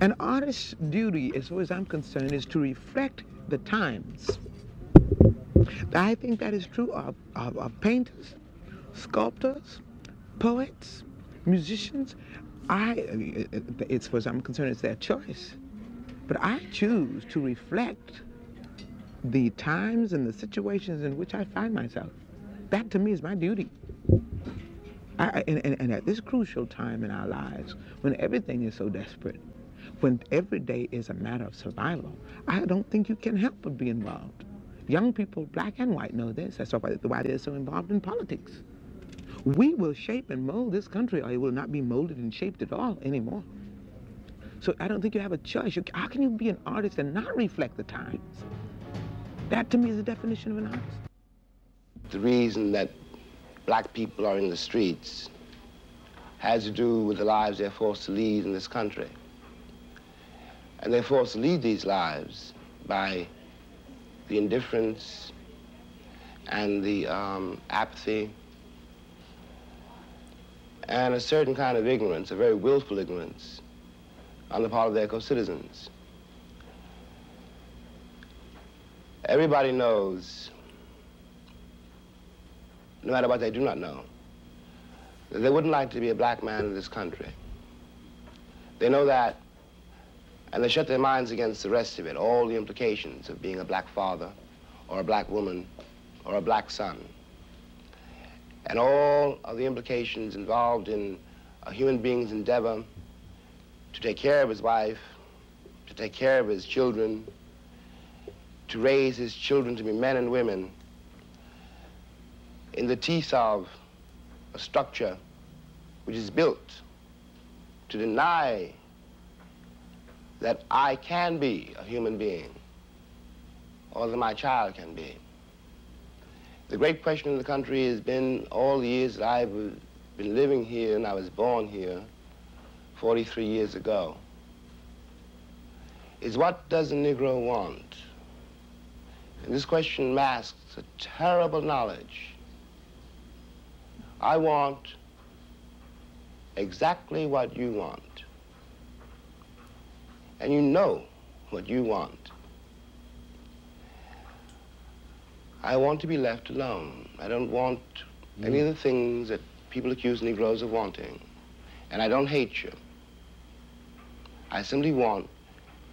An artist's duty, as far as I'm concerned, is to reflect the times. I think that is true of, of, of painters, sculptors, poets, musicians. I, as far as I'm concerned, it's their choice. But I choose to reflect the times and the situations in which I find myself. That to me is my duty. I, and, and, and at this crucial time in our lives, when everything is so desperate, when every day is a matter of survival, I don't think you can help but be involved. Young people, black and white, know this. That's why they're so involved in politics. We will shape and mold this country, or it will not be molded and shaped at all anymore. So I don't think you have a choice. You, how can you be an artist and not reflect the times? That to me is the definition of an artist. The reason that black people are in the streets has to do with the lives they're forced to lead in this country. And they're forced to lead these lives by the indifference and the um, apathy and a certain kind of ignorance, a very willful ignorance on the part of their co-citizens. Everybody knows, no matter what they do not know, that they wouldn't like to be a black man in this country. They know that, and they shut their minds against the rest of it, all the implications of being a black father, or a black woman, or a black son, and all of the implications involved in a human being's endeavor to take care of his wife, to take care of his children, to raise his children to be men and women in the teeth of a structure which is built to deny that I can be a human being or that my child can be. The great question in the country has been all the years that I've been living here and I was born here, 43 years ago is what does a Negro want? And this question masks a terrible knowledge. I want exactly what you want. And you know what you want. I want to be left alone. I don't want mm. any of the things that people accuse Negroes of wanting. And I don't hate you. I simply want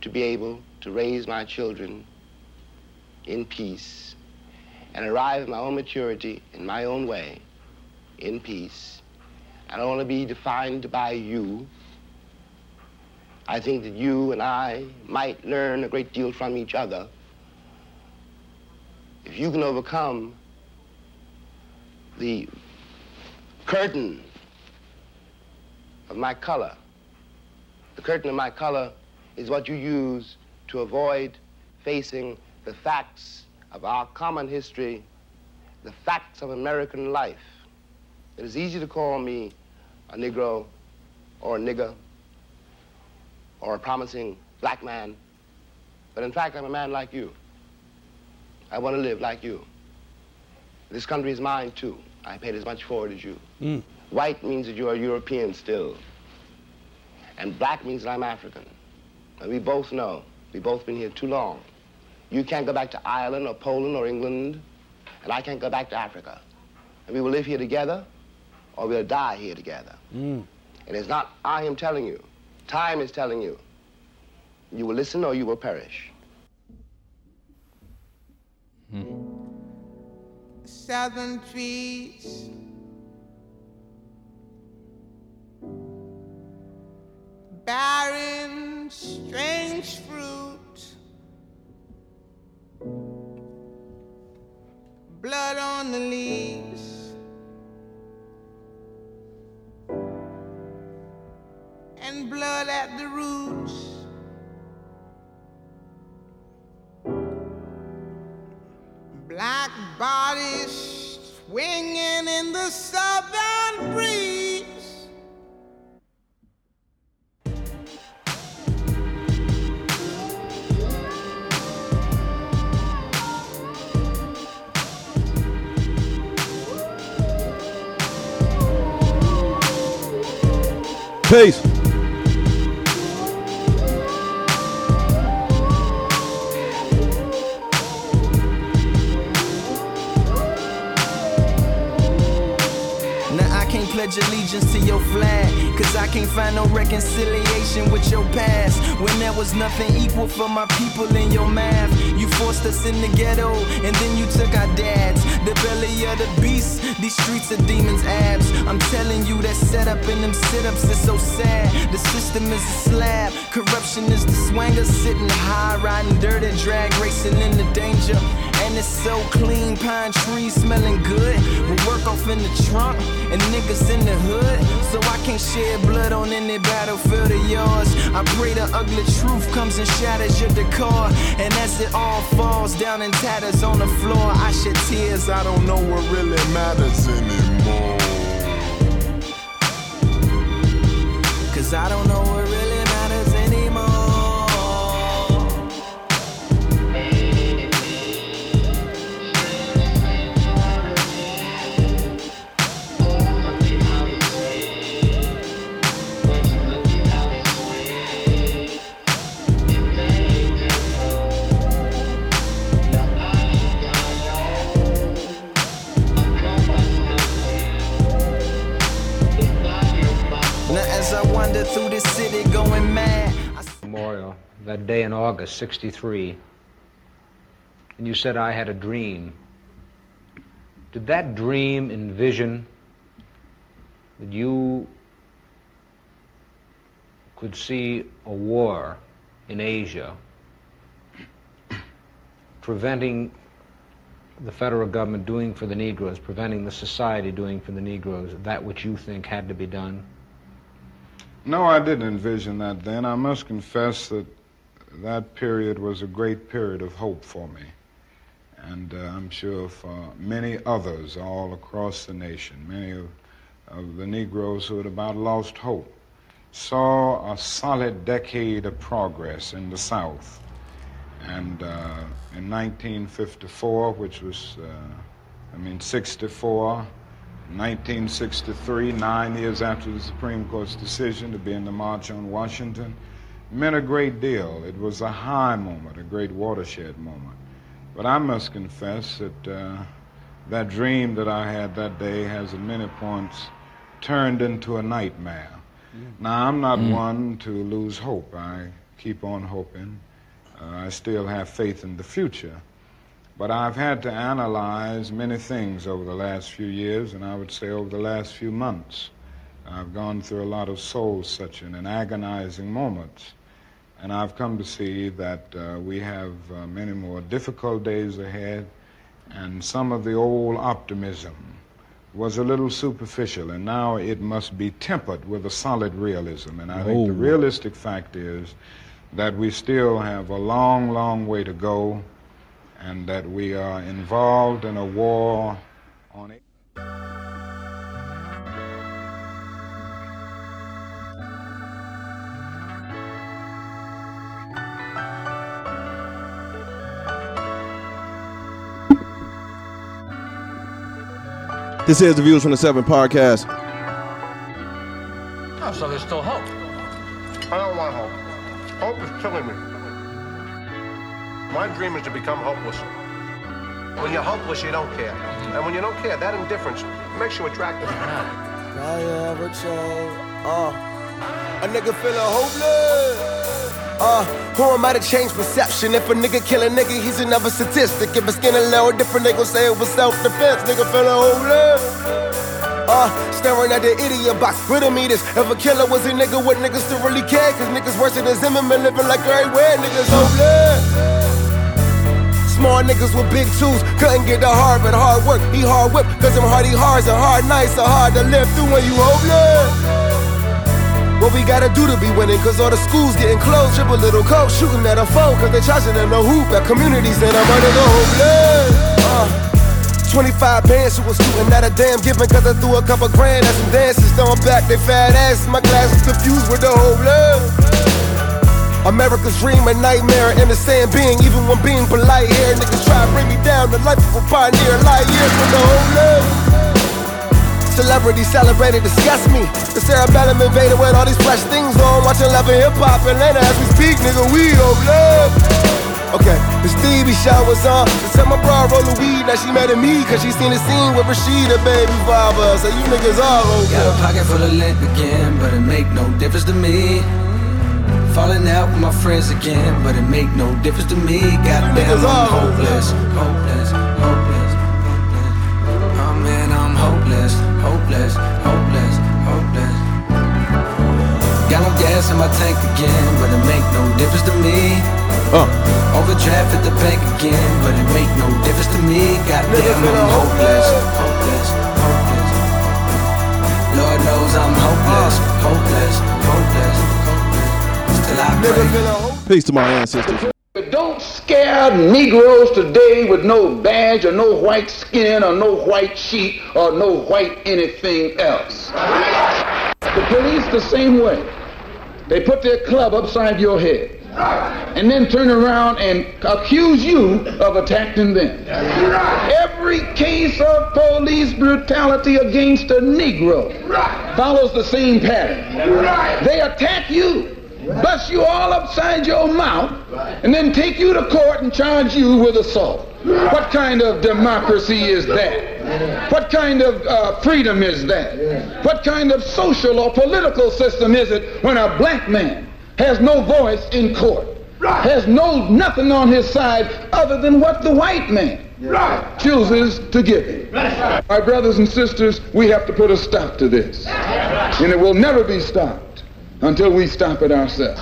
to be able to raise my children in peace and arrive at my own maturity in my own way, in peace. I don't want to be defined by you. I think that you and I might learn a great deal from each other if you can overcome the curtain of my color the curtain of my color is what you use to avoid facing the facts of our common history, the facts of American life. It is easy to call me a Negro or a nigger or a promising black man, but in fact, I'm a man like you. I want to live like you. This country is mine, too. I paid as much for it as you. Mm. White means that you are European still. And black means that I'm African. And we both know, we've both been here too long. You can't go back to Ireland or Poland or England, and I can't go back to Africa. And we will live here together, or we'll die here together. Mm. And it's not I am telling you. Time is telling you. You will listen or you will perish. Mm. Southern trees barren, strange fruit, blood on the leaves, and blood at the roots. Black bodies swinging in the southern breeze. Peace. Pledge allegiance to your flag. Cause I can't find no reconciliation with your past. When there was nothing equal for my people in your math. You forced us in the ghetto, and then you took our dads. The belly of the beast, these streets are demons' abs. I'm telling you, that setup in them sit ups is so sad. The system is a slab, corruption is the swanger sitting high, riding dirt and drag, racing in the danger. And it's so clean, pine trees smelling good. We work off in the trunk and niggas in the hood. So I can't shed blood on any battlefield of yours. I pray the ugly truth comes and shatters your decor. And as it all falls down in tatters on the floor, I shed tears. I don't know what really matters anymore. Cause I don't know day in August, 63, and you said I had a dream. Did that dream envision that you could see a war in Asia preventing the federal government doing for the Negroes, preventing the society doing for the Negroes that which you think had to be done? No, I didn't envision that then. I must confess that that period was a great period of hope for me. And uh, I'm sure for many others all across the nation, many of, of the Negroes who had about lost hope, saw a solid decade of progress in the South. And uh, in 1954, which was, uh, I mean, 64, 1963, nine years after the Supreme Court's decision to be in the March on Washington, meant a great deal. It was a high moment, a great watershed moment. But I must confess that uh, that dream that I had that day has at many points turned into a nightmare. Mm. Now, I'm not mm. one to lose hope. I keep on hoping. Uh, I still have faith in the future. But I've had to analyze many things over the last few years, and I would say over the last few months. I've gone through a lot of soul searching and agonizing moments. And I've come to see that uh, we have uh, many more difficult days ahead, and some of the old optimism was a little superficial, and now it must be tempered with a solid realism. And I oh. think the oh. realistic fact is that we still have a long, long way to go, and that we are involved in a war on it. This is the Views from the Seven podcast. Oh, so there's still hope. I don't want hope. Hope is killing me. My dream is to become hopeless. When you're hopeless, you don't care. And when you don't care, that indifference makes you attractive. I ever change? Uh, a nigga feeling hopeless. Uh, who am I to change perception? If a nigga kill a nigga, he's another statistic. If a skin a little different, they gon' say it was self-defense. Nigga feeling homeless. Uh, staring at the idiot box, riddle me this. If a killer was a nigga, what niggas still really care? Cause niggas worse than Zimmerman living like everywhere. Niggas homeless. Small niggas with big tools couldn't get the hard, but hard work. He hard whip, cause them hardy hards are hard nights are hard to live through when you homeless. What we gotta do to be winning, cause all the schools getting closed. Triple little coach shooting at a phone, cause they charging them no hoop at communities and I'm running the homeless. Uh, 25 bands who was shooting at a damn giving, cause I threw a couple grand at some dances. Throwing back they fat ass, my glasses confused with the homeless. America's dream, a nightmare, and the same being, even when being polite here. Niggas try to bring me down, the life of a pioneer, light years with the homeless. Celebrity celebrated, disgust me. The cerebellum invaded with all these fresh things on. Watching love and hip hop Atlanta as we speak, nigga. We over love. Okay, the Stevie show was on. To tell my bro roll the weed, now she mad at me, cause she seen the scene with Rasheeda, baby father. So you niggas all okay. Got a pocket full of lint again, but it make no difference to me. Falling out with my friends again, but it make no difference to me. Goddamn, I'm hopeless, hopeless, hopeless, hopeless, hopeless, hopeless. Got no gas in my tank again, but it make no difference to me. Uh. Overdraft at the bank again, but it make no difference to me. Goddamn, I'm hopeless, hopeless, hopeless. Lord knows I'm hopeless, hopeless, hopeless, hopeless. Still I pray. Peace to my ancestors. Don't scare Negroes today with no badge or no white skin or no white sheet or no white anything else. The police the same way. They put their club upside your head and then turn around and accuse you of attacking them. Every case of police brutality against a Negro follows the same pattern. They attack you, bust you all upside your mouth, and then take you to court and charge you with assault. What kind of democracy is that? What kind of uh, freedom is that? What kind of social or political system is it when a black man has no voice in court, has no nothing on his side other than what the white man chooses to give him. My brothers and sisters, we have to put a stop to this. And it will never be stopped until we stop it ourselves.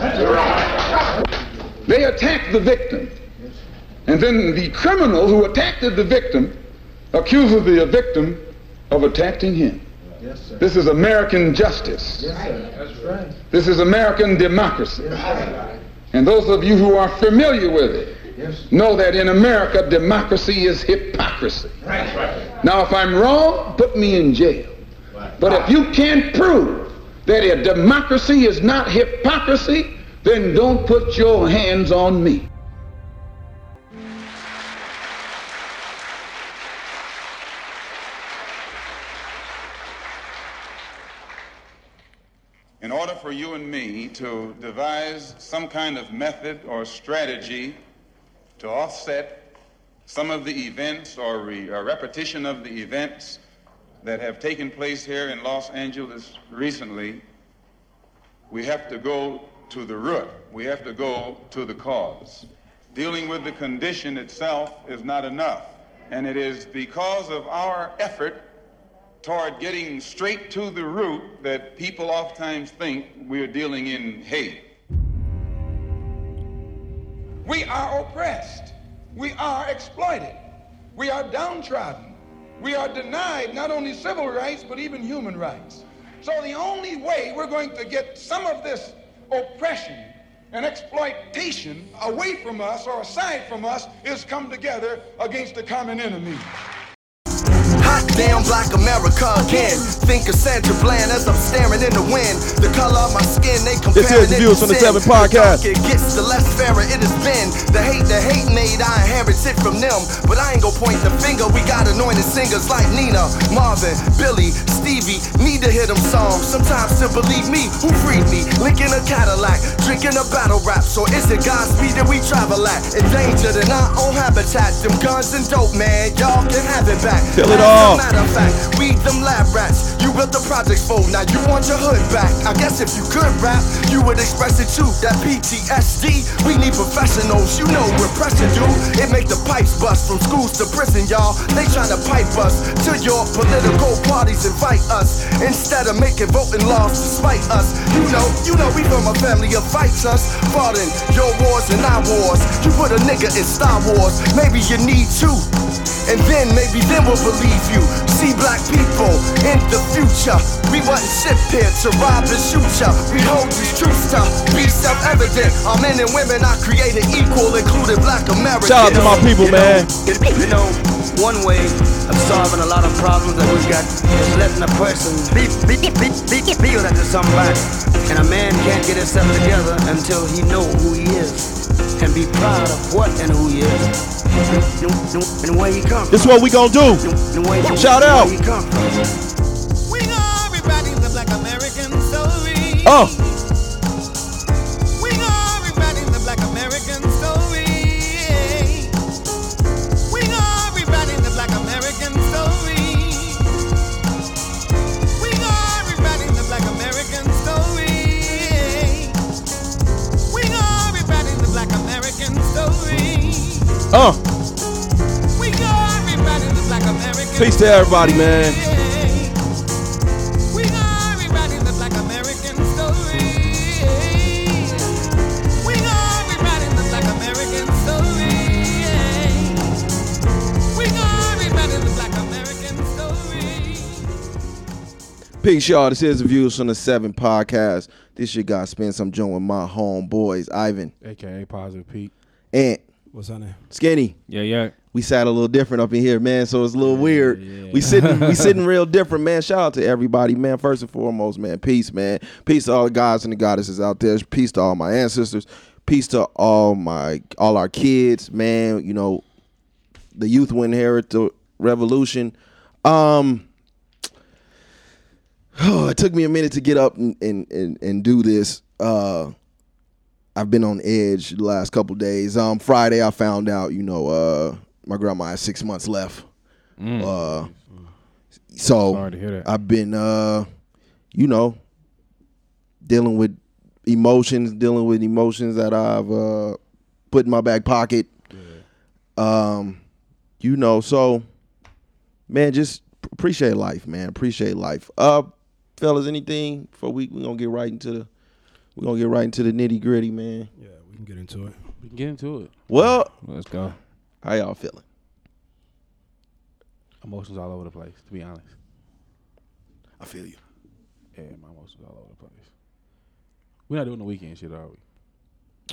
They attack the victim. And then the criminal who attacked the victim accuses the victim of attacking him. This is American justice. This is American democracy. And those of you who are familiar with it know that in America, democracy is hypocrisy. Now, if I'm wrong, put me in jail. But if you can't prove that if democracy is not hypocrisy, then don't put your hands on me. In order for you and me to devise some kind of method or strategy to offset some of the events or re- a repetition of the events that have taken place here in Los Angeles recently, we have to go to the root. We have to go to the cause. Dealing with the condition itself is not enough. And it is because of our effort toward getting straight to the root that people oftentimes think we're dealing in hate. We are oppressed. We are exploited. We are downtrodden. We are denied not only civil rights, but even human rights. So the only way we're going to get some of this oppression and exploitation away from us or aside from us is come together against the common enemy. Hot damn black America again. Think of Sandra Bland as I'm staring in the wind. The color of my skin, they compare is the Views from the Seven podcast. It gets the less fairer it has been. The hate, the hate made, I inherit it from them. But I ain't gonna point the finger. We got anointed singers like Nina, Marvin, Billy, Stevie. Need to hear them songs. Sometimes to believe me, who freed me? Linking a Cadillac, drinking a battle rap. So is it Godspeed that we travel at? Endangered in our own habitat. Them guns and dope, man. Y'all can have it back. Kill it As Matter of fact, we them lab rats. You built the projects for, now you want your hood back. I guess if you could rap, you would express it too. That PTSD, we need professionals. You know we're pressure, dude. It make the pipes bust from schools to prison, y'all. They trying to pipe us to your political parties, invite us instead of making voting laws to spite us. You know, you know we from a family of fighters, fought in your wars and our wars. You put a nigga in Star Wars, maybe you need two. And then maybe then we'll believe you. See black people in the future. We wasn't shipped here to rob and shoot ya. We hold these truths to be self-evident. Our men and women are created equal, including black Americans. Shout out to my people, man. You know, one way of solving a lot of problems that we've got is letting a person be, be, be, be, feel that there's something back. And a man can't get himself together until he know who he is and be proud of what and who he is and, and, and where he come This is what we gonna do. and Shout out. he come from. We are rewriting the black American story. Oh, everybody look like American story. Peace, y'all. This is the black American story. We got everybody in the Black American story. We got everybody in the Black American story. Peace out, it's here's the Views from the Seven podcast. This your guy spend some joint with my homeboys, Ivan, AKA Positive Pete. Ant, What's her name? Skinny. Yeah, yeah. We sat a little different up in here, man. So it's a little weird. We sitting, we sitting real different, man. Shout out to everybody, man. First and foremost, man. Peace, man. Peace to all the gods and the goddesses out there. Peace to all my ancestors. Peace to all my, all our kids, man. You know, the youth will inherit the revolution. Um, oh, it took me a minute to get up and and and, and do this. Uh, I've been on edge the last couple days. Um, Friday I found out, you know, uh, my grandma has six months left. Mm. Uh, so Sorry to hear that. I've been, uh, you know, dealing with emotions, dealing with emotions that I've uh, put in my back pocket. Um, you know, so man, just appreciate life, man. Appreciate life. Uh, fellas, anything for we we gonna get right into the we gonna get right into the nitty gritty, man. Yeah, we can get into it. We can get into it. Well, Let's go. how y'all feeling? Emotions all over the place, to be honest. I feel you. Yeah, my emotions all over the place. We're not doing the weekend shit, are we?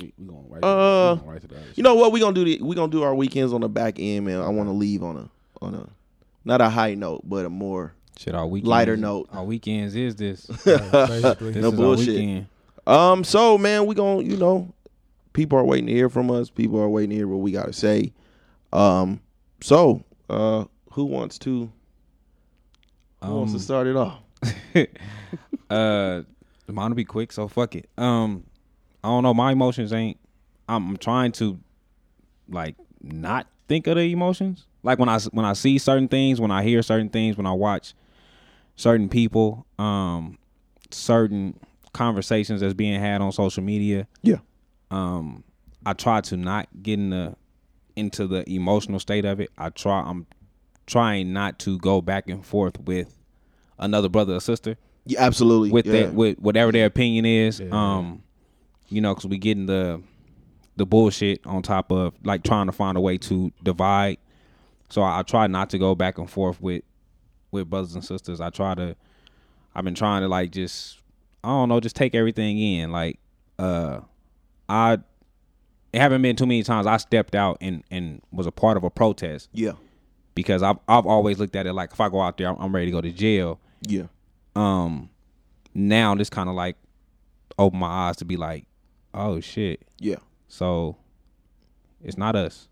We, we going right, Uh, we going right to the You know what? We gonna do the we gonna do our weekends on the back end, man. I want to leave on a on a not a high note, but a more Shit, our weekends, lighter note. Our weekends is this. This no is our bullshit. Um, so man, we gonna you know, people are waiting to hear from us. People are waiting to hear what we gotta say. Um, so uh, who wants to who wants to Um, start it off? uh, mine will be quick, so fuck it. Um, I don't know. My emotions ain't. I'm, I'm trying to, like, not think of the emotions. Like when I when I see certain things, when I hear certain things, when I watch certain people, um, certain conversations that's being had on social media. Yeah. Um, I try to not get in the into the emotional state of it. I try. I'm trying not to go back and forth with another brother or sister Yeah, absolutely. with yeah. that with whatever their opinion is. Um, you know, because we getting the the bullshit on top of like trying to find a way to divide. So I, I try not to go back and forth with with brothers and sisters. I try to. I've been trying to like just I don't know, just take everything in. Like uh, I it haven't been too many times. I stepped out and and was a part of a protest. Yeah, because I've I've always looked at it like if I go out there, I'm, I'm ready to go to jail. Yeah, um now this kind of like opened my eyes to be like oh shit. Yeah. so it's not us.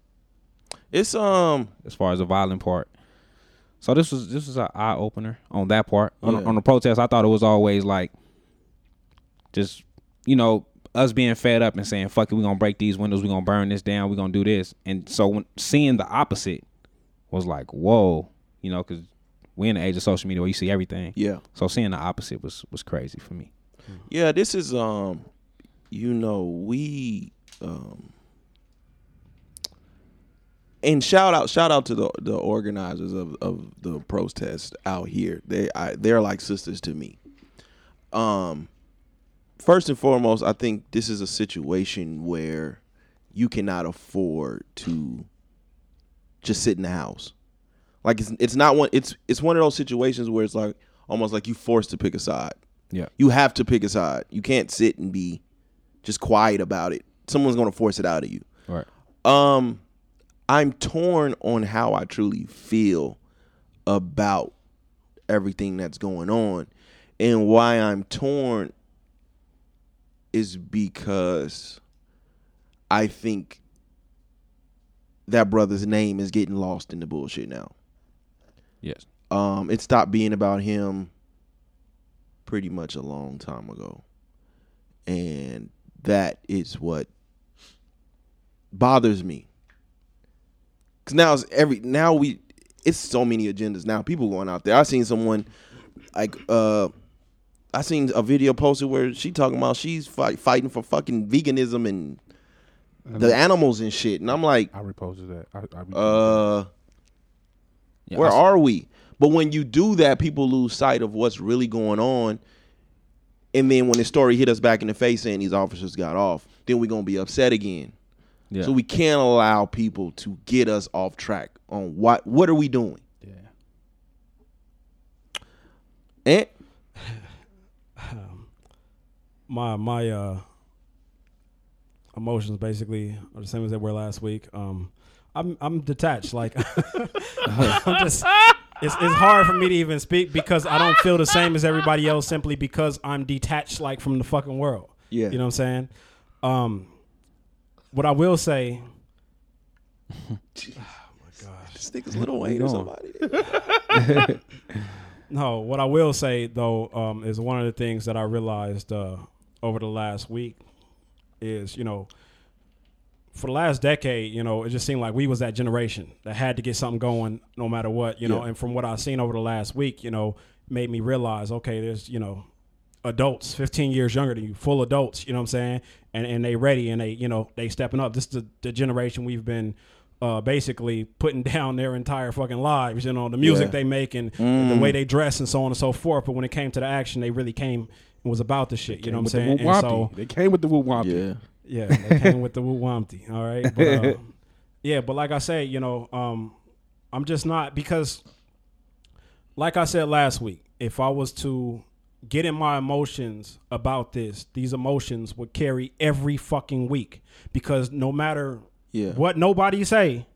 It's um as far as the violent part. So this was this was an eye opener on that part. On, Yeah. on the protest i thought it was always like just you know us being fed up and saying fuck it we're gonna break these windows we're gonna burn this down we're gonna do this and so when seeing the opposite was like whoa you know because we're in the age of social media where you see everything yeah. so seeing the opposite was was crazy for me Yeah, this is um you know, we um and shout out shout out to the the organizers of, of the protest out here. They I, they're like sisters to me. Um first and foremost, I think this is a situation where you cannot afford to just sit in the house. Like it's it's not one it's it's one of those situations where it's like almost like you forced to pick a side. Yeah. You have to pick a side. You can't sit and be just quiet about it. Someone's going to force it out of you. Right. Um I'm torn on how I truly feel about everything that's going on. And why I'm torn is because I think that brother's name is getting lost in the bullshit now. Yes. Um, it stopped being about him pretty much a long time ago. And that is what bothers me. Cause now it's every now we it's so many agendas now. People going out there. I seen someone like uh I seen a video posted where she talking about she's fight, fighting for fucking veganism and the animals and shit. And I'm like, I reposted that. I, I uh, Yeah, where I s- are we? But when you do that, people lose sight of what's really going on. And then when the story hit us back in the face saying these officers got off, then we're gonna be upset again. Yeah. So we can't allow people to get us off track on what what are we doing? Yeah. And my my uh emotions basically are the same as they were last week. Um, I'm I'm detached. Like I'm just. It's, it's hard for me to even speak because I don't feel the same as everybody else simply because I'm detached like from the fucking world. Yeah. You know what I'm saying? Um, what I will say. this nigga's little Wayne or somebody. no, what I will say though um, is one of the things that I realized uh, over the last week is you know for the last decade, you know, it just seemed like we was that generation that had to get something going no matter what, you know. Yeah. And from what I've seen over the last week, you know, made me realize, okay, there's, you know, adults 15 years younger than you, full adults, you know what I'm saying? And and they ready and they, you know, they stepping up. This is the, the generation we've been uh, basically putting down their entire fucking lives, you know, the music Yeah. they make and the Mm. way they dress and so on and so forth. But when it came to the action, they really came was about the shit, you know what I'm saying? the And so they came with the whoop wampy. Yeah. yeah, they came with the woo wumpty. All right, but uh, yeah, but like I say, you know, um, I'm just not because, like I said last week, if I was to get in my emotions about this, these emotions would carry every fucking week because no matter Yeah. what nobody say,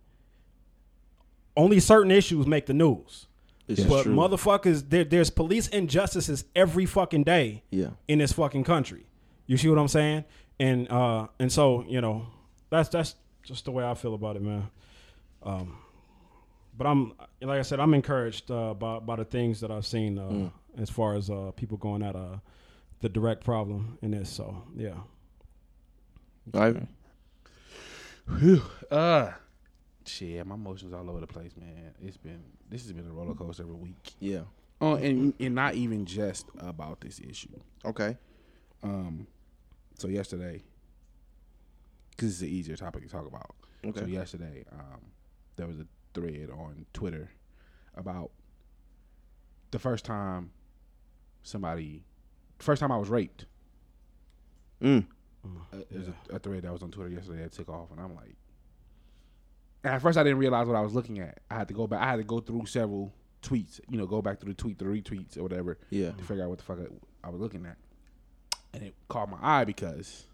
only certain issues make the news. It's but true. motherfuckers, there, there's police injustices every fucking day Yeah. in this fucking country. You see what I'm saying? And uh and so, you know, that's that's just the way I feel about it, man. Um but I'm like I said, I'm encouraged uh, by by the things that I've seen uh, Mm. as far as uh, people going at uh, the direct problem in this. So yeah, Ivan. Whew. Uh, shit, my emotions all over the place, man. It's been this has been a roller coaster every week. Yeah. Oh, and and not even just about this issue. Okay. Um, so yesterday, because it's an easier topic to talk about. Okay. So yesterday, um, there was a thread on Twitter about the first time somebody, first time I was raped. Mm. Uh, There's a, a thread that was on Twitter yesterday that took off, and I'm like, and at first I didn't realize what I was looking at. I had to go back. I had to go through several tweets, you know, go back through the tweet, the retweets or whatever, Yeah. to figure out what the fuck I, I was looking at. And it caught my eye because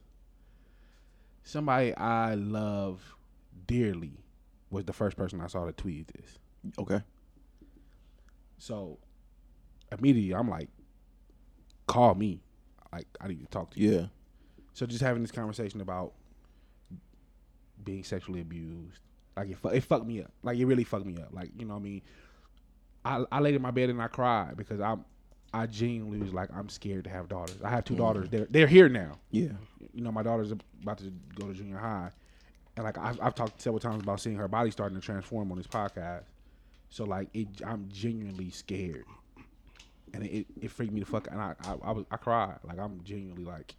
somebody I love dearly was the first person I saw that tweeted this. Okay. So immediately I'm like, call me. Like I need to talk to you. Yeah. So just having this conversation about being sexually abused, like it, fu- it fucked me up. Like it really fucked me up. Like you know what I mean. I I laid in my bed and I cried because I'm I genuinely was like I'm scared to have daughters. I have two Mhm. daughters. They're they're here now. Yeah. You know my daughter's about to go to junior high, and like I've, I've talked several times about seeing her body starting to transform on this podcast. So like it, I'm genuinely scared, and it, it freaked me the fuck. And I I, I was I cried. Like I'm genuinely like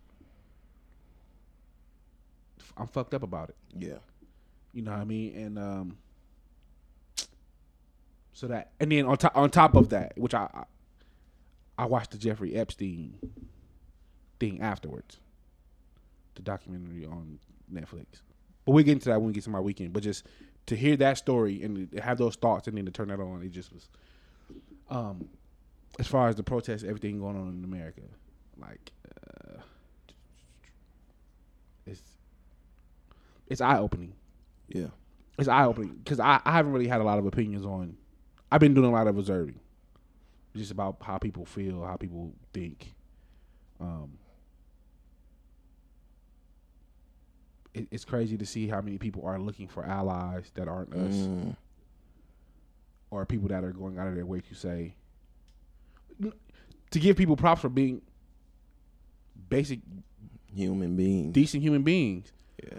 I'm fucked up about it. Yeah. You know what I mean? And um so that and then on top on top of that, which I I, watched the Jeffrey Epstein thing afterwards. The documentary on Netflix. But we get into that when we get to my weekend. But just to hear that story and have those thoughts and then to turn that on, it just was um as far as the protests, everything going on in America, like uh, it's it's eye opening. Yeah. It's eye opening because I, I haven't really had a lot of opinions on. I've been doing a lot of observing, just about how people feel, how people think. Um, it, it's crazy to see how many people are looking for allies that aren't us, Mm. or people that are going out of their way to say to give people props for being basic Human beings. decent human beings.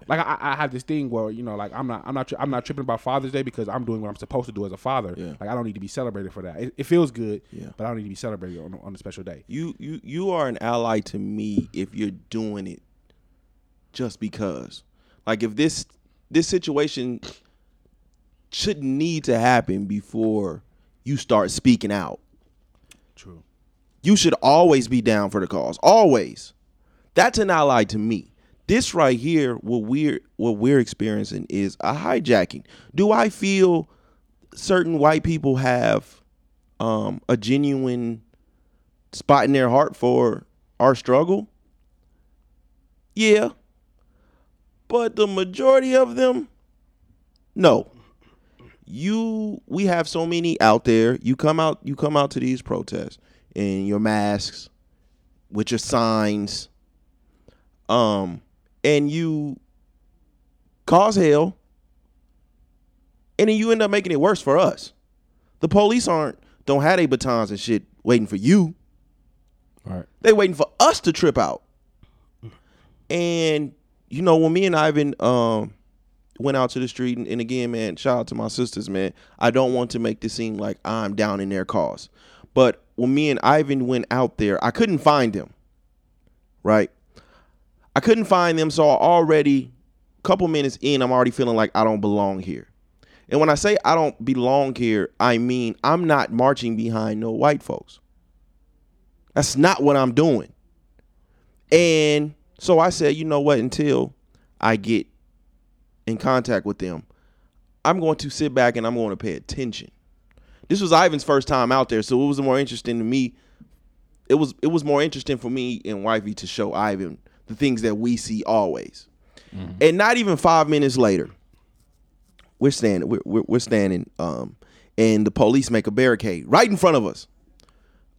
Like I, I have this thing where you know, like I'm not, I'm not, tri- I'm not tripping about Father's Day because I'm doing what I'm supposed to do as a father. Yeah. Like I don't need to be celebrated for that. It, it feels good, Yeah. but I don't need to be celebrated on on a special day. You you you are an ally to me if you're doing it just because. Like if this this situation shouldn't need to happen before you start speaking out. True. You should always be down for the cause. Always. That's an ally to me. This right here, what we're what we're experiencing is a hijacking. Do I feel certain white people have um, a genuine spot in their heart for our struggle? Yeah. But the majority of them, no. You we have so many out there. You come out you come out to these protests in your masks, with your signs, um, and you cause hell, and then you end up making it worse for us. The police aren't don't have their batons and shit waiting for you. Right. They waiting for us to trip out. And you know, when me and Ivan um went out to the street and, and again, man, shout out to my sisters, man. I don't want to make this seem like I'm down in their cause. But when me and Ivan went out there, I couldn't find them. Right? I couldn't find them, so already a couple minutes in, I'm already feeling like I don't belong here. And when I say I don't belong here, I mean I'm not marching behind no white folks. That's not what I'm doing. And so I said, you know what, until I get in contact with them, I'm going to sit back and I'm going to pay attention. This was Ivan's first time out there, so it was more interesting to me. It was it was more interesting for me and Wifey to show Ivan the things that we see always. And not even five minutes later, we're standing we're, we're, we're standing um and the police make a barricade right in front of us.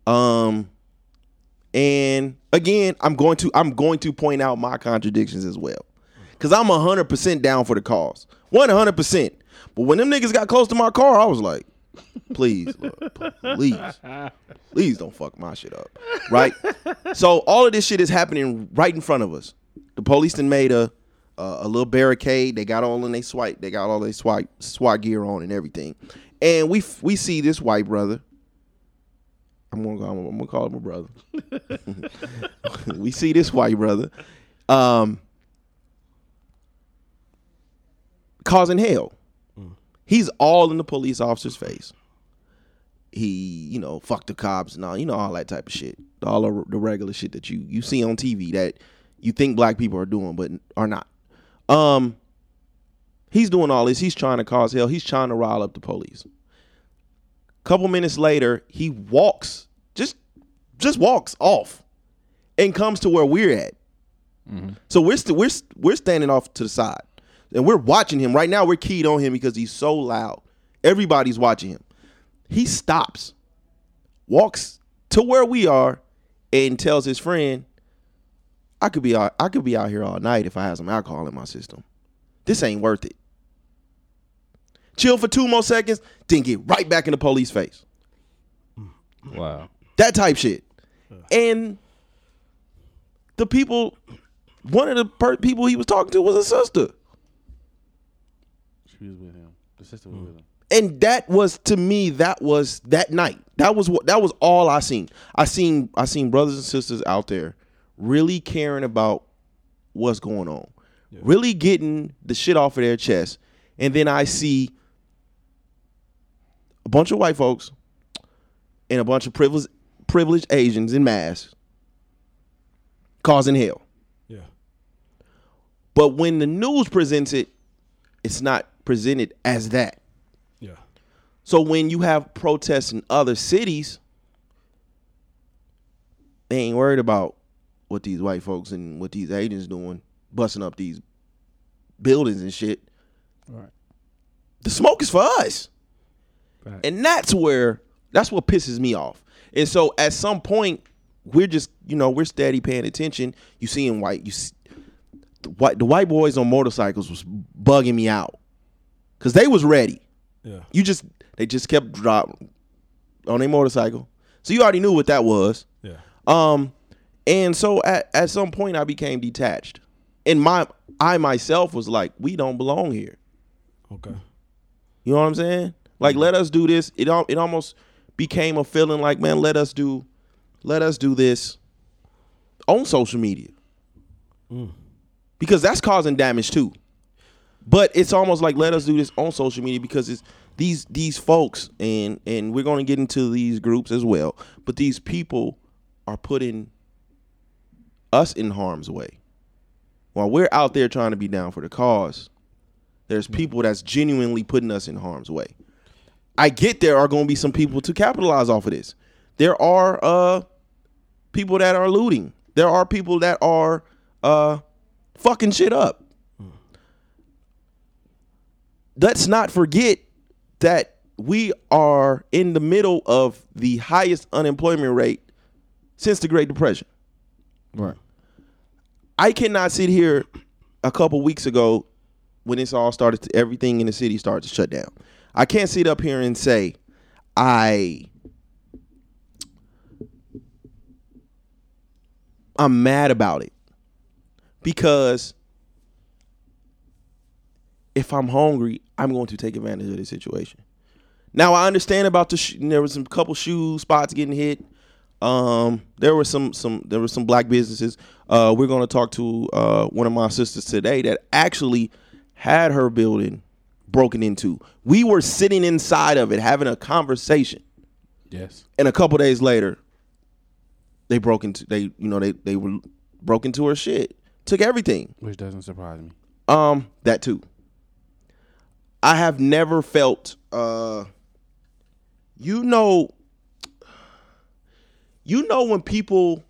Um and again i'm going to i'm going to point out my contradictions as well. Because i'm 100% down for the cause. 100% but when them niggas got close to my car i was like please Lord, please please don't fuck my shit up right so all of this shit is happening right in front of us the police then made a uh, a little barricade. They got all in they swipe. They got all their SWAT SWAT gear on and everything. And we we see this white brother. I'm gonna call him, I'm gonna call him a brother. we see this white brother, um, causing hell. He's all in the police officer's face. He, you know, fuck the cops and all, you know, all that type of shit. All the, the regular shit that you you see on TV that you think black people are doing but are not. Um, he's doing all this. He's trying to cause hell. He's trying to rile up the police. Couple minutes later, he walks, just just walks off, and comes to where we're at. So we're st- we're st- we're standing off to the side, and we're watching him right now. We're keyed on him because he's so loud. Everybody's watching him. He stops, walks to where we are, and tells his friend, I could be out, I could be out here all night if I had some alcohol in my system. This ain't worth it. Chill for two more seconds, then get right back in the police face. Wow. That type shit. And the people, one of the per- people he was talking to was a sister. She was with him. The sister was hmm. with him. and that was to me that was that night. That was what that was all i seen. I seen i seen brothers and sisters out there really caring about what's going on. Really getting the shit off of their chest. And then i see a bunch of white folks and a bunch of privileged privileged asians in masks causing hell. Yeah. but when the news presents it it's not presented as that Yeah. so when you have protests in other cities, they ain't worried about what these white folks and what these agents doing, busting up these buildings and shit. Right. The smoke is for us. Right. And that's where that's what pisses me off. And so at some point, we're just, you know, we're steady paying attention. You see in white, you see, the white the white boys on motorcycles was bugging me out. Cause they was ready. Yeah. You just they just kept dropping on their motorcycle. So you already knew what that was. Yeah. Um and so at, at some point I became detached. And my I myself was like, we don't belong here. Okay. You know what I'm saying? Like let us do this. It it almost became a feeling like, man, let us do let us do this on social media. Mm. Because that's causing damage too. But it's almost like let us do this on social media because it's these these folks and and we're going to get into these groups as well. But these people are putting us in harm's way. While we're out there trying to be down for the cause, there's people that's genuinely putting us in harm's way. I get there are going to be some people to capitalize off of this. There are uh people that are looting. There are people that are uh fucking shit up. Let's not forget that we are in the middle of the highest unemployment rate since the Great Depression. Right. I cannot sit here a couple weeks ago when this all started to everything in the city started to shut down. I can't sit up here and say I I'm mad about it because if I'm hungry, I'm going to take advantage of the situation. Now I understand about the sh- there was some couple shoe spots getting hit. Um, there were some some there were some black businesses. Uh, we're going to talk to uh, one of my sisters today that actually had her building broken into. We were sitting inside of it having a conversation, Yes. and a couple days later, they broke into they you know they they were broke into her shit, took everything. Which doesn't surprise me. Um, that too. I have never felt uh you know you know when people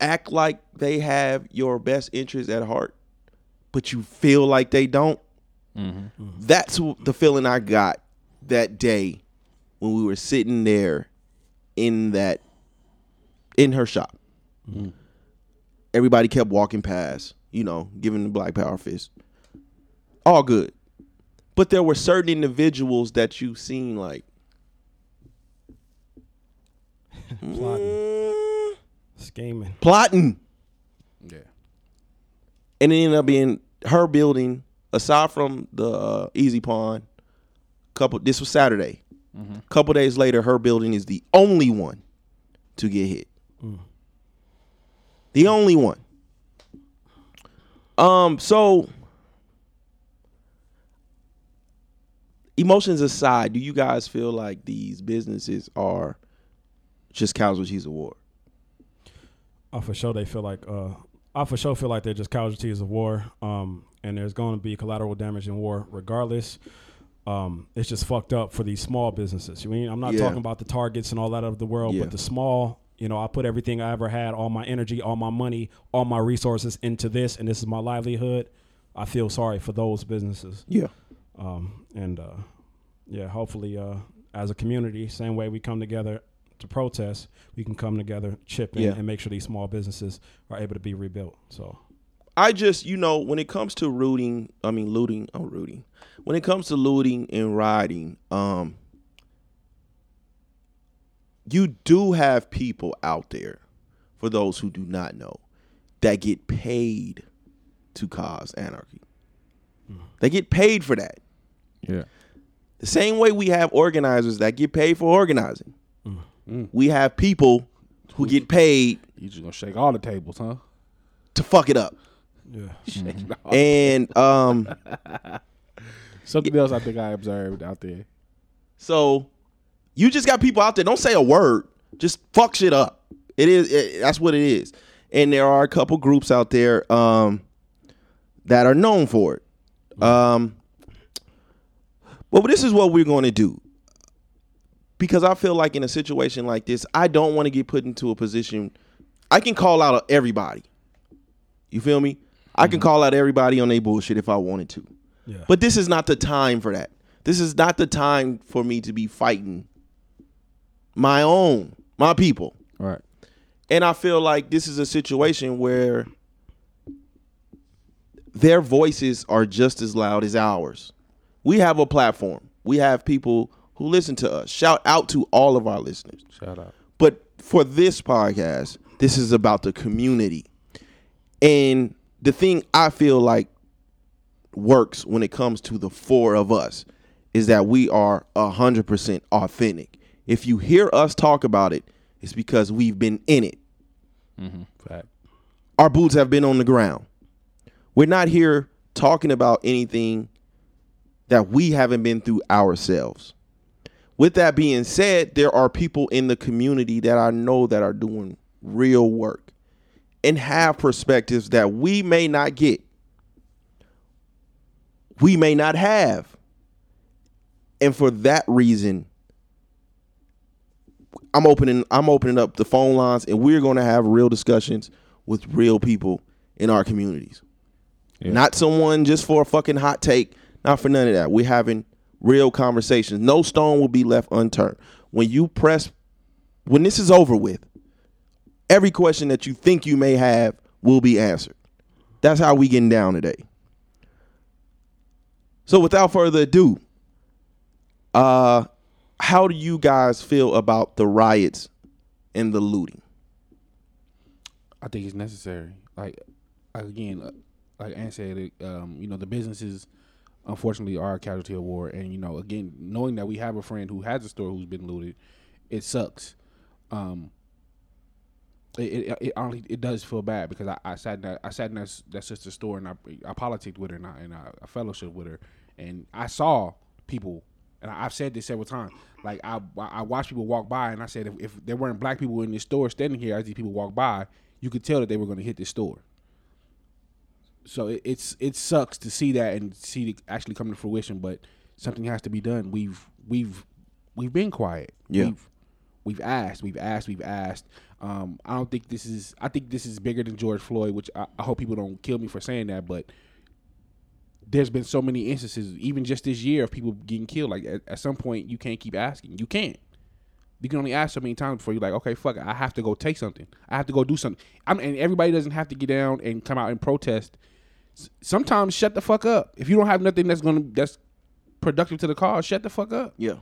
act like they have your best interest at heart, but you feel like they don't. That's the feeling I got that day when we were sitting there in that in her shop. Everybody kept walking past, you know, giving the black power fist. All good. But there were certain individuals that you seen like Plotting. Scheming. plotting. Yeah. And it ended up being her building, aside from the uh, Easy Pond. Couple. This was Saturday. Couple days later, her building is the only one to get hit. The only one. Um. So, emotions aside, do you guys feel like these businesses are just casualties of war? I for sure they feel like uh I for sure feel like they're just casualties of war. Um and there's going to be collateral damage in war regardless. Um it's just fucked up for these small businesses. You mean I'm not Yeah. talking about the targets and all that of the world, Yeah. but the small, you know, I put everything I ever had, all my energy, all my money, all my resources into this and this is my livelihood. I feel sorry for those businesses. Yeah. Um and uh yeah, hopefully uh as a community, same way we come together to protest, we can come together, chip in, Yeah. and make sure these small businesses are able to be rebuilt. So I just, you know, when it comes to rooting, I mean looting, oh rooting. When it comes to looting and rioting, um you do have people out there, for those who do not know, that get paid to cause anarchy. They get paid for that. Yeah. The same way we have organizers that get paid for organizing. We have people who get paid You just gonna shake all the tables, huh? to fuck it up. Yeah. Shaking all- And um something else I think I observed out there. So you just got people out there. Don't say a word. Just fuck shit up. It is. It, that's what it is. And there are a couple groups out there um, that are known for it. Um, but this is what we're going to do because I feel like in a situation like this, I don't want to get put into a position. I can call out everybody. You feel me? I can mm-hmm. call out everybody on their bullshit if I wanted to. Yeah. But this is not the time for that. This is not the time for me to be fighting my own, my people. Right. And I feel like this is a situation where their voices are just as loud as ours. We have a platform. We have people who listen to us. Shout out to all of our listeners. Shout out. But for this podcast, this is about the community. And the thing I feel like works when it comes to the four of us is that we are 100% authentic. If you hear us talk about it, it's because we've been in it. Mm-hmm. Fact. Our boots have been on the ground. We're not here talking about anything that we haven't been through ourselves. With that being said, there are people in the community that I know that are doing real work and have perspectives that we may not get. We may not have. And for that reason, I'm opening I'm opening up the phone lines and we're going to have real discussions with real people in our communities. Not someone just for a fucking hot take, not for none of that. We're having real conversations. No stone will be left unturned. When you press when this is over with, every question that you think you may have will be answered. That's how we getting down today. So without further ado, uh how do you guys feel about the riots and the looting? I think it's necessary. Like again, like Ann said, um, you know, the businesses unfortunately are a casualty of war, and you know, again, knowing that we have a friend who has a store who's been looted, it sucks. Um, it it, it honestly it does feel bad because I, I sat in that I sat in that, that sister's store and I I politicked with her and I, and I, I fellowship with her, and I saw people. And I've said this several times. Like I, I watched people walk by, and I said, if, if there weren't black people in this store standing here as these people walk by, you could tell that they were going to hit this store. So it, it's it sucks to see that and see it actually come to fruition, but something has to be done. We've we've we've been quiet. Yeah. We've, we've asked, we've asked, we've asked. Um, I don't think this is. I think this is bigger than George Floyd, which I, I hope people don't kill me for saying that, but there's been so many instances, even just this year, of people getting killed. Like at, at some point, you can't keep asking. You can't. You can only ask so many times before you're like, okay, fuck it, I have to go take something. I have to go do something. I'm, and everybody doesn't have to get down and come out and protest. Sometimes shut the fuck up. If you don't have nothing that's gonna that's productive to the cause, shut the fuck up. Yeah.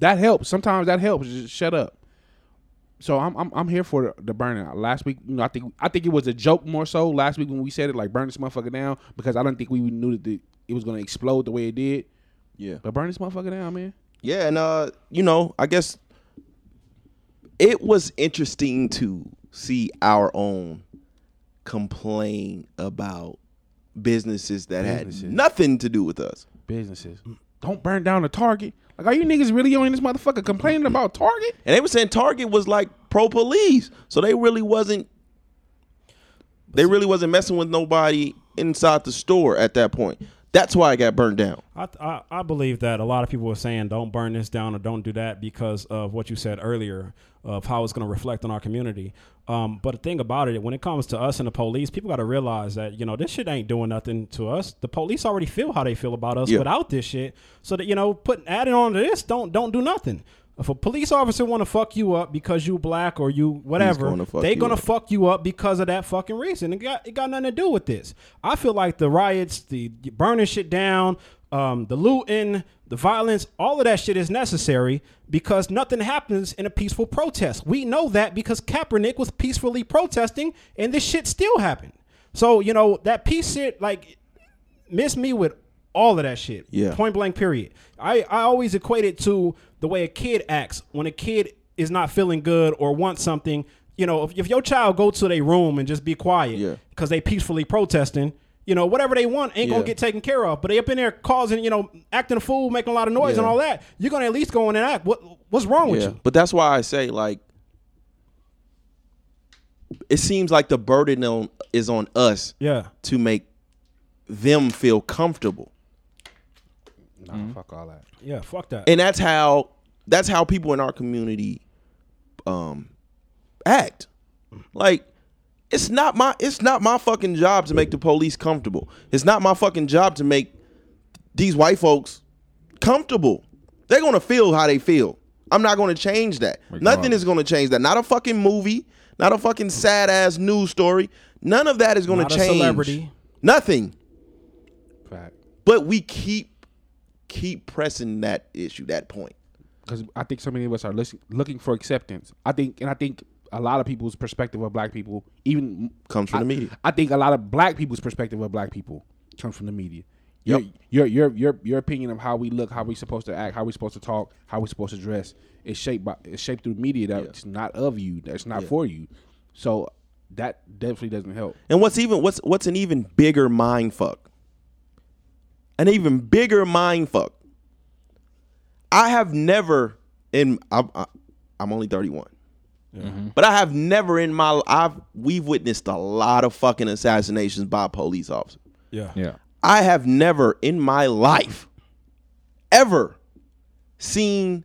That helps. Sometimes that helps. Just shut up. So I'm I'm, I'm here for the, the burnout. Last week, you know, I think I think it was a joke more so last week when we said it, like burn this motherfucker down, because I don't think we knew that the, it was gonna explode the way it did. Yeah. But burn this motherfucker down, man. Yeah, and uh, you know, I guess it was interesting to see our own complain about businesses that Businesses. had nothing to do with us. Businesses. Don't burn down the Target. Like, are you niggas really on this motherfucker complaining about Target? And they were saying Target was like pro police, so they really wasn't. They really wasn't messing with nobody inside the store at that point. That's why it got burned down. I, I I believe that a lot of people were saying don't burn this down or don't do that because of what you said earlier of how it's going to reflect on our community. Um, but the thing about it, when it comes to us and the police, people got to realize that you know this shit ain't doing nothing to us. The police already feel how they feel about us Yeah. without this shit. So that you know, putting adding on to this, don't don't do nothing. If a police officer want to fuck you up because you black or you whatever, gonna fuck they you gonna up. fuck you up because of that fucking reason. It got it got nothing to do with this. I feel like the riots, the burning shit down, um, the looting, the violence, all of that shit is necessary because nothing happens in a peaceful protest. We know that because Kaepernick was peacefully protesting and this shit still happened. So you know that peace shit, like miss me with all of that shit. Yeah. Point blank. Period. I I always equate it to the way a kid acts when a kid is not feeling good or wants something. You know, if, if your child go to their room and just be quiet because they peacefully protesting. You know, whatever they want ain't Yeah. gonna get taken care of. But they up in there causing, you know, acting a fool, making a lot of noise and all that. You're gonna at least go in and act. What what's wrong with Yeah, you? but that's why I say like it seems like the burden on is on us. Yeah. To make them feel comfortable. Nah, fuck all that. Yeah, fuck that. And that's how that's how people in our community um act. Like it's not my it's not my fucking job to make the police comfortable. It's not my fucking job to make these white folks comfortable. They're gonna feel how they feel. I'm not gonna change that. Nothing is gonna change that. Not a fucking movie, not a fucking sad ass news story. None of that is gonna Not a change. celebrity. Nothing. Fact. But we keep keep pressing that issue, that point. because I think so many of us are looking for acceptance. I think, and I think a lot of people's perspective of black people, even Comes from I- the media. I think a lot of black people's perspective of black people comes from the media. Yep. Your, your your your your opinion of how we look, how we're supposed to act, how we're supposed to talk, how we're supposed to dress is shaped by is shaped through media that's not of you, that's not Yeah. for you. So that definitely doesn't help. And what's even what's what's an even bigger mind fuck an even bigger mind fuck. I have never in I'm, I- I'm only 31. Mm-hmm. But I have never in my I've we've witnessed a lot of fucking assassinations by police officers. Yeah. Yeah. I have never in my life ever seen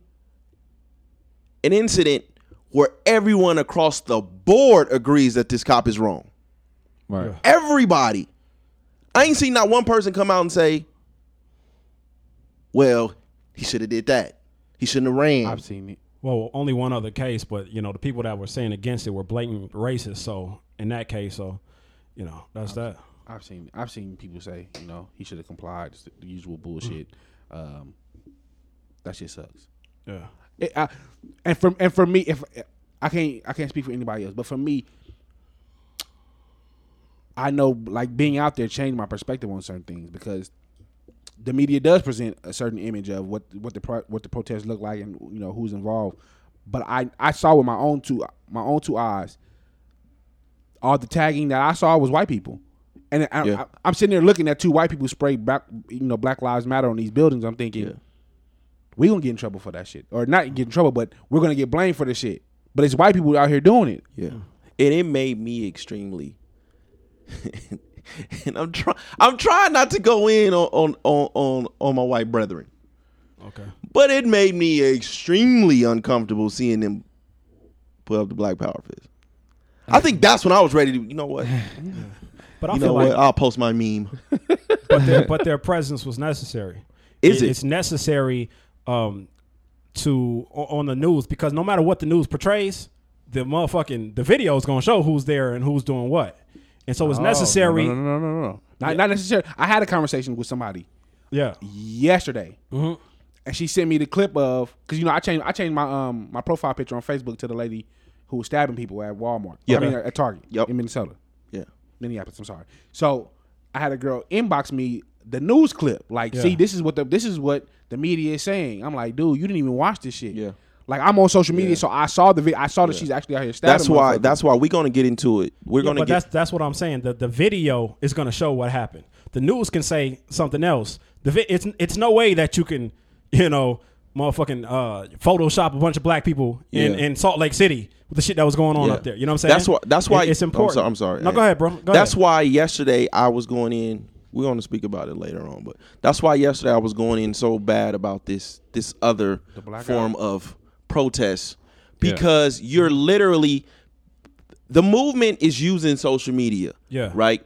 an incident where everyone across the board agrees that this cop is wrong. Right. Everybody. I ain't seen not one person come out and say, "Well, he should have did that. He shouldn't have ran." I've seen it. Well, only one other case, but you know the people that were saying against it were blatant racist. So in that case, so you know that's that. I've seen I've seen people say, you know, he should have complied. Just the, the usual bullshit. Um, that shit sucks. Yeah. It, I, and for and for me, if I can't I can't speak for anybody else, but for me, I know like being out there changed my perspective on certain things because the media does present a certain image of what what the pro, what the protests look like and you know who's involved. But I I saw with my own two my own two eyes. All the tagging that I saw was white people, and I, Yeah. I, I'm sitting there looking at two white people spray back you know Black Lives Matter on these buildings. I'm thinking we gonna get in trouble for that shit, or not get in trouble, but we're gonna get blamed for the shit. But it's white people out here doing it. Yeah, and it made me extremely. and I'm trying. I'm trying not to go in on on on on, on my white brethren, Okay. but it made me extremely uncomfortable seeing them put up the Black Power fist. I think that's when I was ready to. You know what? But I you feel know like, what? I'll post my meme. but their but their presence was necessary. Is it? It's necessary um, to on the news because no matter what the news portrays, the motherfucking the video is gonna show who's there and who's doing what, and so it's Oh, necessary. No, no, no, no, no, no. Not, not necessarily. I had a conversation with somebody. Yeah. Yesterday, Mhm. and she sent me the clip of because you know I changed I changed my um my profile picture on Facebook to the lady who was stabbing people at Walmart. Yeah. I mean at Target. Yep. In Minnesota. Yeah. Minneapolis. I'm sorry. So I had a girl inbox me the news clip. Like, Yeah. see, this is what the this is what the media is saying. I'm like, dude, you didn't even watch this shit. Yeah. Like I'm on social media, so I saw the video. I saw that she's actually out here stabbing. That's why. That's why we're gonna get into it. We're Yeah, gonna but get. that's that's what I'm saying. The the video is going to show what happened. The news can say something else. The vi- it's it's no way that you can you know motherfucking uh, Photoshop a bunch of black people in, Yeah. in Salt Lake City with the shit that was going on Yeah. up there. You know what I'm saying? That's why. That's why It- it's important. I'm, so- I'm sorry. No, go ahead, bro. Go that's ahead. why yesterday I was going in. We're going to speak about it later on, but that's why yesterday I was going in so bad about this this other blackout. form of protest Yeah. because you're mm-hmm. literally the movement is using social media. Yeah. Right.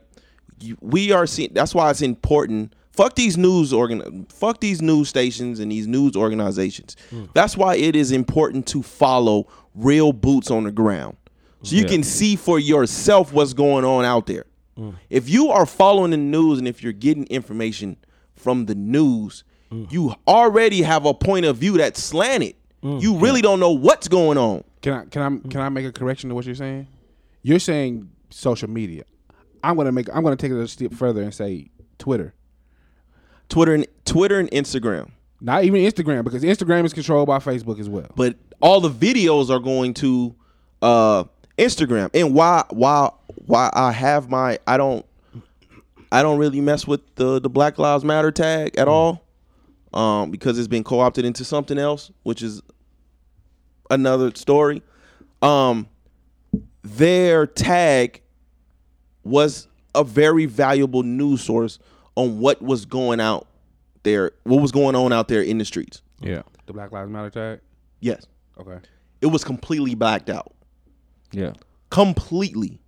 We are seeing. That's why it's important. Fuck these news organ. Fuck these news stations and these news organizations. Mm. That's why it is important to follow real boots on the ground, so you Yeah. can see for yourself what's going on out there. Mm. If you are following the news and if you're getting information from the news, mm. you already have a point of view that's slanted. You really don't know what's going on. Can I can I can I make a correction to what you're saying? You're saying social media. I'm gonna make I'm gonna take it a step further and say Twitter. Twitter and Twitter and Instagram. Not even Instagram because Instagram is controlled by Facebook as well. but all the videos are going to uh Instagram. And why why why I have my I don't I don't really mess with the the Black Lives Matter tag at all. Um because it's been co-opted into something else, which is another story. Um their tag was a very valuable news source on what was going out there, what was going on out there in the streets. Yeah. The Black Lives Matter tag. Yes. Okay. It was completely blacked out. Yeah. Completely.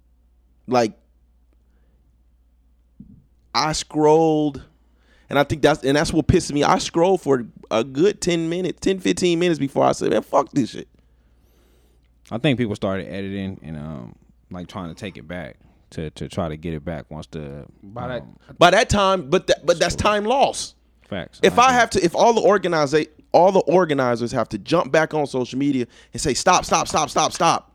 Like I scrolled and I think that's and that's what pissed me. I scrolled for a good 10 minutes, 10 15 minutes before I said, "Man, fuck this shit." I think people started editing and um like trying to take it back to to try to get it back once the By that- um, By that time, but that, but that's time lost. facts. If I have to if all the organize all the organizers have to jump back on social media and say stop, stop, stop, stop, stop.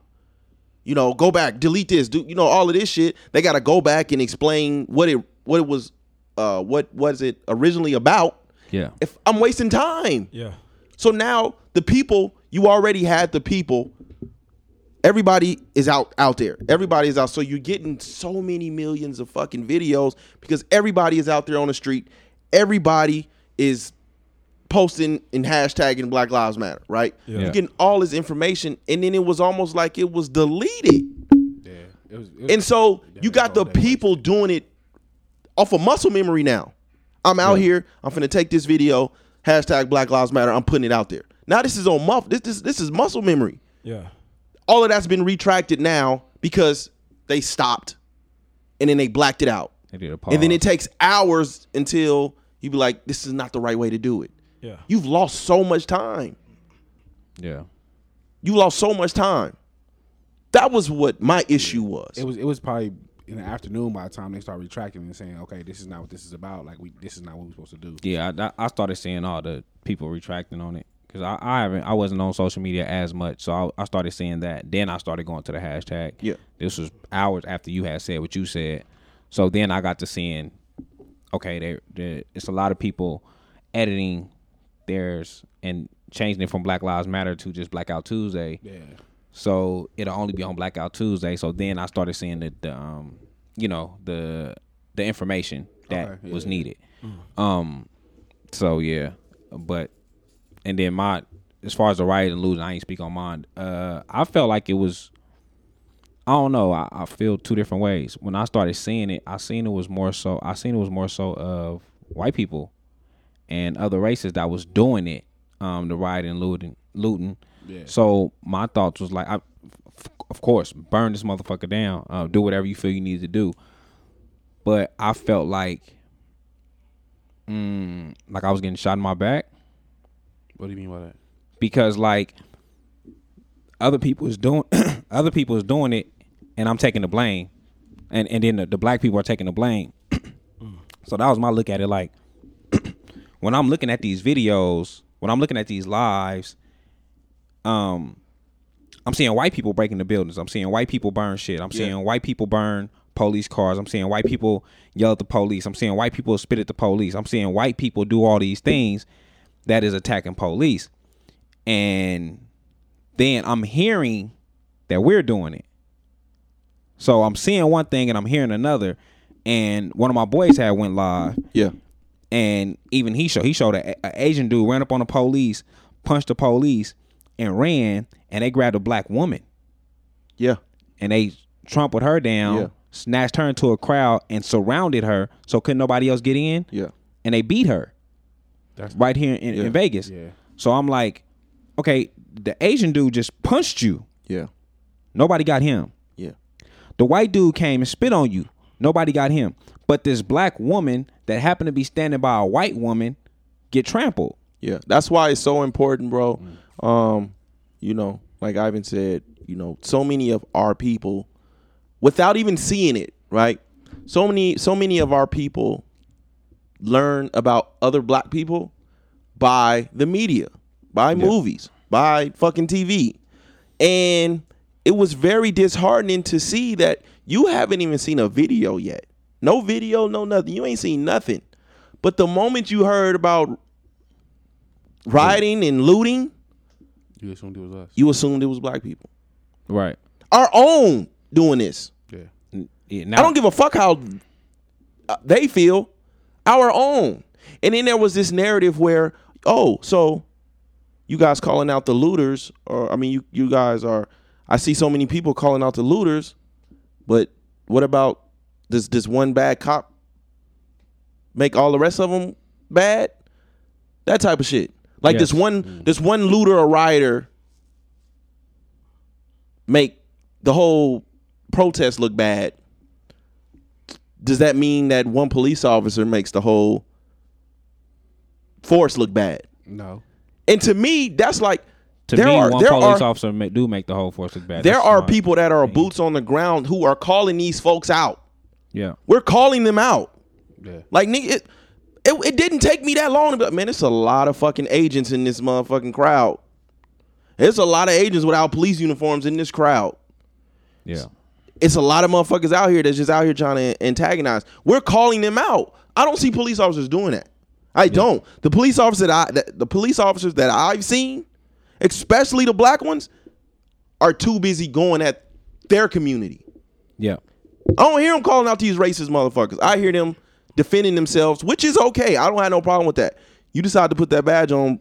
You know, go back, delete this, do you know all of this shit. They got to go back and explain what it what it was uh what was it originally about. yeah. If I'm wasting time. Yeah. So now the people, you already had the people. Everybody is out out there. Everybody is out. So you're getting so many millions of fucking videos because everybody is out there on the street. everybody is posting and hashtagging Black Lives Matter, right? Yeah. You're getting all this information, and then it was almost like it was deleted. Yeah, it was. It was And so you got the people doing it off of muscle memory now. I'm out here. I'm finna take this video. Hashtag Black Lives Matter. I'm putting it out there. Now this is on muff. This this this is muscle memory. Yeah. All of that's been retracted now because they stopped, and then they blacked it out. They did a And then it takes hours until you be like, this is not the right way to do it. Yeah. You've lost so much time. Yeah. You lost so much time. That was what my issue was. It was. It was probably in the afternoon by the time they start retracting and saying, "Okay, this is not what this is about. Like, we this is not what we're supposed to do." Yeah, I, I started seeing all the people retracting on it because I, I haven't I wasn't on social media as much, so I, I started seeing that. Then I started going to the hashtag. Yeah. this was hours after you had said what you said, so then I got to seeing, okay, there there it's a lot of people editing theirs and changing it from Black Lives Matter to just Blackout Tuesday. Yeah. So it'll only be on Blackout Tuesday. So then I started seeing the, the um, you know, the the information that Okay, yeah, was needed. Um, so yeah, but and then my as far as the riot and losing, I ain't speak on mine. Uh, I felt like it was. I don't know. I, I feel two different ways. When I started seeing it, I seen it was more so. I seen it was more so of white people and other races that was doing it. Um, the riot and looting, looting. Yeah. So my thoughts was like, I, of course, burn this motherfucker down. Uh, do whatever you feel you need to do. But I felt like, mm, like I was getting shot in my back What do you mean by that? because like other people is doing other people is doing it and I'm taking the blame and and then the, the black people are taking the blame so that was my look at it like when I'm looking at these videos when I'm looking at these lives um I'm seeing white people breaking the buildings I'm seeing white people burn shit I'm seeing white people burn police cars I'm seeing white people yell at the police I'm seeing white people spit at the police I'm seeing white people do all these things that is attacking police and then I'm hearing that we're doing it. So I'm seeing one thing and I'm hearing another. And one of my boys had went live. Yeah. And even he showed he showed an Asian dude ran up on the police, punched the police, and ran. And they grabbed a black woman. Yeah. And they trampled her down, Yeah. snatched her into a crowd, and surrounded her so couldn't nobody else get in. Yeah. And they beat her. That's right here in, Yeah. in Vegas. Yeah. So I'm like, okay, the Asian dude just punched you. Yeah. Nobody got him. Yeah. The white dude came and spit on you. Nobody got him. But this black woman that happened to be standing by a white woman get trampled. Yeah, that's why it's so important, bro. Mm. Um, you know, like Ivan said, you know, so many of our people, without even seeing it, right? So many, so many of our people learn about other black people by the media, by movies, by fucking TV, and it was very disheartening to see that you haven't even seen a video yet. No video, no nothing. You ain't seen nothing. But the moment you heard about rioting and looting, You assumed it was us. you assumed it was black people. Right. Our own doing this. Yeah. Yeah, I don't give a fuck how uh, they feel. Our own. And then there was this narrative where, oh, so you guys calling out the looters, or I mean, you you guys are. I see so many people calling out the looters, but what about this this one bad cop make all the rest of them bad? That type of shit. Like this Yes. one mm. this one looter or rioter make the whole protest look bad. Does that mean that one police officer makes the whole force look bad? No. And to me, that's like To there me, are one there police are officer do make the whole force look bad. there That's are smart. people that are boots on the ground who are calling these folks out. Yeah. We're calling them out. Yeah. Like nigga, it, it, it didn't take me that long to be like, man, it's a lot of fucking agents in this motherfucking crowd. It's a lot of agents without police uniforms in this crowd. Yeah. It's a lot of motherfuckers out here that's just out here trying to antagonize. We're calling them out. I don't see police officers doing that. I don't. The police officers that I that, the police officers that I've seen, especially the black ones, are too busy going at their community. Yeah. I don't hear them calling out these racist motherfuckers. I hear them defending themselves, which is okay. I don't have no problem with that. You decide to put that badge on,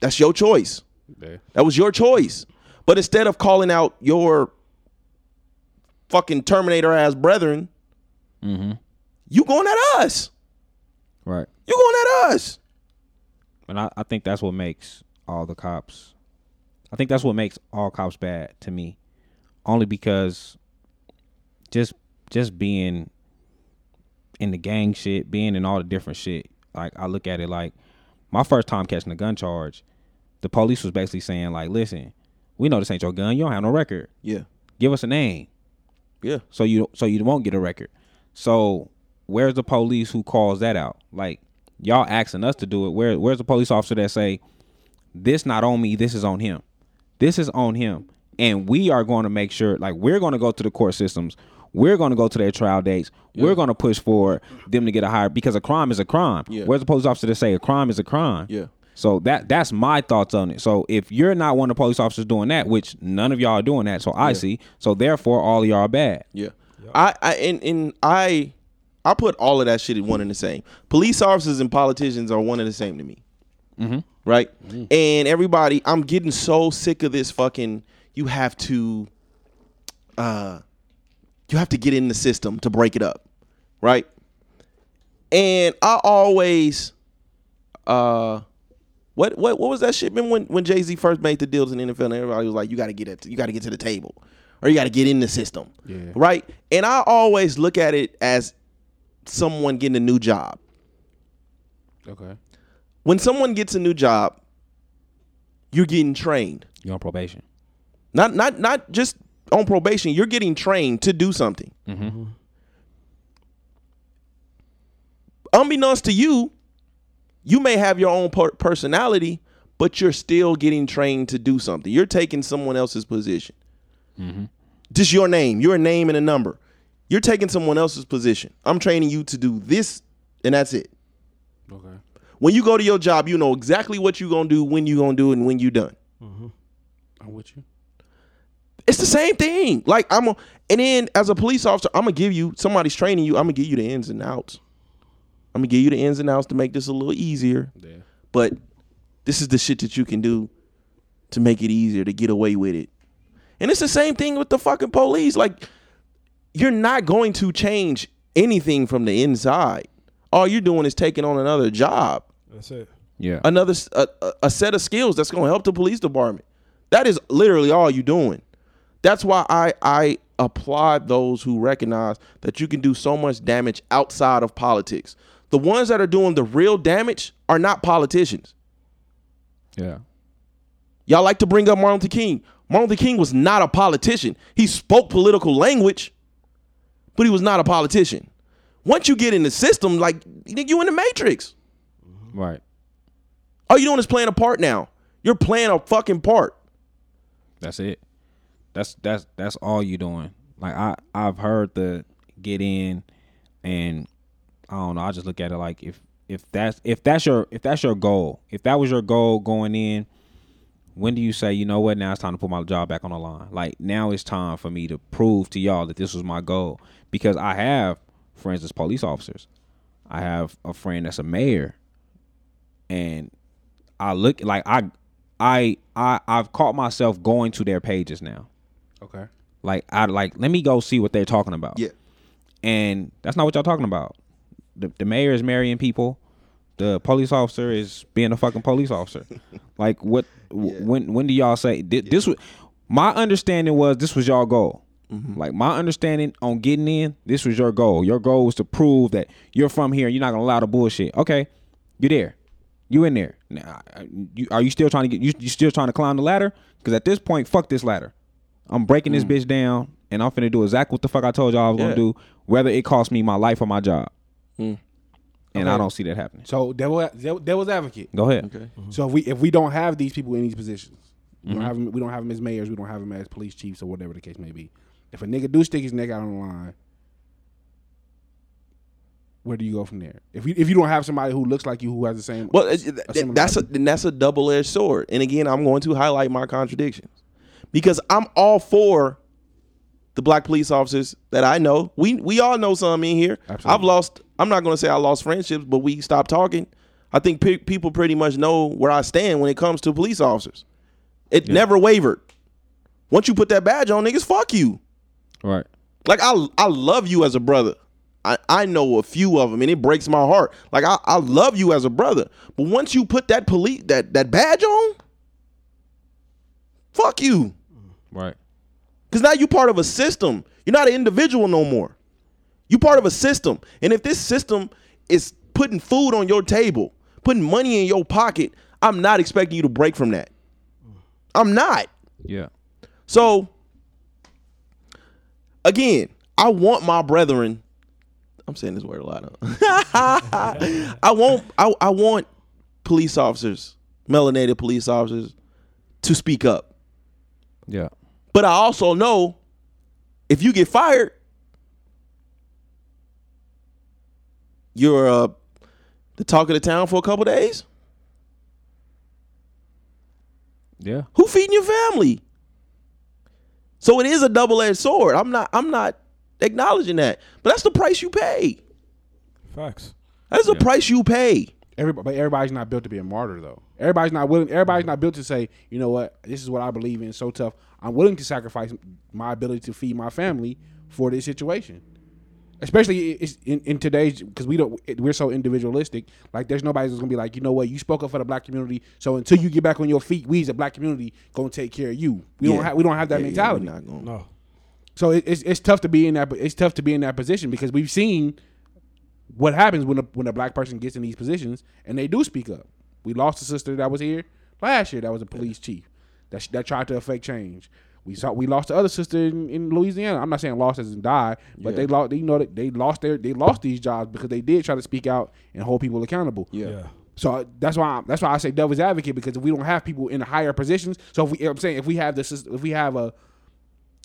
that's your choice. Yeah. That was your choice. But instead of calling out your fucking Terminator ass brethren, Mm-hmm. you going at us. Right. You going at us. And I, I think that's what makes all the cops. I think that's what makes all cops bad to me, only because just just being in the gang shit, being in all the different shit. Like I look at it like my first time catching a gun charge, the police was basically saying like, "Listen, we know this ain't your gun. You don't have no record. Yeah. Give us a name. Yeah. So you so you won't get a record. So where's the police who calls that out? Like y'all asking us to do it. Where where's the police officer that say this not on me, this is on him. This is on him. And we are going to make sure like we're going to go to the court systems. We're going to go to their trial dates. We're going to push for them to get a higher because a crime is a crime. Yeah. Where's the police officer to say a crime is a crime? Yeah. So that that's my thoughts on it. So if you're not one of the police officers doing that, which none of y'all are doing that, so I Yeah. see. So therefore, all of y'all are bad. Yeah. I, I and, and I I put all of that shit in one and the same. Police officers and politicians are one and the same to me. Mm-hmm. Right? And everybody, I'm getting so sick of this fucking you have to uh you have to get in the system to break it up. Right? And I always uh what what what was that shit been when when Jay Z first made the deals in the NFL and everybody was like, you gotta get it you gotta get to the table. Or you gotta get in the system. Yeah. Right? And I always look at it as someone getting a new job. Okay. When someone gets a new job, you're getting trained. You're on probation. Not not not just on probation, you're getting trained to do something. Mm-hmm. Unbeknownst to you, you may have your own per- personality, but you're still getting trained to do something. You're taking someone else's position. Mm-hmm. Just your name, your name and a number. You're taking someone else's position. I'm training you to do this, and that's it. Okay. When you go to your job, you know exactly what you're gonna do, when you're gonna do it, and when you're done. I'm with you. It's the same thing. Like I'm, a, and then as a police officer, I'm gonna give you somebody's training you. I'm gonna give you the ins and outs. I'm gonna give you the ins and outs to make this a little easier. Yeah. But this is the shit that you can do to make it easier to get away with it. And it's the same thing with the fucking police. Like you're not going to change anything from the inside. All you're doing is taking on another job That's it. Yeah. another a set of skills that's going to help the police department. That is literally all you're doing. That's why I I applaud those who recognize that you can do so much damage outside of politics. The ones that are doing the real damage are not politicians. Yeah. Y'all like to bring up Martin Luther King. Martin Luther King was not a politician. He spoke political language, but he was not a politician. Once you get in the system, like you in the matrix. Right. All you doing is playing a part now. You're playing a fucking part. That's it. That's that's that's all you doing. Like I I've heard the get in and I don't know, I just look at it like if if that's if that's your if that's your goal, if that was your goal going in, when do you say, you know what, now it's time to put my job back on the line? Like now it's time for me to prove to y'all that this was my goal. Because I have friends as police officers. I have a friend that's a mayor and I look like I I I I've caught myself going to their pages now. Okay. Like I like let me go see what they're talking about. Yeah. And that's not what y'all talking about. The the mayor is marrying people. The police officer is being a fucking police officer. like what w when when do y'all say thi- this was my understanding was this was y'all goal. Mm-hmm. Like my understanding on getting in, this was your goal. Your goal was to prove that you're from here and you're not gonna allow the bullshit. Okay, you're there. You in there. Now, you, are you still trying to get? You, you still trying to climb the ladder? Because at this point, fuck this ladder. I'm breaking this mm. bitch down, and I'm finna do exactly what the fuck I told y'all I was Yeah. gonna do, whether it costs me my life or my job. Mm. And I don't see that happening. So devil, devil- devil's advocate. Go ahead. Okay. Mm-hmm. So if we if we don't have these people in these positions, we Mhm. don't mm-hmm. have them, we don't have them as mayors, we don't have them as police chiefs or whatever the case may be. If a nigga do stick his neck out on the line, where do you go from there? If you if you don't have somebody who looks like you who has the same Well, a that's a and that's a double edged sword. And again, I'm going to highlight my contradictions because I'm all for the black police officers that I know. We we all know some in here. I've lost I'm not going to say I lost friendships, but we stopped talking. I think pe- people pretty much know where I stand when it comes to police officers. It never wavered. Once you put that badge on, niggas, fuck you. Right. Like I, I love you as a brother. I, I know a few of them, and it breaks my heart. Like I, I love you as a brother, but once you put that police that that badge on, fuck you. Right. Because now you're part of a system. You're not an individual no more. You're part of a system. And if this system is putting food on your table, putting money in your pocket, I'm not expecting you to break from that. I'm not. Yeah. So, again, I want my brethren. I'm saying this word a lot. Huh? I want I, I want police officers, melanated police officers, to speak up. Yeah. But I also know if you get fired, you're uh, the talk of the town for a couple days. Yeah. Who feeding your family? So it is a double-edged sword. I'm not I'm not acknowledging that. But that's the price you pay. Facts. That's the price you pay. Everybody, but everybody's not built to be a martyr, though. Everybody's not willing. Everybody's not built to say, you know what, this is what I believe in. So tough. I'm willing to sacrifice my ability to feed my family for this situation. Especially in, in today's because we don't we're so individualistic. Like there's nobody that's gonna be like, you know what, you spoke up for the black community. So until you get back on your feet, we as a black community gonna take care of you. We Yeah. don't have we don't have that Yeah, yeah, mentality. we're not gonna- No. So it, it's it's tough to be in that it's tough to be in that position because we've seen what happens when a when a black person gets in these positions and they do speak up. We lost a sister that was here last year that was a police chief that that tried to affect change. We saw we lost the other sister in, in Louisiana. I'm not saying lost as in die, but Yeah. they lost. They, you know that they lost their they lost these jobs because they did try to speak out and hold people accountable. Yeah. Yeah. So uh, that's why I, that's why I say devil's advocate because if we don't have people in higher positions, so if we I'm saying if we have this if we have a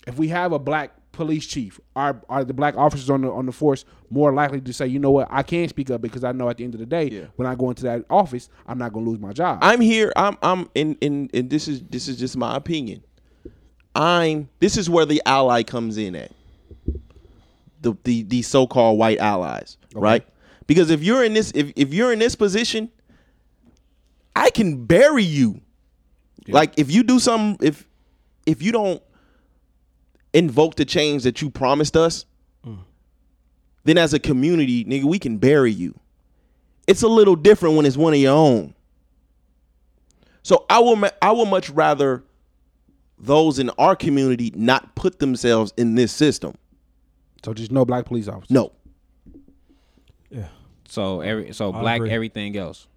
if we have a black police chief, are are the black officers on the on the force more likely to say, you know what, I can't speak up because I know at the end of the day, when I go into that office, I'm not gonna lose my job. I'm here. I'm I'm in in and this is this is just my opinion. I'm this is where the ally comes in at. The the the so-called white allies, right? Because if you're in this if if you're in this position, I can bury you. Like if you do something if if you don't invoke the change that you promised us, then as a community, nigga, we can bury you. It's a little different when it's one of your own. So I will I will much rather those in our community not put themselves in this system. So just no black police officers. No. Yeah. So every so I black agree. everything else.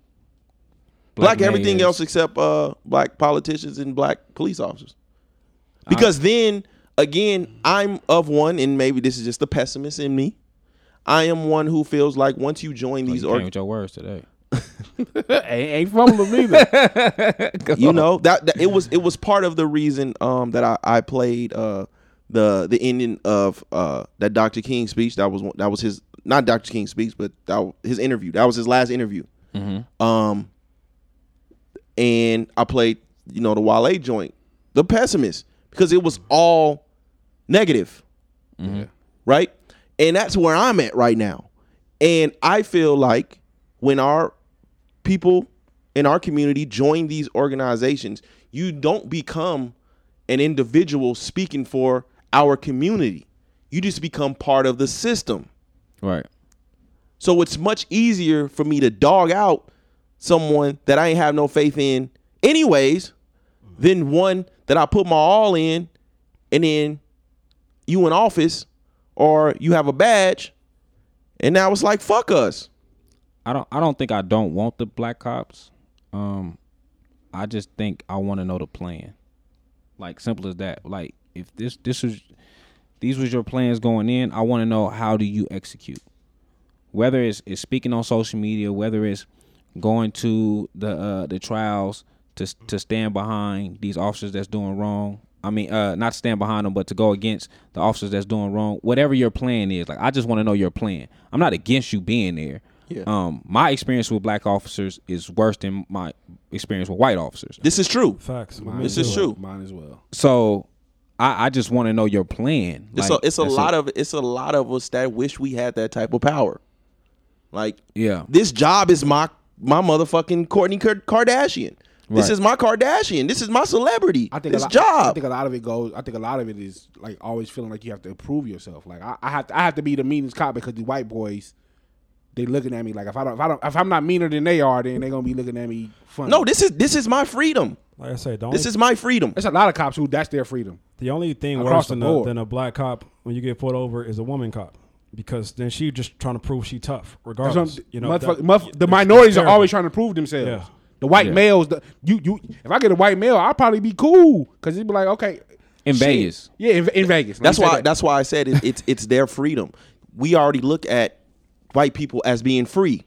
Black, everything else except uh black politicians and black police officers. Because then again, I'm of one, and maybe this is just the pessimist in me. I am one who feels like once you join Oh, these you org- came with your words today. ain't, ain't fumbling either. you know that, that it was it was part of the reason um that I, I played uh the the ending of uh that Dr. King speech that was that was his not Dr. King speech but that his interview that was his last interview Mm-hmm. um and I played you know the Wale joint the pessimist because it was all negative mm-hmm. right and that's where I'm at right now and I feel like when our people in our community join these organizations, you don't become an individual speaking for our community. You just become part of the system. Right. So it's much easier for me to dog out someone that I ain't have no faith in anyways than one that I put my all in and then you in office or you have a badge and now it's like fuck us. I don't I don't think I don't want the black cops. Um I just think I want to know the plan. Like simple as that. Like if this this was these was your plans going in, I want to know how do you execute. Whether it's, it's speaking on social media, whether it's going to the uh the trials to to stand behind these officers that's doing wrong. I mean, uh, not stand behind them, but to go against the officers that's doing wrong. Whatever your plan is, like I just want to know your plan. I'm not against you being there. Yeah. Um, my experience with black officers is worse than my experience with white officers. This is true. Facts. Mine This is well. true. Mine as well. So, I, I just want to know your plan. It's Like, a it's a lot it. of it's a lot of us that wish we had that type of power. Like, Yeah. this job is my my motherfucking Kourtney Kardashian. This Right. is my Kardashian. This is my celebrity. I think this a lot, job. I think a lot of it goes. I think a lot of it is like always feeling like you have to prove yourself. Like I, I have to, I have to be the meanest cop because the white boys, they looking at me like if I don't, if I don't, if I'm not meaner than they are, then they gonna be looking at me funny. no, this is this is my freedom. Like I said, the This is my freedom. There's a lot of cops who that's their freedom. The only thing Across worse the than a, board. than a black cop when you get pulled over is a woman cop, because then she just trying to prove she tough, That's regardless. what I'm- You know, motherfuck- that- muff- the it's- minorities are terrible. always trying to prove themselves. Yeah. The white Yeah. males, the, you you. If I get a white male, I'll probably be cool because he'd be like, okay, In shit. Vegas. yeah, in, in Vegas. Let That's why. that. That's why I said it, it's it's their freedom. We already look at white people as being free.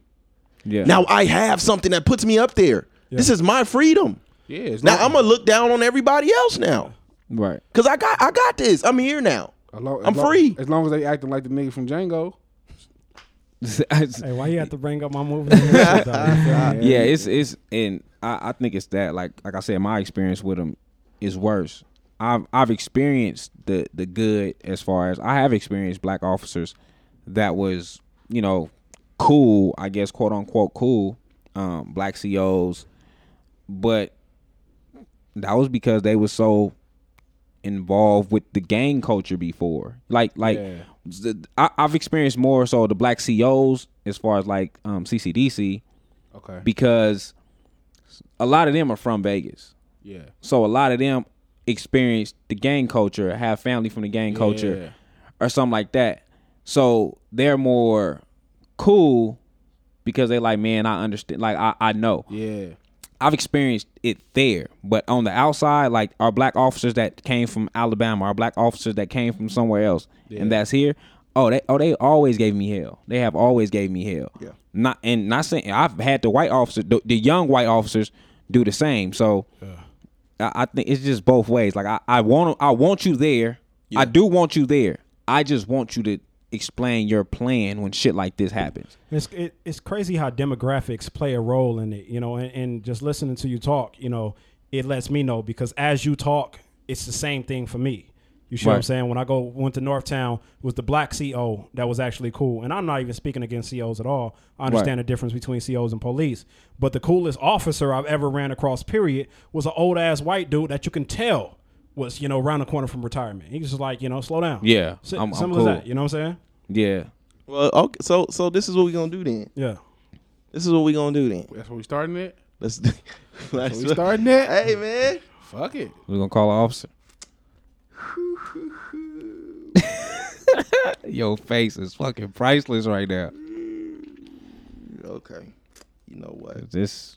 Yeah. Now I have something that puts me up there. This is my freedom. yeah. It's Now not- I'm gonna look down on everybody else now Right. because I got I got this. I'm here now. long- I'm long- free. as long as they acting like the nigga from Django. Hey, why you have to bring up my movie? yeah, it's it's and I, I think it's that like like I said, my experience with them is worse. I've I've experienced the the good as far as I have experienced black officers that was you know cool, I guess quote unquote cool, um, black COs, but that was because they were so involved with the gang culture before. Like like Yeah. The, I, I've experienced more so the black COs as far as like um, CCDC Okay. because a lot of them are from Vegas. Yeah. So a lot of them experience the gang culture, have family from the gang culture, or something like that. So they're more cool because they like, man, I understand. Like I, I know. Yeah. I've experienced it there, but on the outside, like our black officers that came from Alabama, our black officers that came from somewhere else, Yeah. and that's here. Oh, they oh they always gave me hell. They have always gave me hell. Yeah. Not and not saying I've had the white officers, the, the young white officers, do the same. So I, I think it's just both ways. Like I, I want I want you there. I do want you there. I just want you to explain your plan when shit like this happens. It's it, it's crazy how demographics play a role in it, you know, and, and just listening to you talk, you know, it lets me know because as you talk, it's the same thing for me. You see what I'm saying? When I go went to Northtown, was the black CO that was actually cool, and I'm not even speaking against COs at all. I understand Right. the difference between COs and police, but the coolest officer I've ever ran across, period, was an old ass white dude that you can tell was you know around the corner from retirement. He was just like you know slow down. Yeah, Si- I'm- I'm simple cool. as that. You know what I'm saying? Yeah. Well, okay. So so this is what we're gonna do then. Yeah. This is what we're gonna do then. That's what we starting it. Let's. That's where we starting it. Hey man. Fuck it. We're gonna call an officer. Your face is fucking priceless right now. Okay. You know what? This,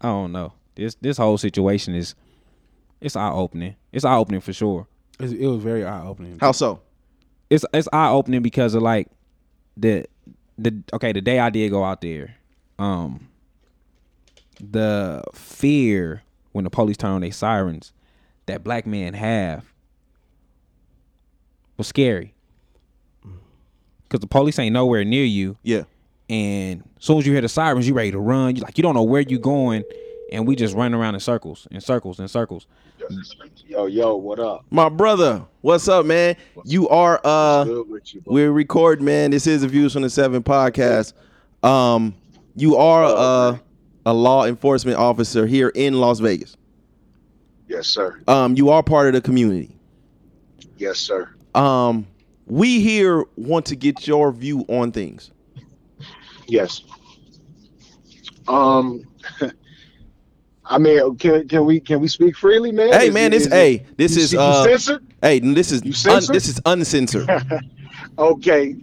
I don't know. This this whole situation is, it's eye opening. It's eye opening for sure. It's, it was very eye opening. How so? It's it's eye opening because of like the the okay the day I did go out there, um, the fear when the police turn on their sirens that black men have was scary. Cause the police ain't nowhere near you. Yeah. And as soon as you hear the sirens, you ready to run. You like you don't know where you going, and we just run around in circles, in circles, in circles. Yo, yo, what up? My brother, what's up, man? You are uh you, we're recording, man. This is the Views from the Seven podcast. Um you are uh a law enforcement officer here in Las Vegas. Yes, sir. Um you are part of the community. Yes, sir. Um we here want to get your view on things. Yes. Um, I mean, can can we can we speak freely, man? Hey Is man, this is hey, this is uh censored? Hey, this is un, this is uncensored. okay,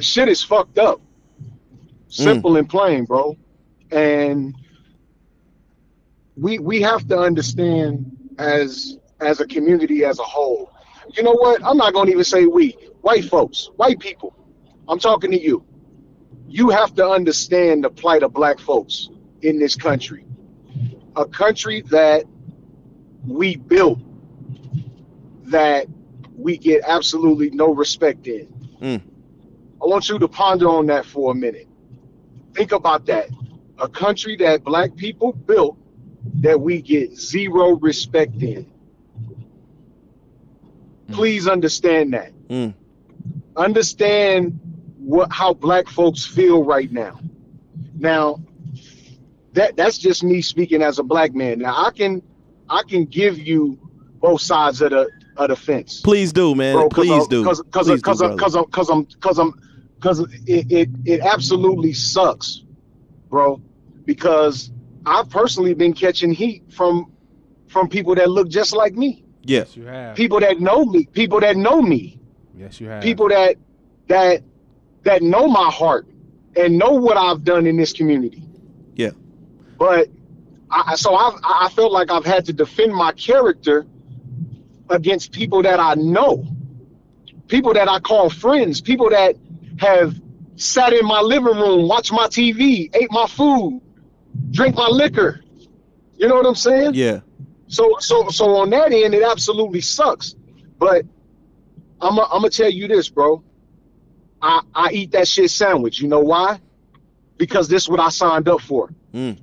shit is fucked up. Simple and plain, bro. And we we have to understand as as a community as a whole. You know what? I'm not going to even say we, white folks, white people. I'm talking to you. You have to understand the plight of black folks in this country. A country that we built that we get absolutely no respect in. Mm. I want you to ponder on that for a minute. Think about that. A country that black people built that we get zero respect in. Please understand that. Mm. Understand what how black folks feel right now. Now, that that's just me speaking as a black man. Now I can I can give you both sides of the of the fence. Please do, man. Bro, 'cause Please I'm- do. Cause, cause, Please do, cause, brother. cause, I'm, cause I'm, cause I'm, cause it, it, it absolutely sucks, bro. Because I've personally been catching heat from, from people that look just like me. Yes, You have. People that know me. People that know me. Yes, you have. People that, that, that know my heart and know what I've done in this community. But I, so I've, I felt like I've had to defend my character against people that I know, people that I call friends, people that have sat in my living room, watched my TV, ate my food, drink my liquor. You know what I'm saying? Yeah. So so so on that end, it absolutely sucks. But I'm i I'm gonna tell you this, bro. I I eat that shit sandwich. You know why? Because this is what I signed up for. Mm.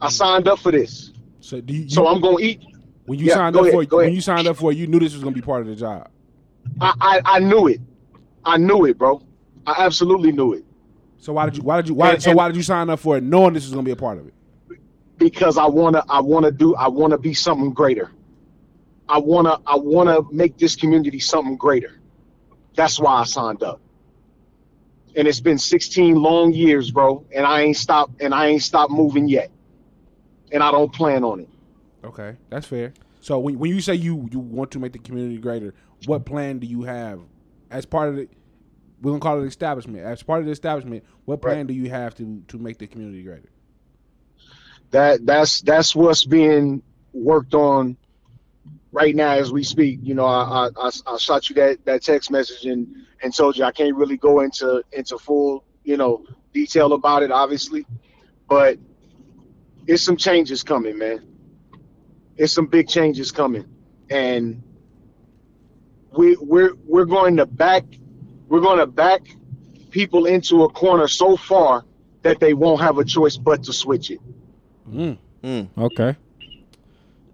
I signed up for this. So do you? So I'm gonna eat. When you Yeah, signed up ahead, for it, when ahead. you signed up for it, you knew this was gonna be part of the job. I, I I knew it. I knew it, bro. I absolutely knew it. So why did you? Why did you? Why? And- so why did you sign up for it, knowing this was gonna be a part of it? because I wanna I wanna do I wanna be something greater. I wanna I wanna make this community something greater. That's why I signed up. And it's been 16 long years, bro, and I ain't stopped and I ain't stopped moving yet. And I don't plan on it. Okay, that's fair. So when, when you say you you want to make the community greater, what plan do you have as part of the? We're gonna call it establishment. As part of the establishment, what plan do you have to to make the community greater? That that's that's what's being worked on right now as we speak. You know, I I, I, I shot you that, that text message and and told you I can't really go into into full you know detail about it, obviously, but it's some changes coming, man. It's some big changes coming, and we we're we're going to back we're going to back people into a corner so far that they won't have a choice but to switch it. Mm. Mm. Okay.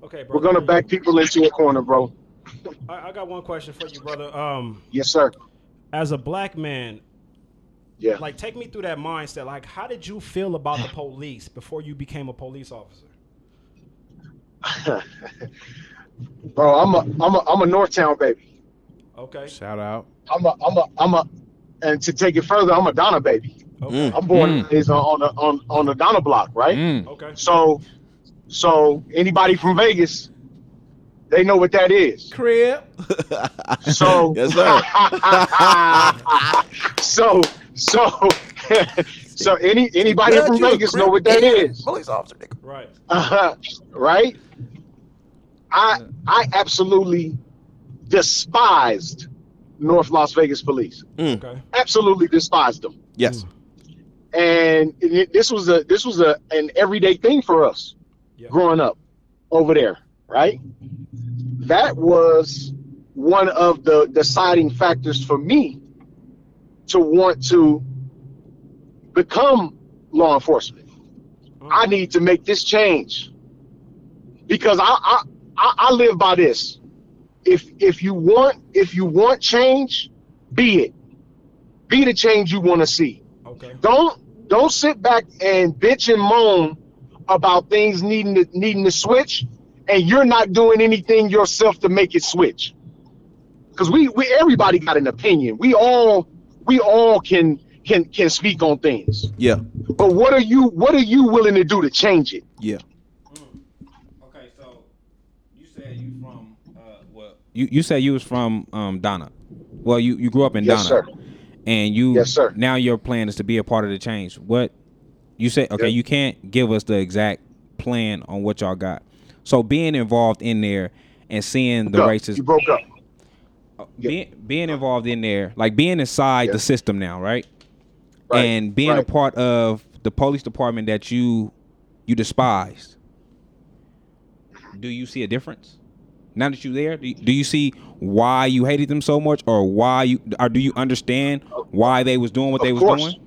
Okay, bro. We're gonna back people into a corner, bro. I, I got one question for you, brother. Um, Yes, sir. as a black man, Yeah. like take me through that mindset. Like, how did you feel about the police before you became a police officer? bro, I'm a I'm a I'm a Northtown baby. Okay. Shout out. I'm a I'm a I'm a and to take it further, I'm a Donna baby. Okay. I'm born Mm. and raised on on the on, on the Donna block, right? Mm. Okay. So so anybody from Vegas, they know what that is. Crib. So Yes, sir. so so so any anybody Glad from Vegas know what that is? Police officer, nigga. Right. Uh-huh. right? I I absolutely despised North Las Vegas police. Mm. Okay. Absolutely despised them. Yes. And it, this was a this was a an everyday thing for us Yeah. growing up over there, right? That was one of the deciding factors for me to want to become law enforcement. I mm. need to make this change because I, I I I live by this. If if you want if you want change, be it. Be the change you want to see. Okay. Don't don't sit back and bitch and moan about things needing to needing to switch, and you're not doing anything yourself to make it switch. Because we we everybody got an opinion. We all we all can can can speak on things. Yeah. But what are you what are you willing to do to change it? Yeah. Okay, so you said you from uh, well, you you said you was from um, Donna. Well, you you grew up in Yes, Donna, sir. and you Yes, sir. now your plan is to be a part of the change. What you say? Okay, you can't give us the exact plan on what y'all got. So being involved in there and seeing the No, racist You broke up. Being being involved in there, like being inside the system now, right? Right, And being a part of the police department that you you despised. Do you see a difference? Now that you're there, do you, do you see why you hated them so much, or why you, or do you understand why they was doing what they was course. doing?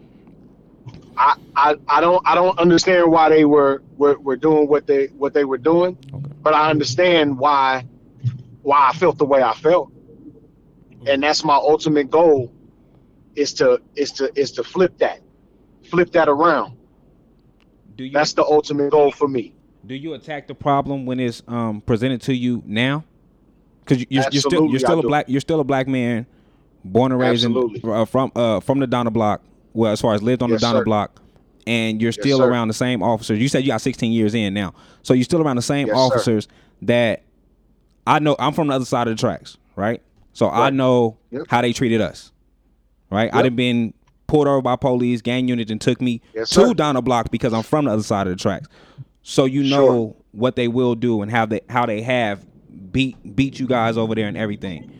I, I, I don't I don't understand why they were, were, were doing what they what they were doing, but I understand why why I felt the way I felt, and that's my ultimate goal is to is to is to flip that, flip that around. Do you, That's the ultimate goal for me. Do you attack the problem when it's um, presented to you now? Because you're, you're still you're still I a do. black you're still a black man, born and raised in, uh, from uh, from the Donna block. Well, as far as lived on Yes, the Donna sir. block, and you're still sir. around the same officers. You said you got 16 years in now, so you're still around the same Yes, sir. officers that I know. I'm from the other side of the tracks, right? So I know Yep. how they treated us, right? I Yep. done been pulled over by police, gang unit, and took me Yes, to sir. Donna block because I'm from the other side of the tracks. So you know Sure. what they will do and how they how they have beat beat you guys over there and everything.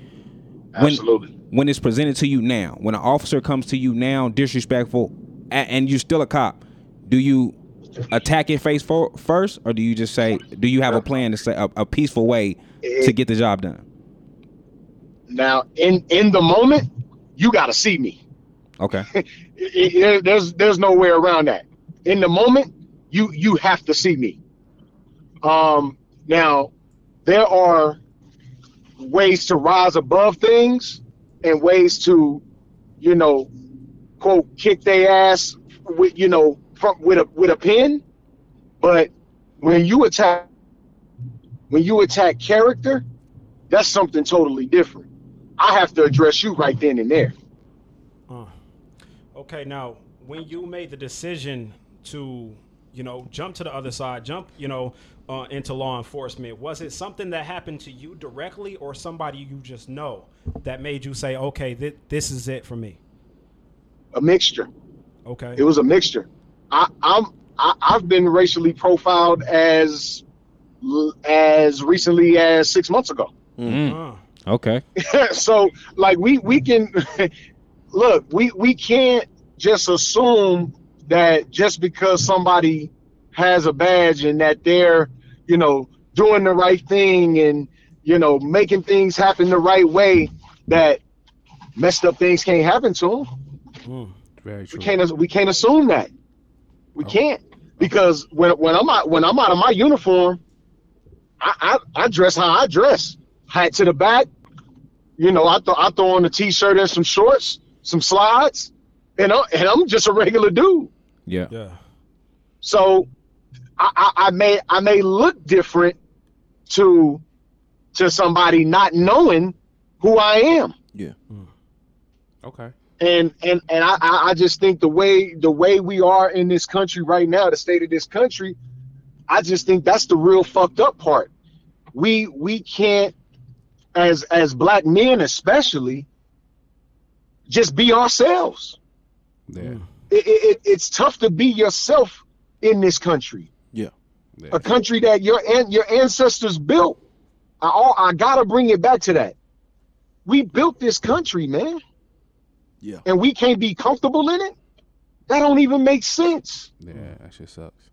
When, Absolutely. When it's presented to you now, when an officer comes to you now, disrespectful, a- and you're still a cop, do you attack it face for, first, or do you just say, do you have a plan to say a, a peaceful way to get the job done? Now, in in the moment, you got to see me. Okay. It- it- there's there's no way around that. In the moment, you you have to see me. Um, now, there are ways to rise above things and ways to, you know, quote kick their ass with you know from with a with a pin. But when you attack when you attack character, that's something totally different. I have to address you right then and there. Okay, now when you made the decision to, you know, jump to the other side, jump, you know, uh, into law enforcement, was it something that happened to you directly, or somebody you just know that made you say, okay, th- this is it for me? A mixture. Okay. It was a mixture. I, I'm I, I've been racially profiled as as recently as six months ago. Mm. Okay. so like we we can look we we can't just assume that just because somebody has a badge and that they're you know doing the right thing and you know making things happen the right way that messed up things can't happen to them. Mm, very true. We can't we can't assume that. We oh. can't because when when I'm out when I'm out of my uniform, I I, I dress how I dress, hat to the back. You know, I th- I throw on a t-shirt and some shorts, some slides, and I, and I'm just a regular dude. Yeah. Yeah. So I, I, I may I may look different to to somebody not knowing who I am. Yeah. Hmm. Okay. and and and I, I I just think the way the way we are in this country right now, the state of this country, I just think that's the real fucked up part. We we can't as as black men especially just be ourselves. Yeah. It, it, it- it's tough to be yourself in this country. Yeah. A country that your an, your ancestors built. I all I gotta bring it back to that. We built this country, man Yeah. and we can't be comfortable in it, that don't even make sense. Yeah, that shit sucks.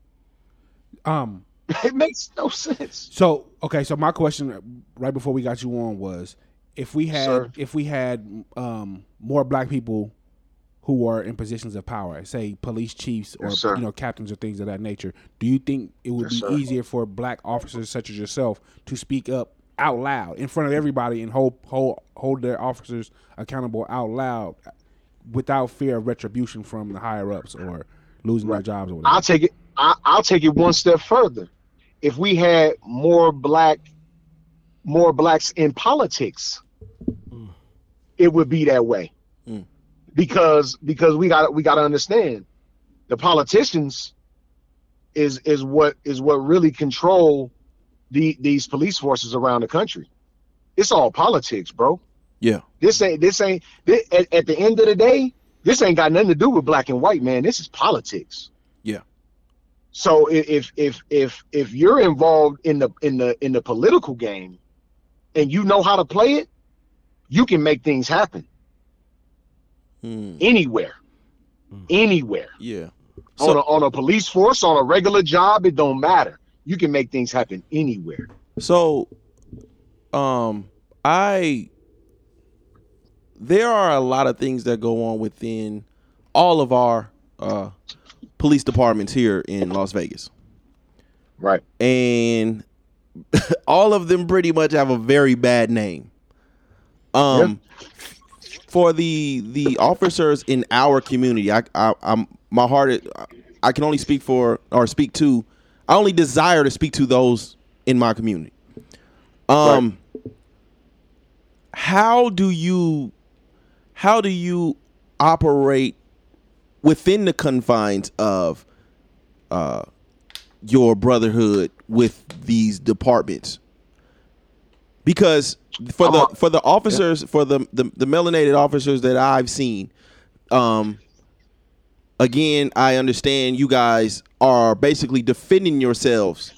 Um, it makes no sense. So okay, so my question right before we got you on was if we had Sir. if we had um more black people who are in positions of power, say police chiefs or Yes, you know captains or things of that nature, do you think it would Yes, be sir. easier for black officers such as yourself to speak up out loud in front of everybody and hold hold hold their officers accountable out loud without fear of retribution from the higher ups or losing their jobs or whatever? I'll take it. I, I'll take it one step further. If we had more black, more blacks in politics, mm. it would be that way. Mm. Because because we got we got to understand, the politicians is is what is what really control the these police forces around the country. It's all politics, bro. Yeah. This ain't this ain't thi- at, at the end of the day, this ain't got nothing to do with black and white, man. This is politics. Yeah. So if if if if you're involved in the in the in the political game and you know how to play it, you can make things happen anywhere. Anywhere. Yeah. on a on a police force, on a regular job, it don't matter. You can make things happen anywhere. So, um, I there are a lot of things that go on within all of our uh, police departments here in Las Vegas, right? And all of them pretty much have a very bad name. Um, for the the officers in our community. I, I I'm my heart. I can only speak for or speak to. I only desire to speak to those in my community. Um, how do you how do you operate within the confines of uh your brotherhood with these departments? Because for the for the officers for the, the the melanated officers that I've seen, um, again, I understand you guys are basically defending yourselves.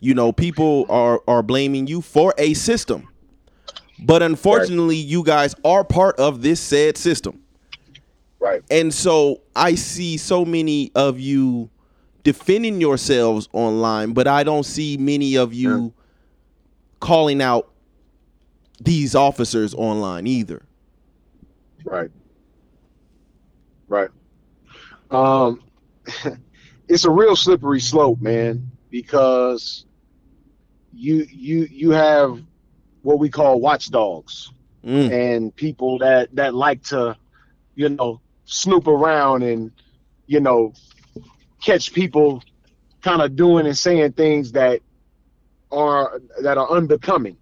You know, people are are blaming you for a system. But unfortunately, you guys are part of this said system. Right. And so I see so many of you defending yourselves online, but I don't see many of you calling out these officers online either. Right. Right. Um, it's a real slippery slope, man, because you you you have what we call watchdogs and people that that like to, you know, snoop around and you know catch people kind of doing and saying things that are that are unbecoming.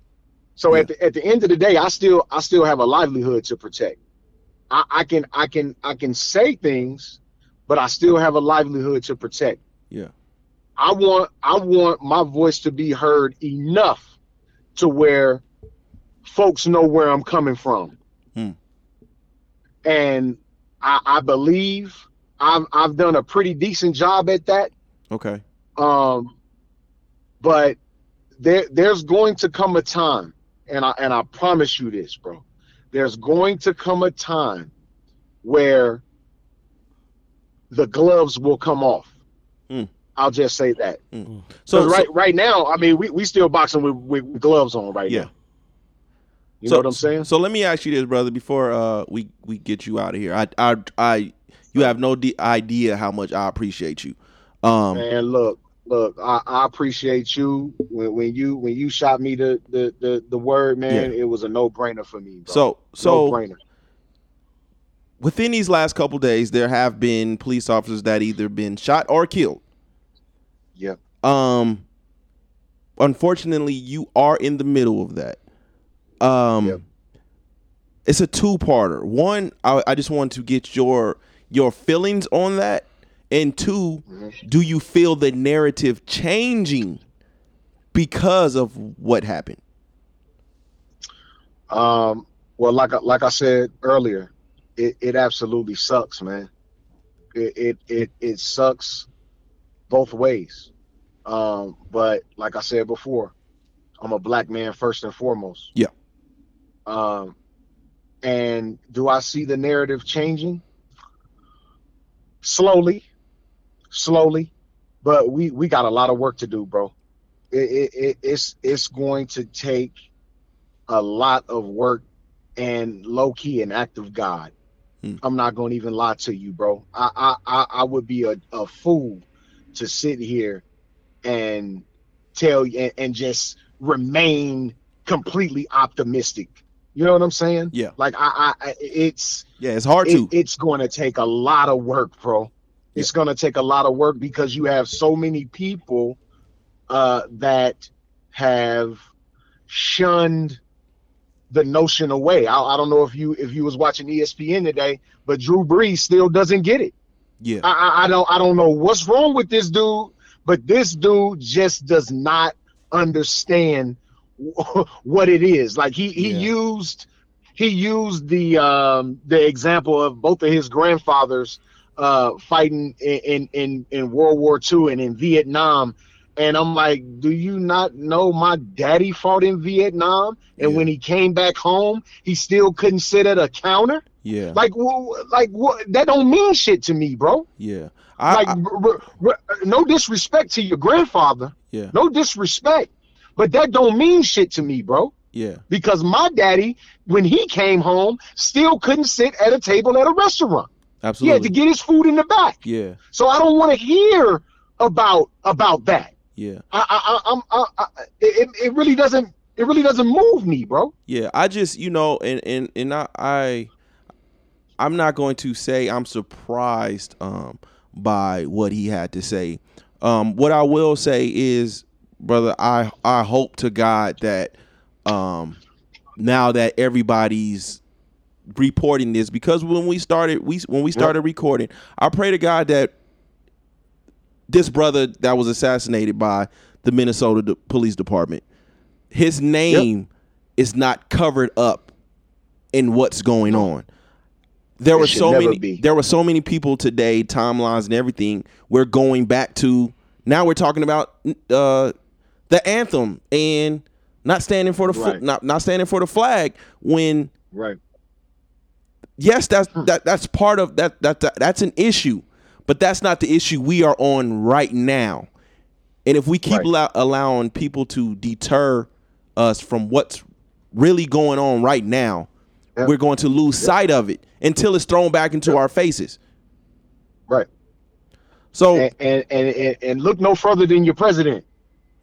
So at the at the end of the day, I still I still have a livelihood to protect. I, I can I can I can say things, but I still have a livelihood to protect. Yeah. I want I want my voice to be heard enough to where folks know where I'm coming from. Hmm. And I, I believe I've I've done a pretty decent job at that. Okay. Um, but there there's going to come a time, and I and I promise you this, bro. There's going to come a time where the gloves will come off. Hmm. I'll just say that. So- So right so- right now, I mean, we, we still boxing with, with gloves on right Yeah. now. You know what I'm saying? So let me ask you this, brother, before uh we we get you out of here. I I I you have no de- idea how much I appreciate you. Um Man, look, look, I, I appreciate you. When, when you when you shot me the the the, the word, man, Yeah. it was a no brainer for me. Bro. So so no brainer. within these last couple days there have been police officers that either been shot or killed. Yeah. Um unfortunately you are in the middle of that. Um it's a two-parter. One, I, I just want to get your your feelings on that. And 2 do you feel the narrative changing because of what happened? Um, well, like I- like I said earlier, it, it absolutely sucks, man. It, it it it sucks both ways. Um, but like I said before, I'm a black man first and foremost. Yeah. Um, and do I see the narrative changing? Slowly, slowly, but we we got a lot of work to do, bro. It, it, it it's it's going to take a lot of work and low key an act of God. I'm not going to even lie to you, bro. I I I, I would be a, a fool to sit here and tell you and, and just remain completely optimistic. You know what I'm saying? Yeah. Like I, I it's Yeah, it's hard it- to. It's going to take a lot of work, bro. It's going to take a lot of work because you have so many people uh, that have shunned the notion away. I, I don't know if you if you was watching ESPN today, but Drew Brees still doesn't get it. Yeah. I, I, I don't I don't know what's wrong with this dude, but this dude just does not understand what it is. Like he he used he used the um the example of both of his grandfathers uh fighting in in in, World War II and in Vietnam. And I'm like, do you not know my daddy fought in Vietnam? And when he came back home, he still couldn't sit at a counter. Yeah. Like, like what? That don't mean shit to me, bro. Yeah. like, r- r- r- no disrespect to your grandfather. Yeah. No disrespect, but that don't mean shit to me, bro. Yeah. Because my daddy, when he came home, still couldn't sit at a table at a restaurant. He had to get his food in the back. Yeah. So I don't want to hear about about that. Yeah. I, I, I, I'm, I, I, it, it really doesn't, it really doesn't move me, bro. Yeah, I just you know, and and and I I, I'm not going to say I'm surprised um, by what he had to say. Um, what I will say is, brother, I I hope to God that um, now that everybody's reporting this, because when we started we when we started recording, I pray to God that this brother that was assassinated by the Minnesota De- Police Department, his name is not covered up in what's going on. There It were so many be. there were so many people today, timelines and everything. We're going back to now we're talking about uh the anthem and not standing for the Right. not not standing for the flag when Right. yes, that's hmm. that that's part of that that, that that's an issue, but that's not the issue we are on right now. And if we keep allow, allowing people to deter us from what's really going on right now, we're going to lose sight of it until it's thrown back into our faces. Right. So and, and, and, and look no further than your president.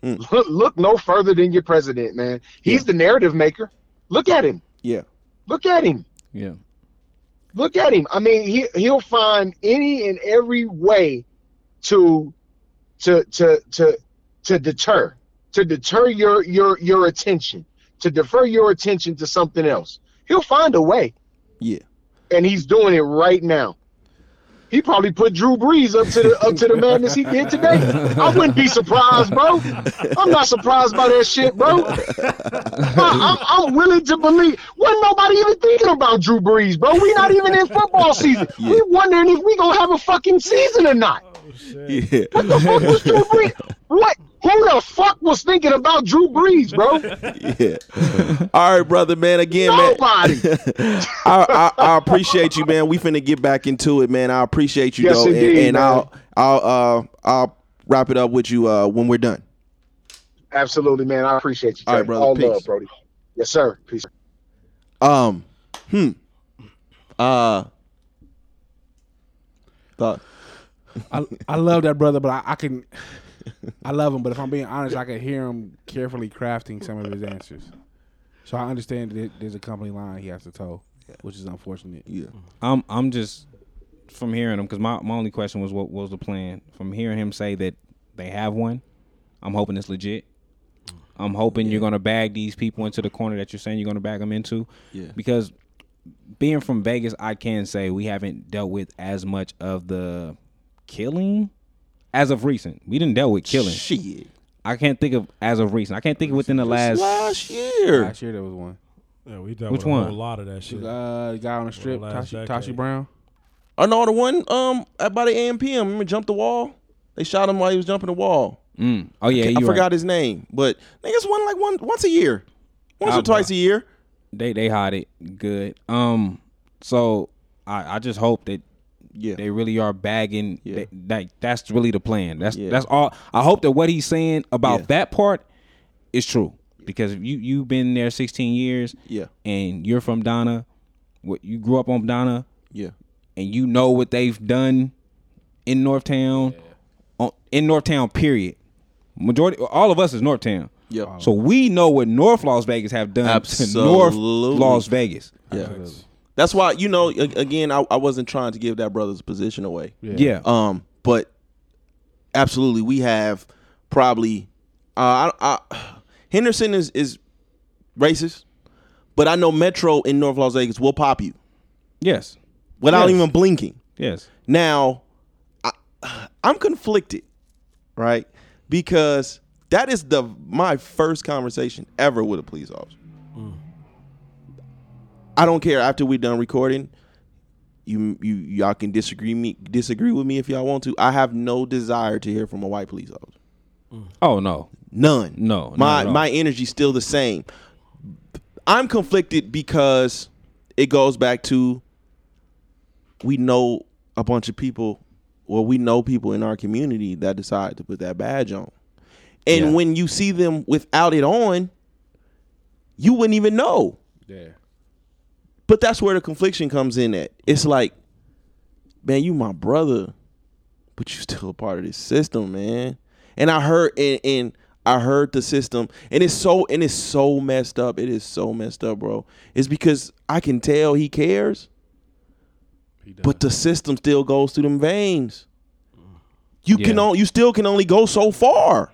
Hmm. Look, look no further than your president, man. He's the narrative maker. Look at him. Yeah. Look at him. Yeah. Look at him. I mean, he he'll find any and every way to to to to to deter to deter your your your attention to defer your attention to something else. He'll find a way, Yeah. and he's doing it right now. He probably put Drew Brees up to the up to the madness he did today. I wouldn't be surprised, bro. I'm not surprised by that shit, bro. I, I'm, I'm willing to believe. Wasn't nobody even thinking about Drew Brees, bro. We not even in football season. We wondering if we gonna have a fucking season or not. Yeah. What the fuck was Drew Brees? What? Who the fuck was thinking about Drew Brees, bro? Yeah. All right, brother, man. Again, Nobody. man. I, I, I appreciate you, man. We finna get back into it, man. I appreciate you, Yes, though, and, indeed, and man. I'll I'll uh I'll wrap it up with you uh when we're done. Absolutely, man. I appreciate you. All right, brother. All Peace. love, Brody. Yes, sir. Peace. Um, hmm. Uh, thought. I I love that brother, but I, I can I love him, but if I'm being honest, I can hear him carefully crafting some of his answers. So I understand that there's a company line he has to toe, which is unfortunate. Yeah. Mm-hmm. I'm I'm just from hearing him because my, my only question was what was the plan. From hearing him say that they have one, I'm hoping it's legit. I'm hoping you're gonna bag these people into the corner that you're saying you're gonna bag them into. Yeah. Because being from Vegas, I can say we haven't dealt with as much of the killing as of recent. We didn't deal with killing. Shit. I can't think of as of recent. I can't think of within the last last year. Last year there was one. Yeah, we dealt Which with a one? whole lot of that shit. Uh, the guy on the strip, last Tashii, decade. Tashii Brown. Oh no, the one um at by the AMPM. Remember, jumped the wall. They shot him while he was jumping the wall. Mm. Oh yeah, I, you forgot right. his name, but niggas won like one once a year, once Ah, or twice a year. They they hide it good. Um, so I I just hope that yeah they really are bagging. Yeah. That, that that's really the plan. That's Yeah. that's all. I hope that what he's saying about Yeah. that part is true because if you you've been there 16 years. Yeah. and you're from Donna. What you grew up on Donna. Yeah. and you know what they've done in Northtown, on, in Northtown. Period. Majority, all of us is Northtown. Yep. So we know what North Las Vegas have done to North Las Vegas. Yeah. That's why you know again I, I wasn't trying to give that brother's position away. Yeah. Yeah. Um, but absolutely we have probably uh I, I, Henderson is is racist, but I know Metro in North Las Vegas will pop you Yes. without Yes. even blinking. Yes. Now, I, I'm conflicted, right? Because that is the my first conversation ever with a police officer. I don't care after we're done recording. You you y'all can disagree me disagree with me if y'all want to. I have no desire to hear from a white police officer. Oh no. None. No. my my energy's still the same. I'm conflicted because it goes back to we know a bunch of people, well, we know people in our community that decide to put that badge on. And Yeah. when you see them without it on, you wouldn't even know. Yeah. But that's where the confliction comes in at. It's like, man, you my brother, but you still a part of this system, man. And I heard and, and I heard the system, and it's so and it's so messed up. It is so messed up, bro. It's because I can tell he cares, but the system still goes through them veins. You can Yeah. on, you still can only go so far.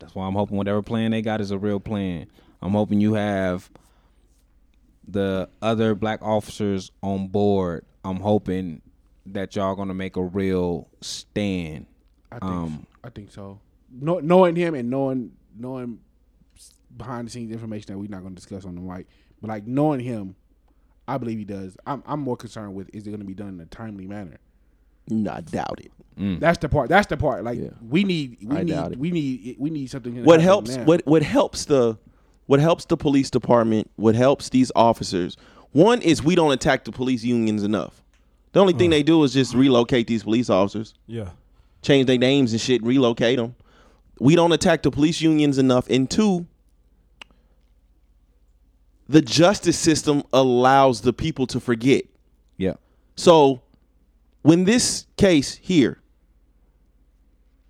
That's why I'm hoping whatever plan they got is a real plan. I'm hoping you have the other black officers on board. I'm hoping that y'all gonna make a real stand. I think Um, I think so. Know, knowing him and knowing knowing behind the scenes information that we're not going to discuss on the mic, but like knowing him, I believe he does. I'm I'm more concerned with is it going to be done in a timely manner. No, I doubt it. That's the part. That's the part. Like we need we I doubt need it. we need we need something. what helps now. what what helps the what helps the police department what helps these officers one is we don't attack the police unions enough the only thing mm. they do is just relocate these police officers Yeah. change their names and shit and relocate them we don't attack the police unions enough and two the justice system allows the people to forget Yeah. so when this case here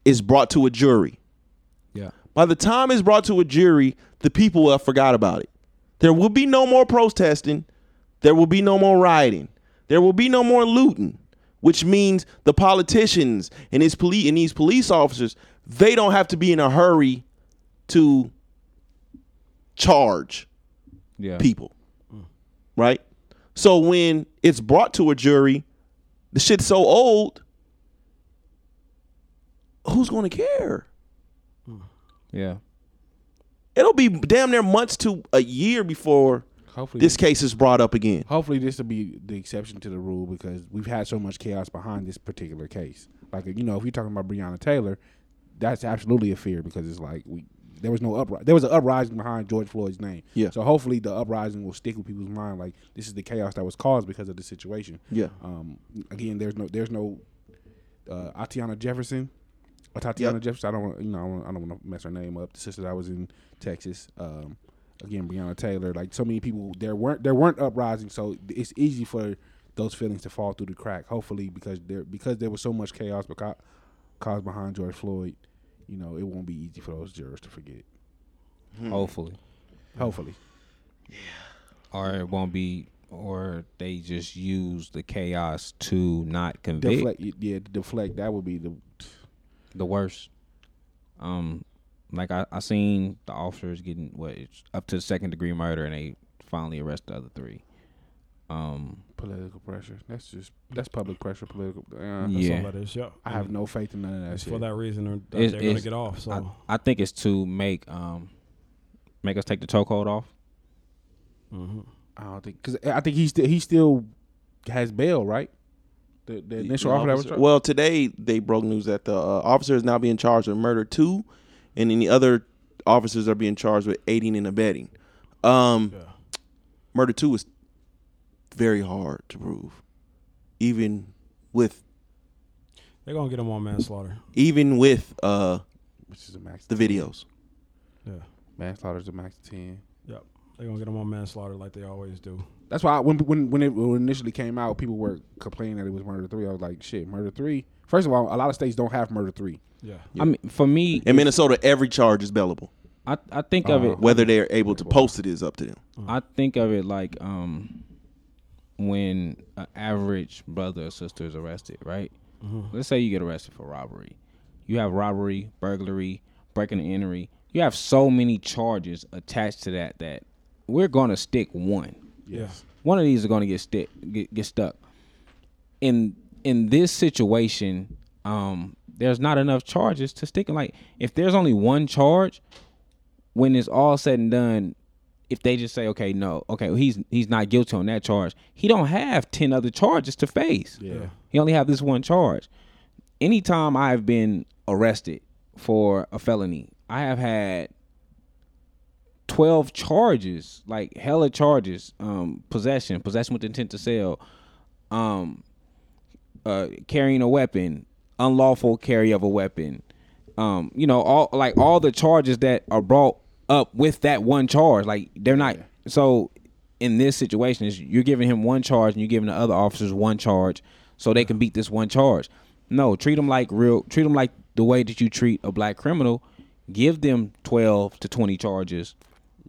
is brought to a jury Yeah. by the time it's brought to a jury, the people will have forgot about it. There will be no more protesting. There will be no more rioting. There will be no more looting, which means the politicians and his police and these police officers, they don't have to be in a hurry to charge Yeah. people. Right? So when it's brought to a jury, the shit's so old, who's going to care? Yeah. It'll be damn near months to a year before Hopefully this case is brought up again. Hopefully, this will be the exception to the rule because we've had so much chaos behind this particular case. Like you know, if you're talking about Breonna Taylor, that's absolutely a fear because it's like we there was no uprising. There was an uprising behind George Floyd's name. Yeah. So hopefully, the uprising will stick with people's mind. Like this is the chaos that was caused because of the situation. Yeah. Um. Again, there's no there's no uh, Atiana Jefferson. Or Tatiana Yep. Jefferson. I don't want you know I don't, I don't want to mess her name up. The sister that was in Texas. Um, again, Breonna Taylor. Like so many people, there weren't there weren't uprising, so it's easy for those feelings to fall through the crack. Hopefully, because there because there was so much chaos beca- caused behind George Floyd, you know, it won't be easy for those jurors to forget. Hopefully. Hopefully. yeah. Or it won't be or they just use the chaos to not convict. Deflect, yeah, deflect. That would be the the worst. Um, like I, I seen the officers getting what it's up to second degree murder, and they finally arrest the other three. Um, political pressure. That's just that's public pressure. Political. Uh, Yeah. all that is, yeah. I have no faith in none of that It's shit. for that reason they're, it's- they're gonna get off. So I, I think it's to make um make us take the chokehold off. Mm-hmm. I don't think because I think he still he still has bail, right? The, the initial The offer that was officer- well, today they broke news that the uh, officer is now being charged with murder two, and then the other officers are being charged with aiding and abetting. Um, Murder two is very hard to prove, even with they're gonna get them on manslaughter. even with uh, which is a max the videos. Yeah. manslaughter's a max of ten. Yep. They're gonna get them on manslaughter like they always do. That's why when when when it, when it initially came out, people were complaining that it was murder three. I was like, shit, murder three. First of all, a lot of states don't have murder three. Yeah. I mean, for me, In Minnesota, every charge is bailable. I I think of it Whether they're able to post it is up to them. I think of it like um when an average brother or sister is arrested, right? Mhm. Let's say you get arrested for robbery. You have robbery, burglary, breaking and entering. You have so many charges attached to that that we're gonna stick one. Yes. One of these are gonna get stick get, get stuck. In in this situation, um, there's not enough charges to stick. Like if there's only one charge, when it's all said and done, if they just say, okay, no, okay, well, he's he's not guilty on that charge, he don't have ten other charges to face. Yeah. He only have this one charge. Anytime I've been arrested for a felony, I have had twelve charges, like hella charges. Um, possession, possession with intent to sell, um, uh, carrying a weapon, unlawful carry of a weapon. Um, you know, all like all the charges that are brought up with that one charge. Like they're not so in this situation is you're giving him one charge and you're giving the other officers one charge so they can beat this one charge. No, treat them like real treat them like the way that you treat a black criminal. Give them 12 to 20 charges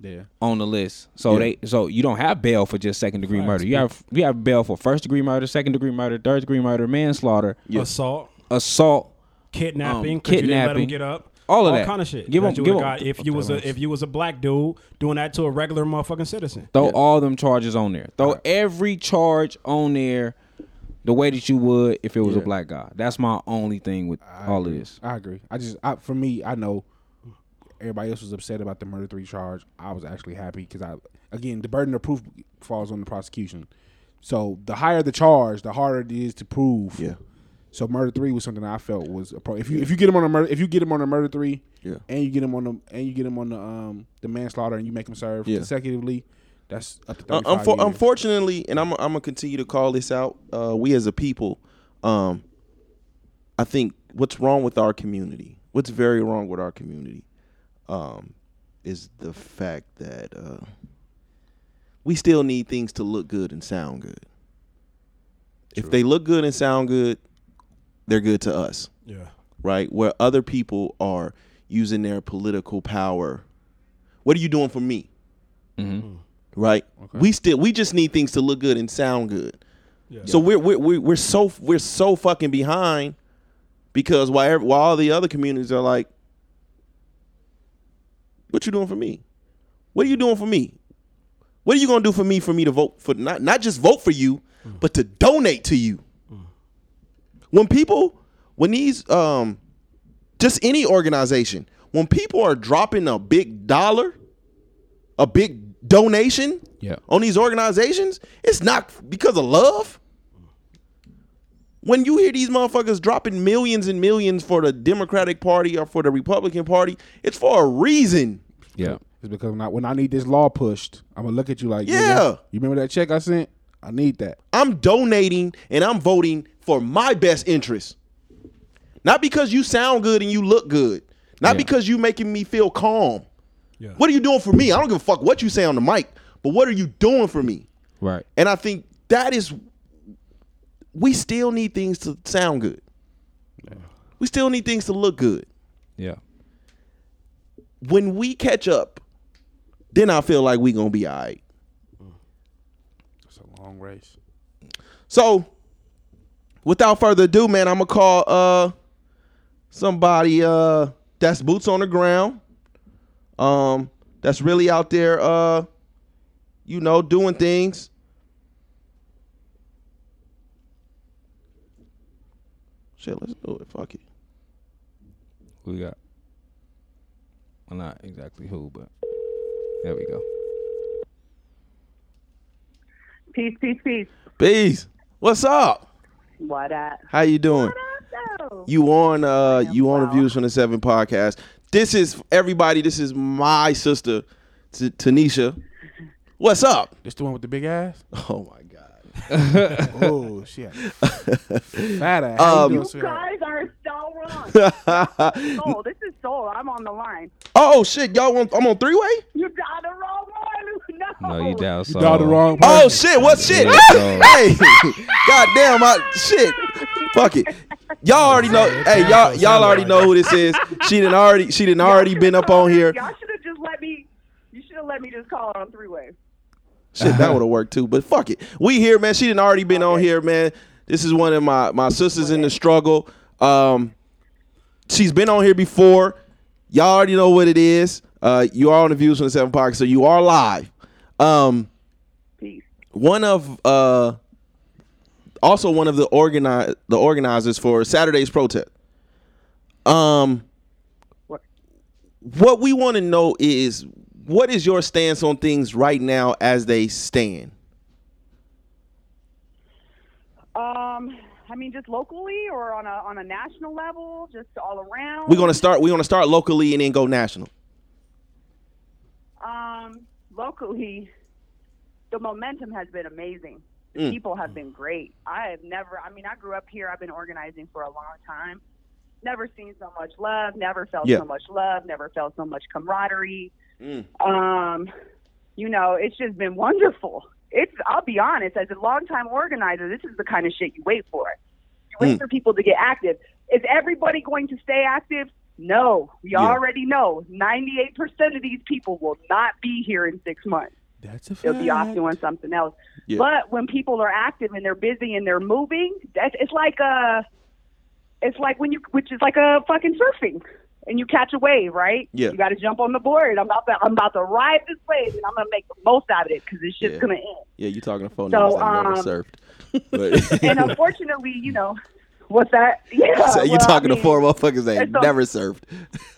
Yeah. on the list. So Yeah. they so you don't have bail for just second degree Facts, murder. You have you have bail for first degree murder, second degree murder, third degree murder, manslaughter, Assault, assault, kidnapping, um, 'cause you didn't let kidnapping, him get up. all of that. kind of shit. Give them, you give would've them, if you was a if you was a black dude doing that to a regular motherfucking citizen. throw all them charges on there. Throw every charge on there, the way that you would if it was a black guy. That's my only thing with all of this. I agree. I just, I, for me, I know everybody else was upset about the murder three charge. I was actually happy because I, again, the burden of proof falls on the prosecution. So the higher the charge, the harder it is to prove. Yeah. So murder three was something I felt was a pro. If you if you get him on a murder if you get him on a murder three, Yeah. and you get him on the and you get him on the um the manslaughter and you make him serve Yeah. consecutively, that's up to Uh, unfor- years. unfortunately, and I'm I'm gonna continue to call this out. Uh, we as a people, um, I think what's wrong with our community, what's very wrong with our community, um, is the fact that uh, we still need things to look good and sound good. If they look good and sound good, they're good to us. Yeah. Right? Where other people are using their political power. What are you doing for me? Mm-hmm. right? We still we just need things to look good and sound good. So we're we're we're we're so we're so fucking behind because while while all the other communities are like, what you doing for me? What are you doing for me? What are you gonna do for me for me to vote for not not just vote for you, but to donate to you? When people when these um just any organization when people are dropping a big dollar a big donation Yeah. on these organizations, it's not because of love. When you hear these motherfuckers dropping millions and millions for the Democratic Party or for the Republican Party, it's for a reason. Yeah. It's because when I, when I need this law pushed, I'm gonna look at you like, Yeah. nigga, you remember that check I sent? I need that. I'm donating and I'm voting for my best interest. Not because you sound good and you look good. Not because you making me feel calm. What are you doing for me? I don't give a fuck what you say on the mic, but what are you doing for me? Right. And I think that is we still need things to sound good. We still need things to look good. Yeah. When we catch up, then I feel like we gonna be all right. It's a long race. So, without further ado, man, I'm gonna call uh somebody uh that's boots on the ground. Um that's really out there uh you know doing things. Shit, let's do it. Fuck it. Who we got? Well, not exactly who, but there we go. Peace, peace, peace. Peace. What's up? What up? How you doing? You on uh you on the Views from the Seven podcast. This is everybody, this is my sister T- Tanisha. What's up? This the one with the big ass? Oh my god. oh shit. Fat ass. Um, you You doing, sweetheart? guys are so wrong. Soul, this is Soul. I'm on the line. Oh shit, y'all want I'm on three way? You got the wrong one. No. No, you down. You dialed the wrong Oh shit, what shit? Yeah, so- hey, goddamn, I shit. Fuck it. Y'all already know. Hey, y'all y'all already know who this is. She didn't already she didn't already been up on here. Y'all should have just let me. You should have let me just call her on three way. Shit, that would have worked too. But fuck it. We here, man. She didn't already been on here, man. This is one of my my sisters in the struggle. Um, she's been on here before. Y'all already know what it is. Uh, you are on the Views from the Seven Pocket, so you are live. Um, one of uh, also one of the organize the organizers for Saturday's protest. Um, what what we want to know is what is your stance on things right now as they stand? Um, I mean, just locally or on a on a national level, just all around. We're gonna start. We're gonna start locally and then go national. Um, locally, the momentum has been amazing. The Mm. People have been great. I have never. I mean, I grew up here. I've been organizing for a long time. Never seen so much love. Never felt Yeah. so much love. Never felt so much camaraderie. Mm. Um, you know, it's just been wonderful. It's. I'll be honest. As a longtime organizer, this is the kind of shit you wait for. You wait Mm. for people to get active. Is everybody going to stay active? No, we Yeah. already know 98% of these people will not be here in six months. That's a fact. They'll be off doing something else. Yeah. But when people are active and they're busy and they're moving, that's it's like a, it's like when you, which is like a fucking surfing, and you catch a wave, right? Yeah. You got to jump on the board. I'm about to, I'm about to ride this wave, and I'm gonna make the most out of it because this shit's Yeah. gonna end. Yeah, you're talking to phone So, niggas that never um, surfed. And unfortunately, you know, what's that? Yeah. so you well, I talking mean, to four motherfuckers that so- never surfed.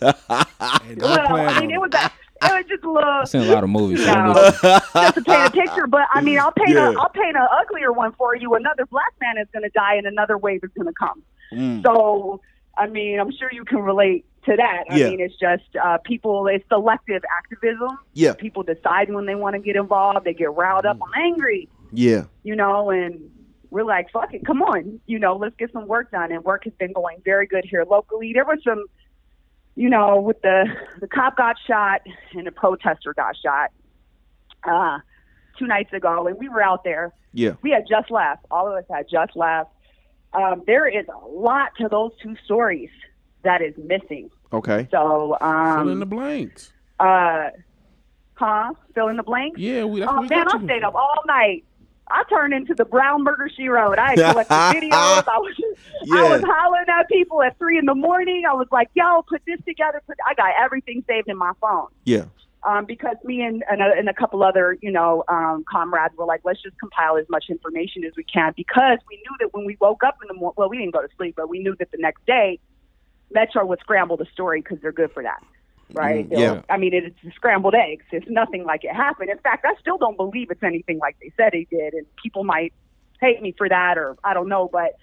Well, I mean, it was a, it was just a little. I've seen a lot of movies. You I'm know, with just to paint a picture, but I mean, I'll paint Yeah. a I'll paint a uglier one for you. Another black man is going to die, and another wave is going to come. Mm. So, I mean, I'm sure you can relate to that. I Yeah. mean, it's just uh, people. It's selective activism. Yeah. People decide when they want to get involved. They get riled up. I'm angry. Yeah. You know, and we're like, fuck it, come on. You know, let's get some work done. And work has been going very good here locally. There was some, you know, with the the cop got shot and the protester got shot uh, two nights ago, and we were out there. Yeah. We had just left. All of us had just left. Um, there is a lot to those two stories that is missing. Okay. So, um, Fill in the blanks. uh, huh? Fill in the blanks. Yeah, we. That's Oh what we man, I stayed up all night. I turned into the Brown Burger She Wrote. I collected videos. I was, I was hollering at people at three in the morning. I was like, "Yo, put this together." Put. I got everything saved in my phone. Yeah. Um, because me and, and, a, and a couple other, you know, um, comrades were like, let's just compile as much information as we can because we knew that when we woke up in the morning, well, we didn't go to sleep, but we knew that the next day, Metro would scramble the story because they're good for that, right? Mm, yeah. I mean, it's scrambled eggs. It's nothing like it happened. In fact, I still don't believe it's anything like they said it did, and people might hate me for that, or I don't know, but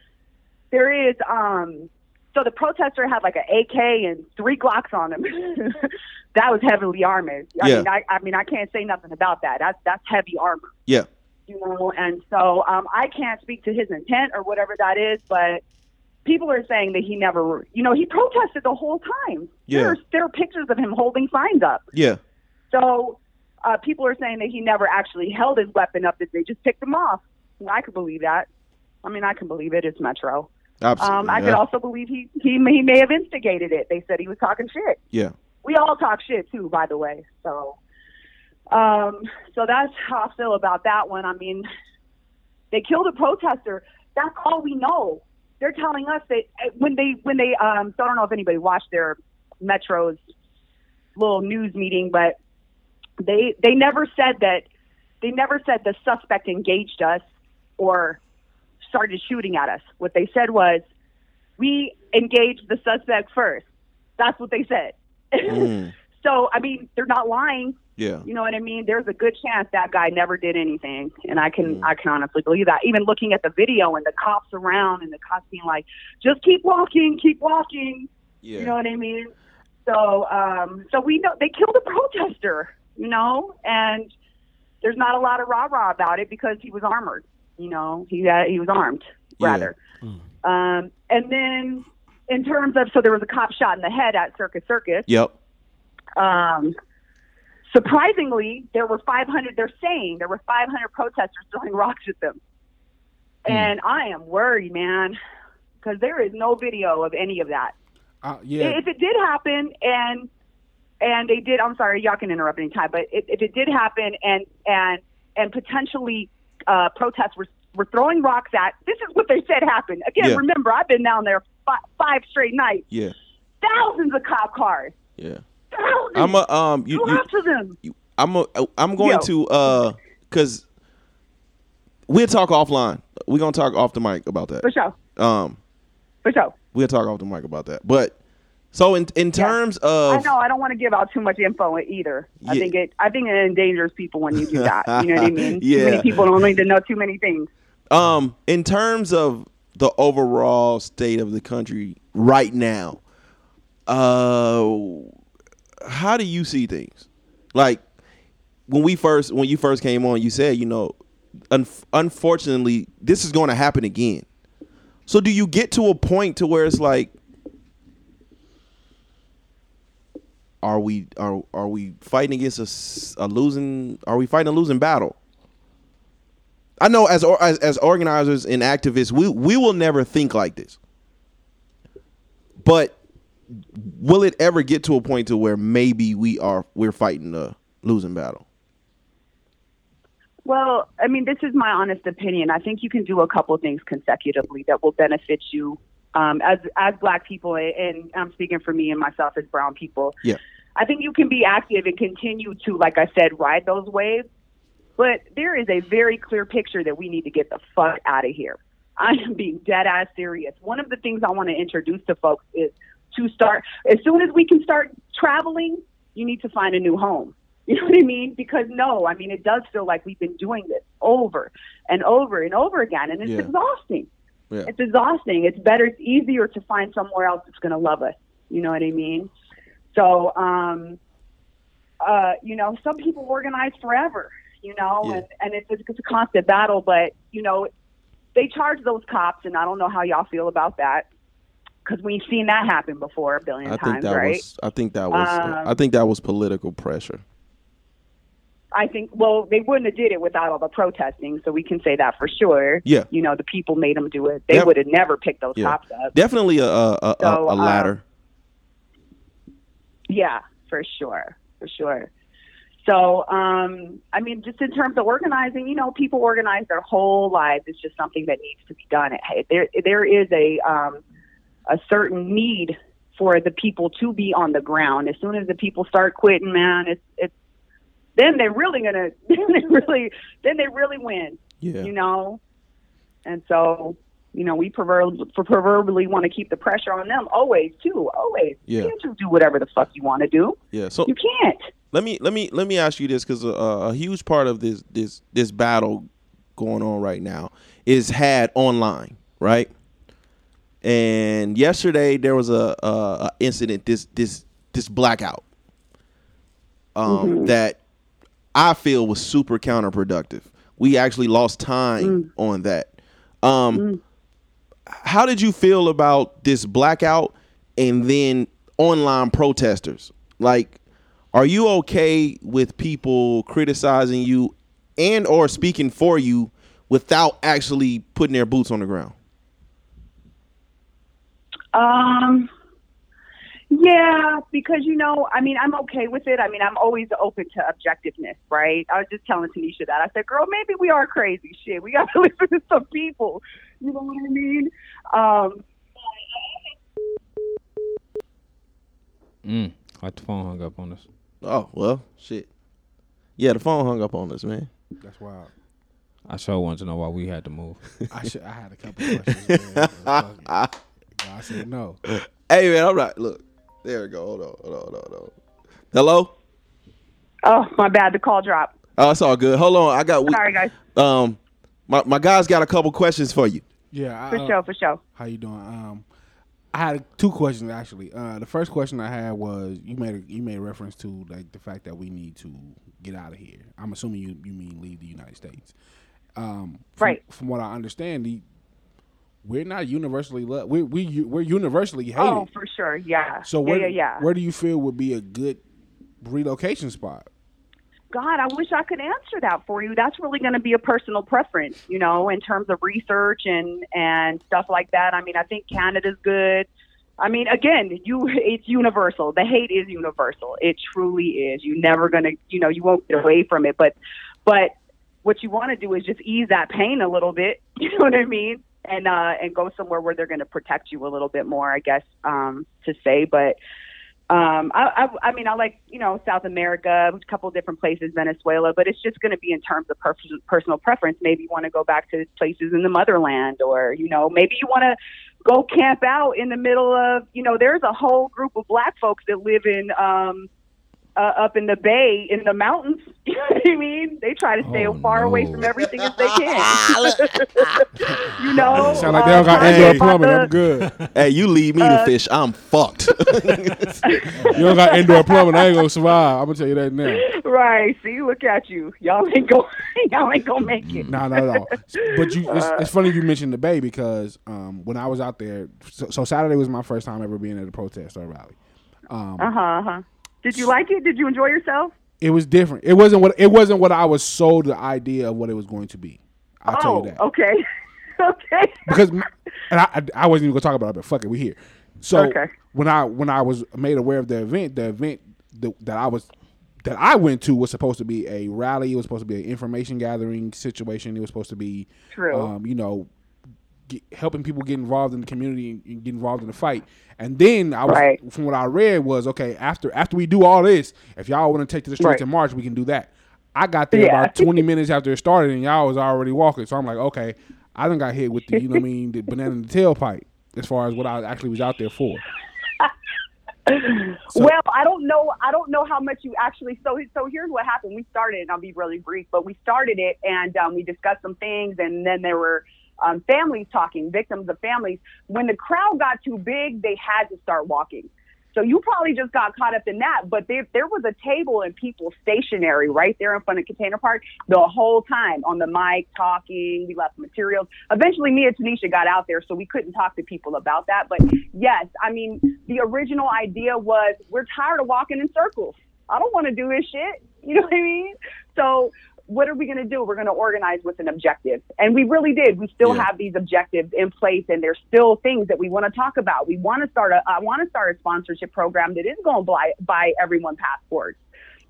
there is. Um, so the protester had like an AK and three Glocks on him. that was heavily armored. I Yeah. mean, I, I mean, I can't say nothing about that. That's that's heavy armor, Yeah. you know. And so um, I can't speak to his intent or whatever that is, but people are saying that he never, you know, he protested the whole time. Yeah. There's there are pictures of him holding signs up. Yeah. So uh, people are saying that he never actually held his weapon up; that they just picked him off. I could believe that. I mean, I can believe it. It's Metro. Absolutely. Um, I yeah. could also believe he, he he may have instigated it. They said he was talking shit. Yeah. We all talk shit too, by the way. So, um, so that's how I feel about that one. I mean, they killed a protester. That's all we know. They're telling us that when they when they um, so I don't know if anybody watched their Metro's little news meeting, but they they never said that they never said the suspect engaged us or started shooting at us. What they said was we engaged the suspect first. That's what they said. Mm. so I mean, they're not lying. Yeah. You know what I mean? There's a good chance that guy never did anything, and I can Mm. I can honestly believe that. Even looking at the video and the cops around and the cops being like, "Just keep walking, keep walking." Yeah. You know what I mean? So um, so we know they killed a protester. You know, and there's not a lot of rah rah about it because he was armored. You know, he had, he was armed rather. Um, and then in terms of so there was a cop shot in the head at Circus Circus. Yep. Um, surprisingly, there were 500. They're saying there were 500 protesters throwing rocks at them, and I am worried, man, because there is no video of any of that. Uh, yeah. If it did happen, and and they did, I'm sorry, y'all can interrupt any time, but if, if it did happen, and and and potentially uh, protests were were throwing rocks at, this is what they said happened. Again, Yeah. remember, I've been down there fi- five straight nights, Yeah. thousands of cop cars, Yeah. Thousands. I'm a um you, you lots of them. I'm a I'm going Yo. to uh cuz we'll talk offline. We're going to talk off the mic about that. For sure. Um For sure. we'll talk off the mic about that. But so in in terms I of know I don't want to give out too much info either. I think it I think it endangers people when you do that. You know what I mean? Too Yeah. many people don't need to know too many things. um in terms of the overall state of the country right now, uh how do you see things? Like when we first when you first came on, you said, you know, un- unfortunately, this is going to happen again. So do you get to a point to where it's like are we are are we fighting against a losing are we fighting a losing battle? I know as as as organizers and activists, we we will never think like this. But will it ever get to a point to where maybe we are we're fighting a losing battle? Well, I mean, this is my honest opinion. I think you can do a couple things consecutively that will benefit you um, as as Black people, and I'm speaking for me and myself as Brown people. Yeah. I think you can be active and continue to, like I said, ride those waves. But there is a very clear picture that we need to get the fuck out of here. I am being dead ass serious. One of the things I want to introduce to folks is to start as soon as we can start traveling. You need to find a new home. You know what I mean? Because no, I mean it does feel like we've been doing this over and over and over again, and it's Yeah. exhausting. Yeah. It's exhausting. It's better, it's easier to find somewhere else that's going to love us. You know what I mean? So, um, uh, you know, some people organize forever, you know, Yeah. and, and it's, it's a constant battle, but, you know, they charge those cops, and I don't know how y'all feel about that because we've seen that happen before a billion I think times, that right? was I think that was Um, I think that was political pressure. I think, well, they wouldn't have did it without all the protesting, so we can say that for sure. Yeah. You know, the people made them do it. They would have never picked those Yeah. cops up. Definitely a a, a, So, a, um, ladder. Yeah, for sure, for sure. So, um, I mean, just in terms of organizing, you know, people organize their whole lives. It's just something that needs to be done. Hey, There, there is a um, a certain need for the people to be on the ground. As soon as the people start quitting, man, it's it's then they're really gonna then they really then they really win. Yeah. You know, and so you know we proverb, proverbially want to keep the pressure on them always too. Always. Yeah. You can't just do whatever the fuck you want to do. Yeah. So You can't. let me let me let me ask you this because a, uh, a huge part of this this this battle going on right now is had online, right? And yesterday there was a, a, a incident this this this blackout um, that I feel was super counterproductive. We actually lost time on that. Um, How did you feel about this blackout and then online protesters? Like, are you okay with people criticizing you and or speaking for you without actually putting their boots on the ground? Um. Yeah, because you know, I mean, I'm okay with it. I mean, I'm always open to objectiveness, right? I was just telling Tanisha that. I said, "Girl, maybe we are crazy. Shit, we got to listen to some people." You know what I mean? Um. Mm. Like the phone hung up on us. Oh well, shit. Yeah, the phone hung up on us, man. That's wild. I sure wanted to know why we had to move. I should. I had a couple questions. Man, but fuck it. I said no. Hey man, I'm not. Look, there we go. Hold on, hold on, hold on. Hold on. Hello. Oh, my bad. The call dropped. Oh, it's all good. Hold on, I got. we- Sorry, guys. Um, my my guys got a couple questions for you. Yeah, I, For uh, sure, for sure. How you doing? Um, I had two questions actually. Uh, the first question I had was you made a, you made reference to like the fact that we need to get out of here. I'm assuming you you mean leave the United States. Um, from, Right. From what I understand, the we're not universally loved. We we we're universally oh, hated. Oh, for sure. Yeah. so yeah, where yeah, yeah. where do you feel would be a good relocation spot? God, I wish I could answer that for you. That's really going to be a personal preference, you know, in terms of research and and stuff like that. I mean, I think Canada's good. I mean, again, you it's universal. The hate is universal. It truly is. You're never going to, you know, you won't get away from it, but but what you want to do is just ease that pain a little bit, you know what I mean? And uh and go somewhere where they're going to protect you a little bit more, I guess um to say, but um, I, I, I mean, I like you know South America, a couple different places, Venezuela, but it's just going to be in terms of per- personal preference. Maybe you want to go back to places in the motherland, or you know, maybe you want to go camp out in the middle of you know. There's a whole group of black folks that live in um, uh, up in the bay in the mountains. You know what I mean? They try to stay as far away from everything as they can. you know, Sound like they don't got uh, indoor about plumbing. the- I'm good. Hey, you leave me to Uh, fish, I'm fucked. You don't got indoor plumbing. I ain't gonna survive. I'm gonna tell you that now. Right. See, look at you. Y'all ain't go. Y'all ain't gonna make it. No, not at all. But you, it's, it's funny you mentioned the Bay because um, when I was out there, so, so Saturday was my first time ever being at a protest or rally. Um, Uh huh. Uh-huh. Did you like it? Did you enjoy yourself? It was different. It wasn't what it wasn't what I was sold the idea of what it was going to be. I'll oh, tell you that okay. okay. because, and I, I, I wasn't even gonna talk about it, but fuck it, we here. So Okay. when I when I was made aware of the event, the event the, that I was that I went to was supposed to be a rally. It was supposed to be an information gathering situation. It was supposed to be, True. Um, you know, get, helping people get involved in the community and, and get involved in the fight. And then I was, Right. from what I read, was okay after after we do all this, if y'all want to take to the streets Right. and march, we can do that. I got there Yeah. about twenty minutes after it started, and y'all was already walking. So I'm like, okay, I done got hit with the, you know what I mean, the banana in the tailpipe as far as what I actually was out there for. well, I don't know. I don't know how much you actually. So, so here's what happened. We started, and I'll be really brief, but we started it, and um, we discussed some things, and then there were um, families talking, victims of families. When the crowd got too big, they had to start walking. So you probably just got caught up in that, but there there was a table and people stationary right there in front of Container Park the whole time on the mic talking. We left materials. Eventually, me and Tanisha got out there, so we couldn't talk to people about that. But yes, I mean the original idea was we're tired of walking in circles. I don't want to do this shit. You know what I mean? So what are we going to do? We're going to organize with an objective. And we really did. We still have these objectives in place and there's still things that we want to talk about. We want to start a, I want to start a sponsorship program that is going to buy, buy everyone passports.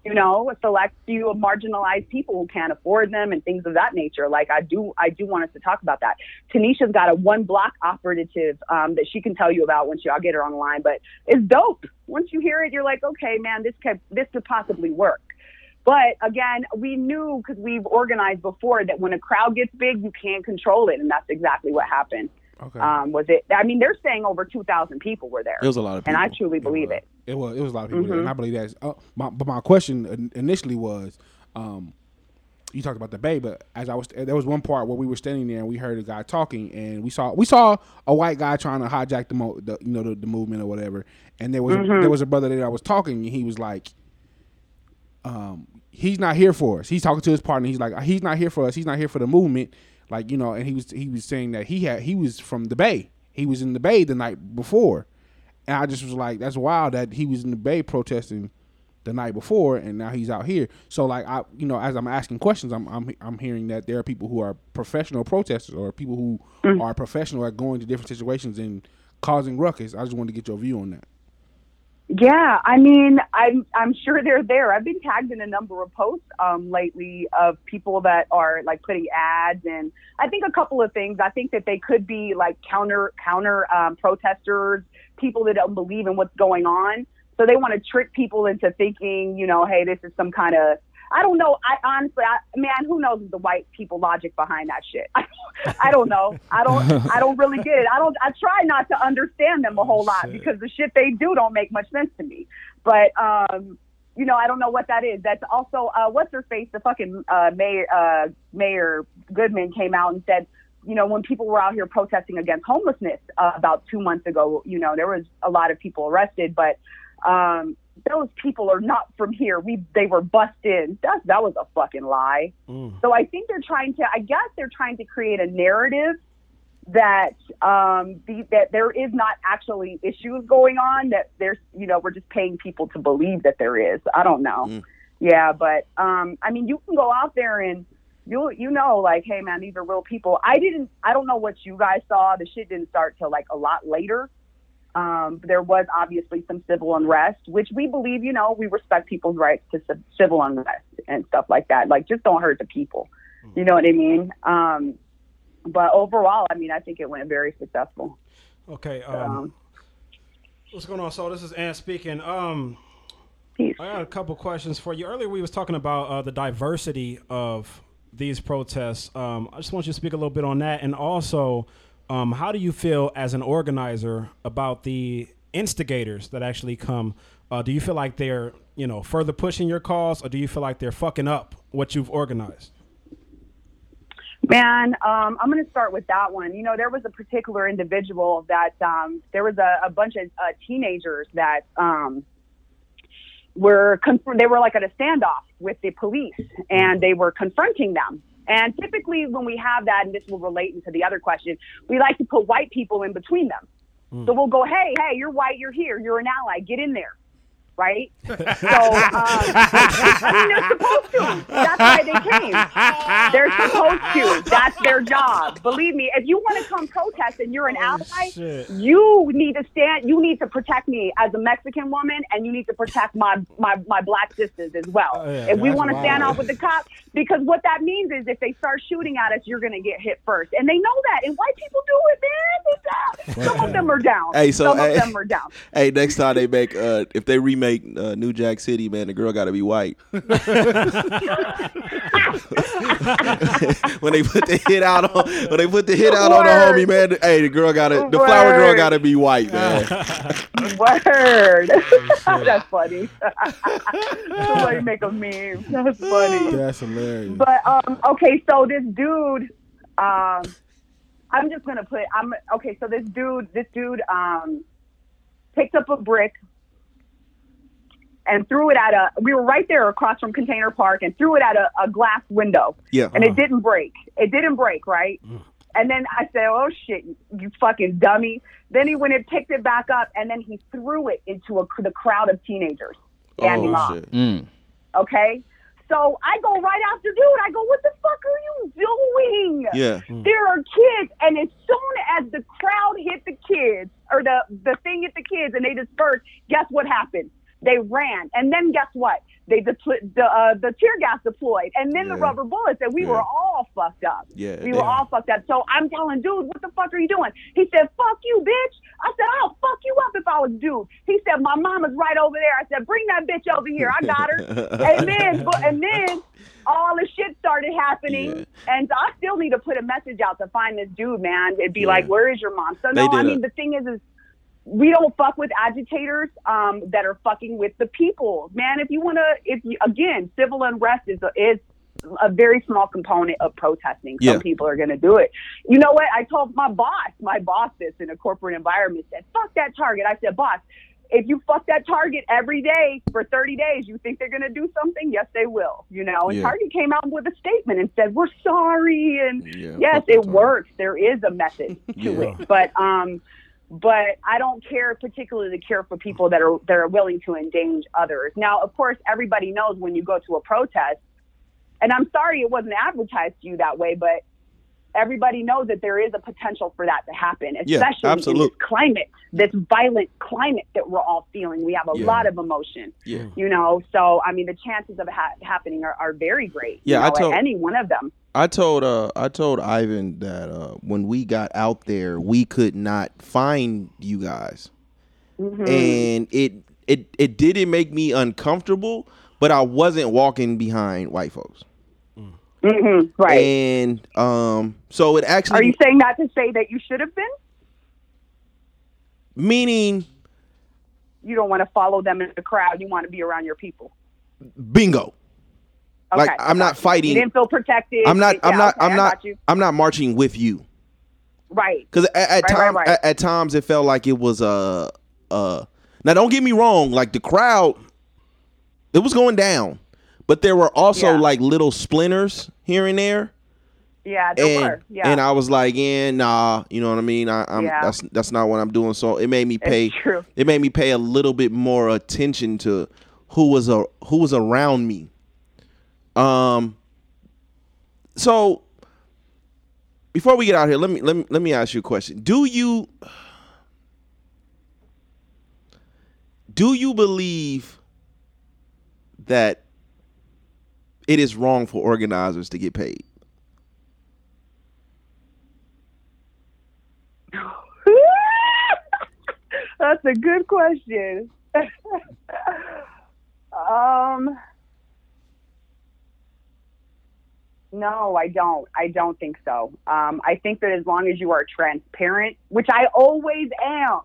You know, a select few of marginalized people who can't afford them and things of that nature. Like I do, I do want us to talk about that. Tanisha's got a one block operative um, that she can tell you about once you, I'll get her online, but it's dope. Once you hear it, you're like, okay, man, this could, this could possibly work. But again, we knew because we've organized before that when a crowd gets big, you can't control it, and that's exactly what happened. Okay. Um, was it? I mean, they're saying over two thousand people were there. It was a lot of people, and I truly believe it. It was it was a lot of people, there, and. I believe that's. Uh, my, but my question initially was, um, you talked about the bay, but as I was, there was one part where we were standing there and we heard a guy talking, and we saw we saw a white guy trying to hijack the, mo- the you know the, the movement or whatever, and there was a, Mhm. there was a brother there that was talking, and he was like, um, he's not here for us. He's talking to his partner. He's like, he's not here for us. He's not here for the movement. Like you know, and he was he was saying that he had he was from the Bay. He was in the Bay the night before, and I just was like, that's wild that he was in the Bay protesting the night before, and now he's out here. So like I, you know, as I'm asking questions, I'm I'm I'm hearing that there are people who are professional protesters or people who are professional at going to different situations and causing ruckus. I just wanted to get your view on that. Yeah, I mean, I'm I'm sure they're there. I've been tagged in a number of posts um, lately of people that are like putting ads, and I think a couple of things. I think that they could be like counter counter um, protesters, people that don't believe in what's going on, so they want to trick people into thinking, you know, hey, this is some kind of I don't know. I honestly, I, man, who knows the white people logic behind that shit? I, I don't know. I don't. I don't really get it. I don't. I try not to understand them a whole lot because the shit they do don't make much sense to me. But um, you know, I don't know what that is. That's also uh, what's her face? The fucking uh, mayor, uh, Mayor Goodman came out and said, you know, when people were out here protesting against homelessness uh, about two months ago, you know, there was a lot of people arrested, but um, those people are not from here. We they were bussed in. That that was a fucking lie. So I think they're trying to. I guess they're trying to create a narrative that um the, that there is not actually issues going on. That there's you know we're just paying people to believe that there is. I don't know. Yeah, but um I mean you can go out there and you you know like hey man these are real people. I didn't. I don't know what you guys saw. The shit didn't start till like a lot later. Um, there was obviously some civil unrest, which we believe, you know, we respect people's rights to civ- civil unrest and stuff like that. Like, just don't hurt the people. You know what I mean? Um, but overall, I mean, I think it went very successful. Okay. Um, what's going on? So this is Ann speaking. Um, I got a couple questions for you. Earlier we was talking about uh, the diversity of these protests. Um, I just want you to speak a little bit on that, and also, um, how do you feel as an organizer about the instigators that actually come? Uh, do you feel like they're you know further pushing your cause, or do you feel like they're fucking up what you've organized? Man, um, I'm going to start with that one. You know, there was a particular individual that um, there was a, a bunch of uh, teenagers that um, were conf- they were like at a standoff with the police, and they were confronting them. And typically, when we have that, and this will relate into the other question, we like to put white people in between them. Hmm. So we'll go, hey, hey, you're white, you're here, you're an ally, get in there. Right? So, um, I mean, they're supposed to. That's why they came. They're supposed to. That's their job. Believe me, if you want to come protest and you're an ally, you need to stand. You need to protect me as a Mexican woman, and you need to protect my my, my black sisters as well. Oh, yeah, if we want to stand wild. off with the cops, because what that means is if they start shooting at us, you're going to get hit first, and they know that. And white people do it, man. Some of them are down. Hey, so some hey, of them are down. hey, next time they make uh if they remake uh, New Jack City, man, the girl got to be white. when they put the hit out on when they put the hit out on the homie, man, hey, the girl got to the flower girl got to be white, man. Word. That's funny. Somebody make a meme. That's funny. That's hilarious. But um, okay, so this dude, um, I'm just gonna put. I'm okay. So this dude, this dude, um, picked up a brick and threw it at a. We were right there across from Container Park, and threw it at a, a glass window. Yeah. And it uh-huh. didn't break. It didn't break, right? Mm. And then I said, "Oh shit, you fucking dummy!" Then he went and picked it back up, and then he threw it into a, the crowd of teenagers standing oh, off. Mm. Okay. So I go right after dude. I go, what the fuck are you doing? Yeah. Mm. There are kids, and as soon as the crowd hit the kids, or the the thing hit the kids, and they dispersed, guess what happened? They ran, and then guess what? They depl- the uh, the tear gas deployed, and then the rubber bullets, and we were all fucked up. Yeah, we were all fucked up. So I'm telling dude, what the fuck are you doing? He said, "Fuck you, bitch." I said, "I'll fuck you up if I was dude." He said, "My mama's right over there." I said, "Bring that bitch over here. I got her." and then, but, and then all the shit started happening, and I still need to put a message out to find this dude, man. It'd be Yeah. like, "Where is your mom?" So They no, I mean a- the thing is, is we don't fuck with agitators um, that are fucking with the people, man. If you want to, if you again, civil unrest is a, is a very small component of protesting. Some Yeah. people are going to do it. You know what? I told my boss, my boss, this in a corporate environment said, "Fuck that target." I said, "Boss." If you fuck that target every day for 30 days, you think they're going to do something? Yes, they will. You know, and Yeah. Target came out with a statement and said, "We're sorry." And Yeah, yes, it Target. works. There is a method to it, but um, but I don't care particularly to care for people that are that are willing to endanger others. Now, of course, everybody knows when you go to a protest, and I'm sorry it wasn't advertised to you that way, but everybody knows that there is a potential for that to happen, Yeah, especially in absolute. this climate, this violent climate that we're all feeling. We have a Yeah. lot of emotion, Yeah. you know. So, I mean, the chances of it ha- happening are, are very great. Yeah, I know, at told- any one of them. I told uh I told Ivan that uh when we got out there we could not find you guys. Mhm. And it it it didn't make me uncomfortable, but I wasn't walking behind white folks. Mm-hmm, right. And um so it actually Are you saying that to say that you should have been? meaning You don't want to follow them in the crowd. You want to be around your people. bingo. Okay, like I'm not fighting. You didn't feel protected. I'm not. I'm not. okay, I'm not. I'm not marching with you. Right. Because at, at Right, right, times, right. At, at times, it felt like it was uh uh. Now, don't get me wrong. Like the crowd, it was going down, but there were also Yeah. like little splinters here and there. Yeah, there and, were. Yeah. and I was like, yeah, nah, you know what I mean. I, I'm Yeah. that's that's not what I'm doing. So it made me pay. It made me pay a little bit more attention to who was a who was around me. Um. So before we get out here, let me let me let me ask you a question. Do you do you believe that it is wrong for organizers to get paid? That's a good question. um, no, I don't. I don't think so. Um, I think that as long as you are transparent, which I always am,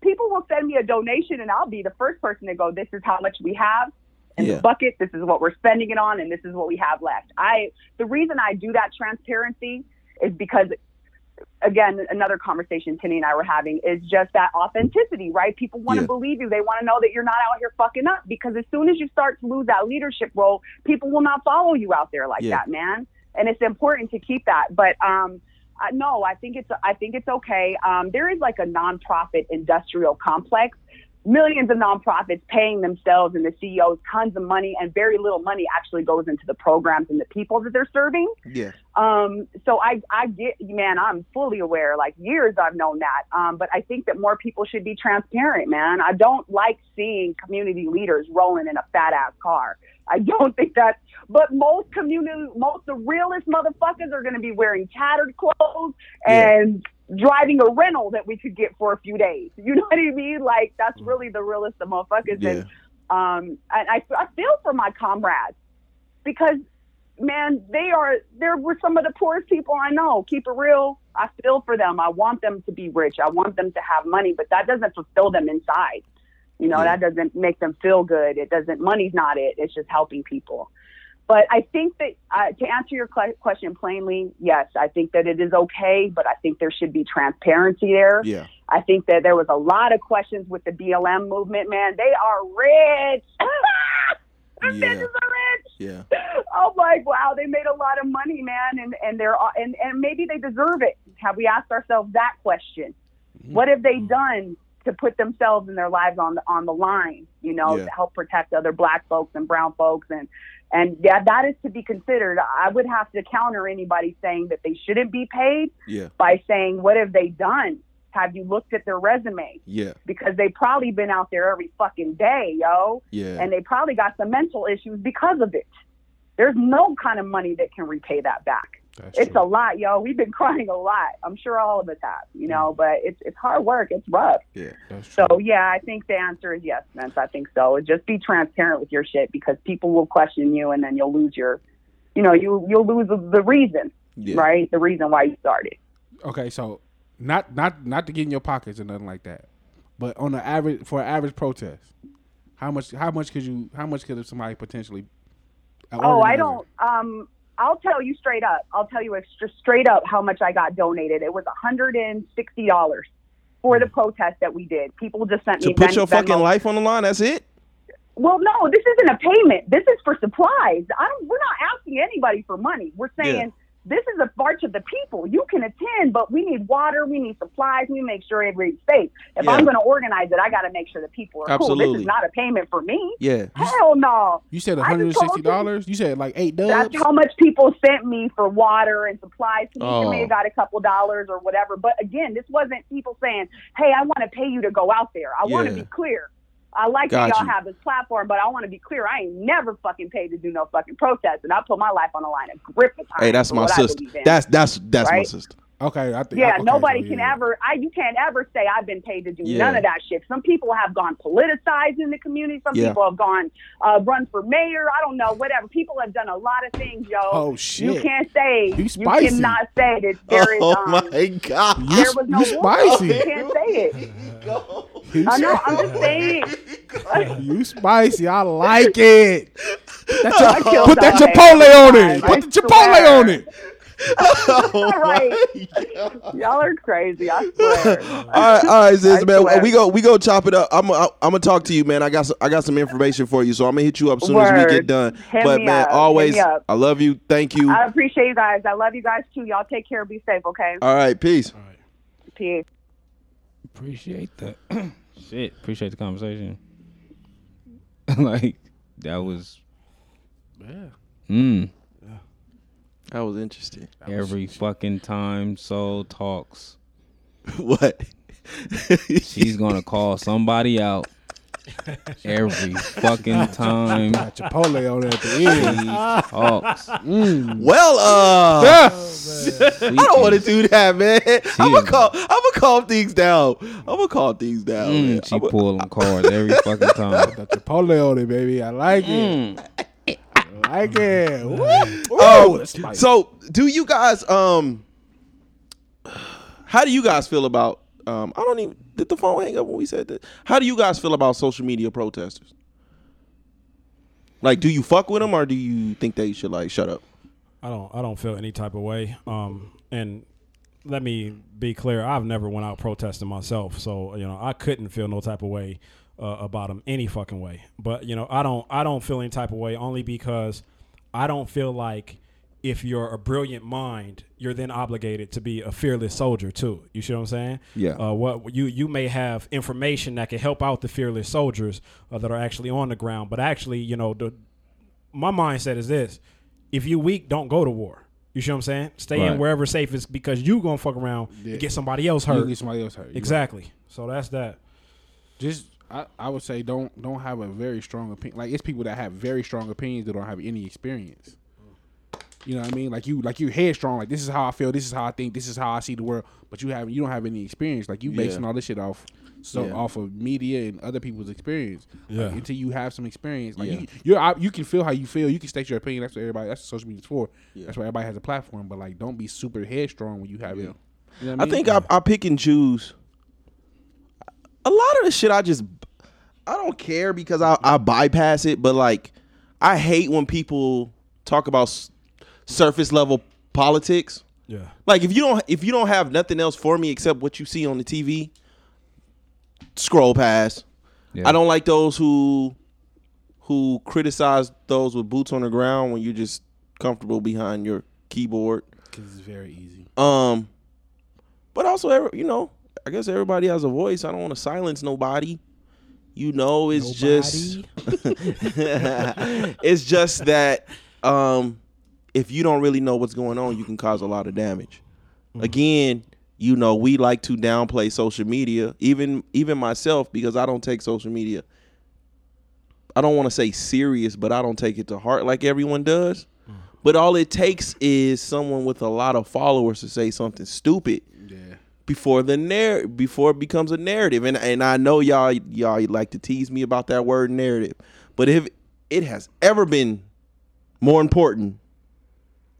people will send me a donation and I'll be the first person to go, this is how much we have in Yeah. the bucket, this is what we're spending it on, and this is what we have left. I the reason I do that transparency is because again, another conversation Tinny and I were having is just that authenticity, right? People want to Yeah. believe you. They want to know that you're not out here fucking up because as soon as you start to lose that leadership role, people will not follow you out there like Yeah. that, man. And it's important to keep that. But um, uh, no, I think it's I think it's okay. Um, there is like a nonprofit industrial complex millions of nonprofits paying themselves and the CEOs tons of money, and very little money actually goes into the programs and the people that they're serving. Yeah. Um, so I, I get, man, I'm fully aware. Like years, I've known that. Um, but I think that more people should be transparent, man. I don't like seeing community leaders rolling in a fat ass car. I don't think that. But most community, most the realest motherfuckers are going to be wearing tattered clothes and driving a rental that we could get for a few days. You know what I mean? Like that's really the realest of motherfuckers. And um, and I, I feel for my comrades because man, they are they were some of the poorest people I know. Keep it real. I feel for them. I want them to be rich. I want them to have money, but that doesn't fulfill them inside. You know, that doesn't make them feel good. It doesn't. Money's not it. It's just helping people. But I think that uh, to answer your question plainly, yes, I think that it is okay, but I think there should be transparency there. Yeah. I think that there was a lot of questions with the BLM movement. Man, they are rich. Yeah. bitches are rich. Yeah. I'm like, wow, they made a lot of money, man, and and they're and and maybe they deserve it. Have we asked ourselves that question? Mm-hmm. What have they done to put themselves and their lives on the on the line? You know, Yeah. to help protect other black folks and brown folks, and and yeah, that is to be considered. I would have to counter anybody saying that they shouldn't be paid Yeah. by saying, what have they done? Have you looked at their resume? Yeah. Because they probably been out there every fucking day, yo Yeah. and they probably got some mental issues because of it. There's no kind of money that can repay that back. It's a lot, yo. We've been crying a lot. I'm sure all of us have, you know, but it's it's hard work. It's rough. Yeah. So yeah, I think the answer is yes, Vince. I think so. Just be transparent with your shit because people will question you, and then you'll lose your, you know, you you'll lose the, the reason, Yeah. right? The reason why you started. Okay, so not not not to get in your pockets or nothing like that, but on the average for an average protest, how much how much could you how much could somebody potentially? Oh, I don't. Um, I'll tell you straight up. I'll tell you extra straight up how much I got donated. It was hundred and sixty dollars for the hmm. protest that we did. People just sent To me. To put Ven- your fucking life on the line, that's it? Well, no, this isn't a payment. This is for supplies. I don't. We're not asking anybody for money. We're saying Yeah. This is a march of the people. You can attend, but we need water. We need supplies. We make sure everybody's safe. If Yeah. I'm going to organize it, I got to make sure the people are cool. This is not a payment for me. Yeah. Hell no. You said I one hundred and just told sixty dollars. You said like eight dubs. That's how much people sent me for water and supplies. Each Oh. may have got a couple dollars or whatever. But again, this wasn't people saying, "Hey, I want to pay you to go out there." I want to be clear. I like Got that y'all you. have this platform, but I want to be clear. I ain't never fucking paid to do no fucking protest, and I put my life on the line a grip of time. Hey, that's my sister. That's that's that's my sister. Okay, I think. Yeah, okay, nobody so, can ever. I you can't ever say I've been paid to do Yeah. none of that shit. Some people have gone politicized in the community. Some Yeah. people have gone uh, run for mayor. I don't know, whatever. People have done a lot of things, yo. Oh, shit. You can't say. You spicy. You, spicy. cannot say that there is. Oh um, my god. There was no You war. spicy. You can't say it. I know. I'm just saying. You spicy. I like it. Put that, put that chipotle on it. I Put the swear. chipotle on it. right. Y'all are crazy. I swear. all right, all right, sis, I man. swear. We go, we go chop it up. I'm, I'm gonna talk to you, man. I got, some, I got some information for you, so I'm gonna hit you up as soon as we get done. Hit but man, up. Always, me. I love you. Thank you. I appreciate you guys. I love you guys too. Y'all take care. Be safe. Okay. All right, peace. All right. Peace. Appreciate that. Shit. Appreciate the conversation. like that was. Yeah. Mm. That was interesting. Every fucking time Soul talks, what? she's gonna call somebody out. Every fucking time. Got Chipotle on it at the end. She talks. Mm. Well, uh, Yeah. I don't want to do that, man. I'm gonna call. I'm gonna calm things down. I'm gonna calm things down. man. Mm, she pulling cards every fucking time. Got Chipotle on it, baby. I like Mm. it. I like it. Woo. Ooh, Oh, that's spicy. so do you guys? Um, how do you guys feel about? Um, I don't even. Did the phone hang up when we said that? How do you guys feel about social media protesters? Like, do you fuck with them or do you think they should like shut up? I don't I don't feel any type of way. Um, and let me be clear, I've never went out protesting myself, so you know I couldn't feel no type of way uh, about them any fucking way. But you know I don't I don't feel any type of way only because I don't feel like if you're a brilliant mind, you're then obligated to be a fearless soldier too. You see what I'm saying? Yeah. Uh, what you you may have information that can help out the fearless soldiers uh, that are actually on the ground, but actually, you know, the my mindset is this: if you weak, don't go to war. You see what I'm saying? Stay in wherever safe is because you gonna fuck around Yeah. and get somebody else hurt. get somebody else hurt. You're right. Exactly. So that's that. Just I, I would say don't don't have a very strong opinion. Like it's people that have very strong opinions that don't have any experience. You know what I mean? Like you like you headstrong. Like this is how I feel. This is how I think. This is how I see the world. But you have you don't have any experience. Like you Yeah. basing all this shit off so Yeah. off of media and other people's experience. Like, Yeah. until you have some experience, like Yeah. you you're out- you can feel how you feel. You can state your opinion. That's what everybody. That's what social media's for. Yeah. That's why everybody has a platform. But like, don't be super headstrong when you have it. You know what I mean? think I, I pick and choose. A lot of the shit I just I don't care because I, I bypass it, but like I hate when people talk about s- surface level politics. Yeah. Like if you don't if you don't have nothing else for me except what you see on the TV, scroll past. Yeah. I don't like those who who criticize those with boots on the ground when you're just comfortable behind your keyboard. because it's very easy. Um, but also, you know, I guess everybody has a voice. I don't want to silence nobody. You know, it's just it's just that um, if you don't really know what's going on, you can cause a lot of damage. Again, you know, we like to downplay social media, even even myself, because I don't take social media. I don't want to say serious, but I don't take it to heart like everyone does. But all it takes is someone with a lot of followers to say something stupid before the narr- before it becomes a narrative. And and I know y'all y'all like to tease me about that word narrative, but if it has ever been more important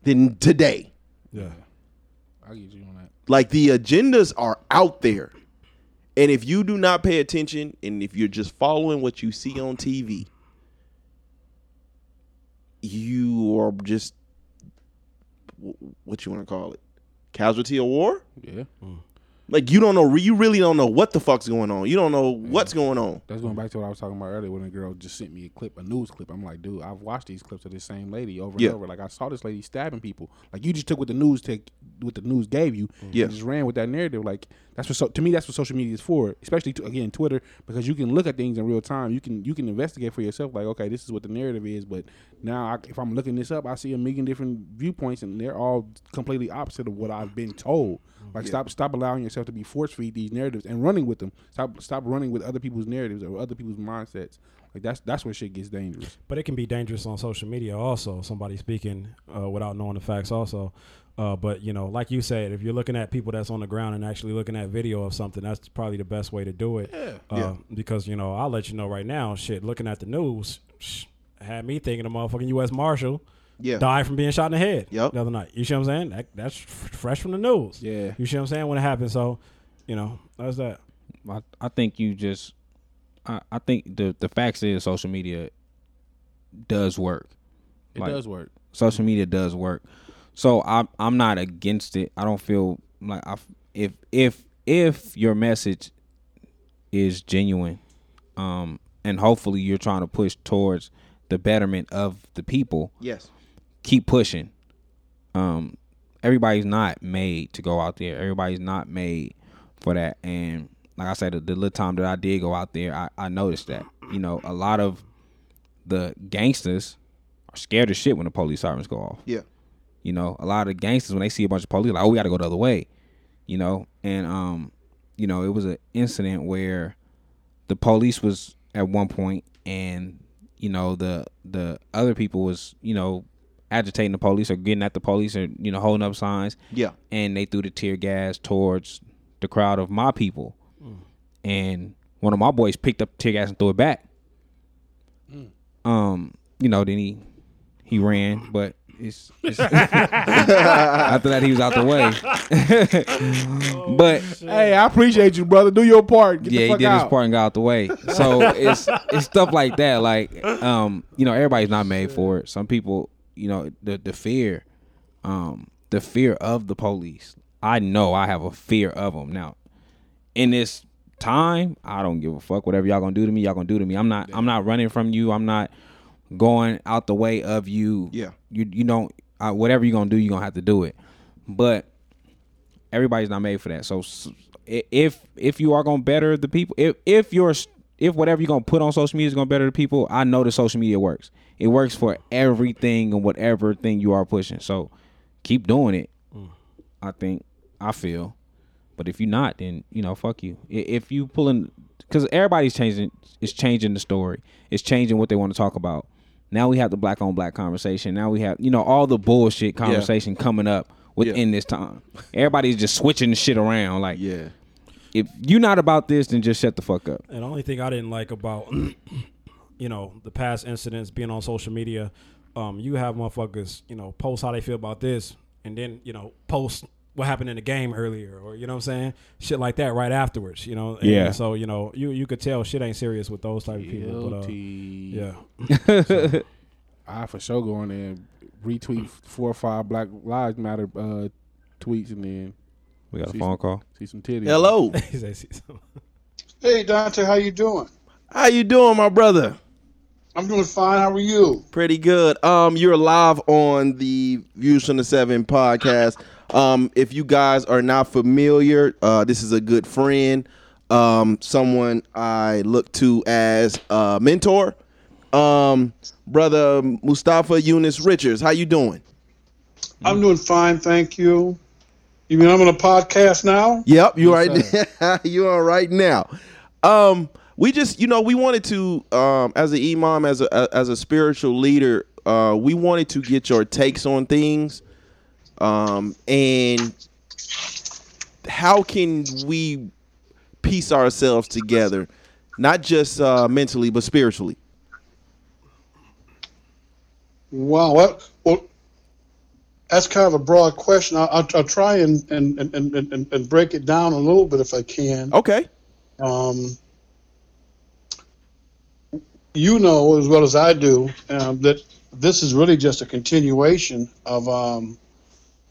than today, Yeah. I get you on that. like the agendas are out there. And if you do not pay attention and if you're just following what you see on TV, you are just what you want to call it? Casualty of war? Yeah. Mm. Like you don't know you really don't know what the fuck's going on. You don't know what's going on. That's going back to what I was talking about earlier when a girl just sent me a clip, a news clip. I'm like, dude, I've watched these clips of this same lady over Yeah. and over. Like I saw this lady stabbing people. Like you just took what the news take, what the news gave you, mm. Yeah. and just ran with that narrative. Like that's what so, to me that's what social media is for, especially to, again Twitter because you can look at things in real time. You can you can investigate for yourself. Like okay, this is what the narrative is, but now I, if I'm looking this up, I see a million different viewpoints, and they're all completely opposite of what I've been told. Like Yeah. stop stop allowing yourself to be force feed these narratives and running with them. Stop stop running with other people's narratives or other people's mindsets. Like that's that's where shit gets dangerous. But it can be dangerous on social media also. Somebody speaking uh, without knowing the facts also. Uh, but you know, like you said, if you're looking at people that's on the ground and actually looking at video of something, that's probably the best way to do it. Yeah. Uh, Yeah. Because you know, I'll let you know right now. Shit, looking at the news sh- had me thinking a motherfucking U.S. Marshal Yeah. died from being shot in the head. Yep. The other night. You see what I'm saying? That, that's fresh from the news. Yeah. You see what I'm saying when it happened. So, you know, that's that. I, I think you just I, I think the the facts is social media does work. It does work. Social media does work. So I'm I'm not against it. I don't feel like I if if if your message is genuine, um, and hopefully you're trying to push towards the betterment of the people. Yes. Keep pushing. Um, everybody's not made to go out there. Everybody's not made for that. And like I said, the, the little time that I did go out there, I, I noticed that. You know, a lot of the gangsters are scared as shit when the police sirens go off. Yeah. You know, a lot of the gangsters when they see a bunch of police, like, oh, we got to go the other way. You know, and um, you know, it was an incident where the police was at one point, and you know, the the other people was you know agitating the police or getting at the police or you know holding up signs. Yeah. and they threw the tear gas towards the crowd of my people, and one of my boys picked up the tear gas and threw it back. Um, you know, then he he ran, but it's, it's after that he was out the way. but Hey, I appreciate you, brother. Do your part. Get yeah, the he did out. his part and got out the way. So it's it's stuff like that. Like um, you know, everybody's not made for it. Some people, you know, the the fear, um, the fear of the police. I know I have a fear of them now. In this time, I don't give a fuck. Whatever y'all gonna do to me, y'all gonna do to me. I'm not. I'm not running from you. I'm not going out the way of you. Yeah. You you don't. uh, whatever you're gonna do, you're gonna have to do it. But everybody's not made for that. So if if you are gonna better the people, if if you're if whatever you're gonna put on social media is gonna better the people, I know that social media works. It works for everything and whatever thing you are pushing. So keep doing it. Mm. I think I feel. But if you're not, then you know, fuck you. If you pulling, because everybody's changing, it's changing the story. It's changing what they want to talk about. Now we have the black on black conversation. Now we have, you know, all the bullshit conversation coming up within this time. Everybody's just switching the shit around. Like, yeah, if you're not about this, then just shut the fuck up. And the only thing I didn't like about, you know, the past incidents being on social media, um, you have motherfuckers, you know, post how they feel about this, and then you know, post what happened in the game earlier, or you know what I'm saying, shit like that right afterwards, you know. And Yeah. So you know, you you could tell shit ain't serious with those type of people. But, uh, yeah. So- I for sure go in there and retweet four or five Black Lives Matter uh, tweets and then we got a phone some- call. See some titties. Hello. Hey Dante, how you doing? How you doing, my brother? I'm doing fine. How are you? Pretty good. Um, you're live on the Views from the Seven podcast. Um, if you guys are not familiar, uh, this is a good friend, um, someone I look to as a mentor. Um, brother Mustafa Yunus Richards, how you doing? I'm doing fine, thank you. You mean I'm on a podcast now? Yep, you Yes, right. you are right now. Um, we just, you know, we wanted to, um, as an imam, as a as a spiritual leader, uh, we wanted to get your takes on things, um, and how can we piece ourselves together, not just uh, mentally but spiritually. Wow. What? Well, that's kind of a broad question. I'll, I'll, I'll try and, and, and, and, and, and break it down a little bit if I can. Okay. Um, you know as well as I do um, that this is really just a continuation of um,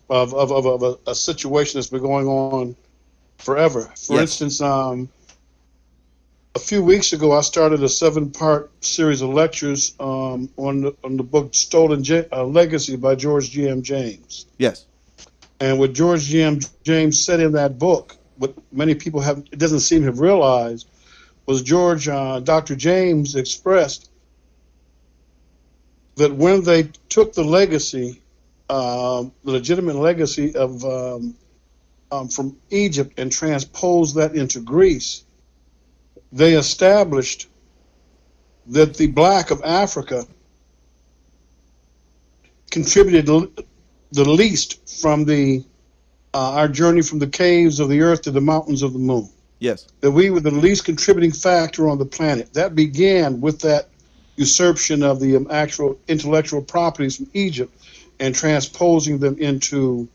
of, of, of, of a, a situation that's been going on forever. For Yes. instance, um, a few weeks ago, I started a seven-part series of lectures um, on the, on the book "Stolen Ja- uh, Legacy" by George G. M. James. Yes. And what George G. M. James said in that book, what many people have it doesn't seem to have realized, was George uh, Dr. James expressed that when they took the legacy, um, the legitimate legacy of um, um, from Egypt and transposed that into Greece, they established that the black of Africa contributed l- the least from the uh, our journey from the caves of the earth to the mountains of the moon. Yes. That we were the least contributing factor on the planet. That began with that usurpation of the um, actual intellectual properties from Egypt and transposing them into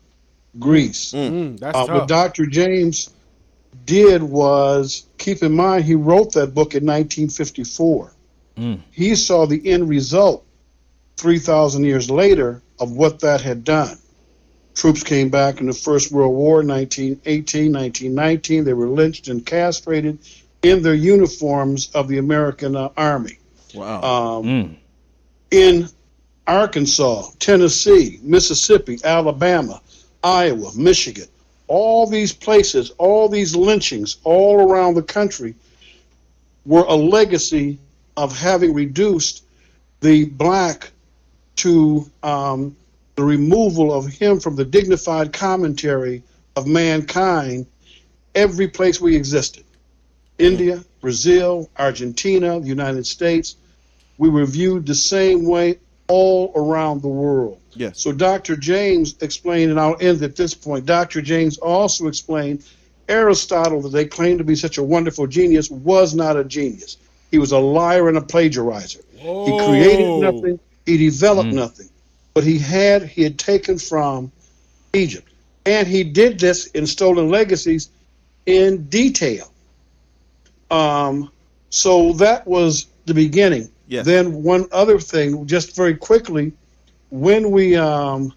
Greece. Mm, that's Uh, tough. what Dr. James did was keep in mind he wrote that book in 1954. He saw the end result 3,000 years later of what that had done. Troops came back in the First World War, 1918, 1919. They were lynched and castrated in their uniforms of the American uh, Army. Wow. Um, In Arkansas, Tennessee, Mississippi, Alabama, Iowa, Michigan, all these places, all these lynchings all around the country were a legacy of having reduced the black to um, the removal of him from the dignified commentary of mankind every place we existed India, Brazil, Argentina, the United States. We were viewed the same way all around the world. Yes. So Dr. James explained, and I'll end at this point. Dr. James also explained Aristotle, that they claimed to be such a wonderful genius, was not a genius. He was a liar and a plagiarizer. He created nothing. He developed nothing. But he had he had taken from Egypt, and he did this in Stolen Legacies in detail. Um, so that was the beginning. Yes. Then one other thing, just very quickly, when we um,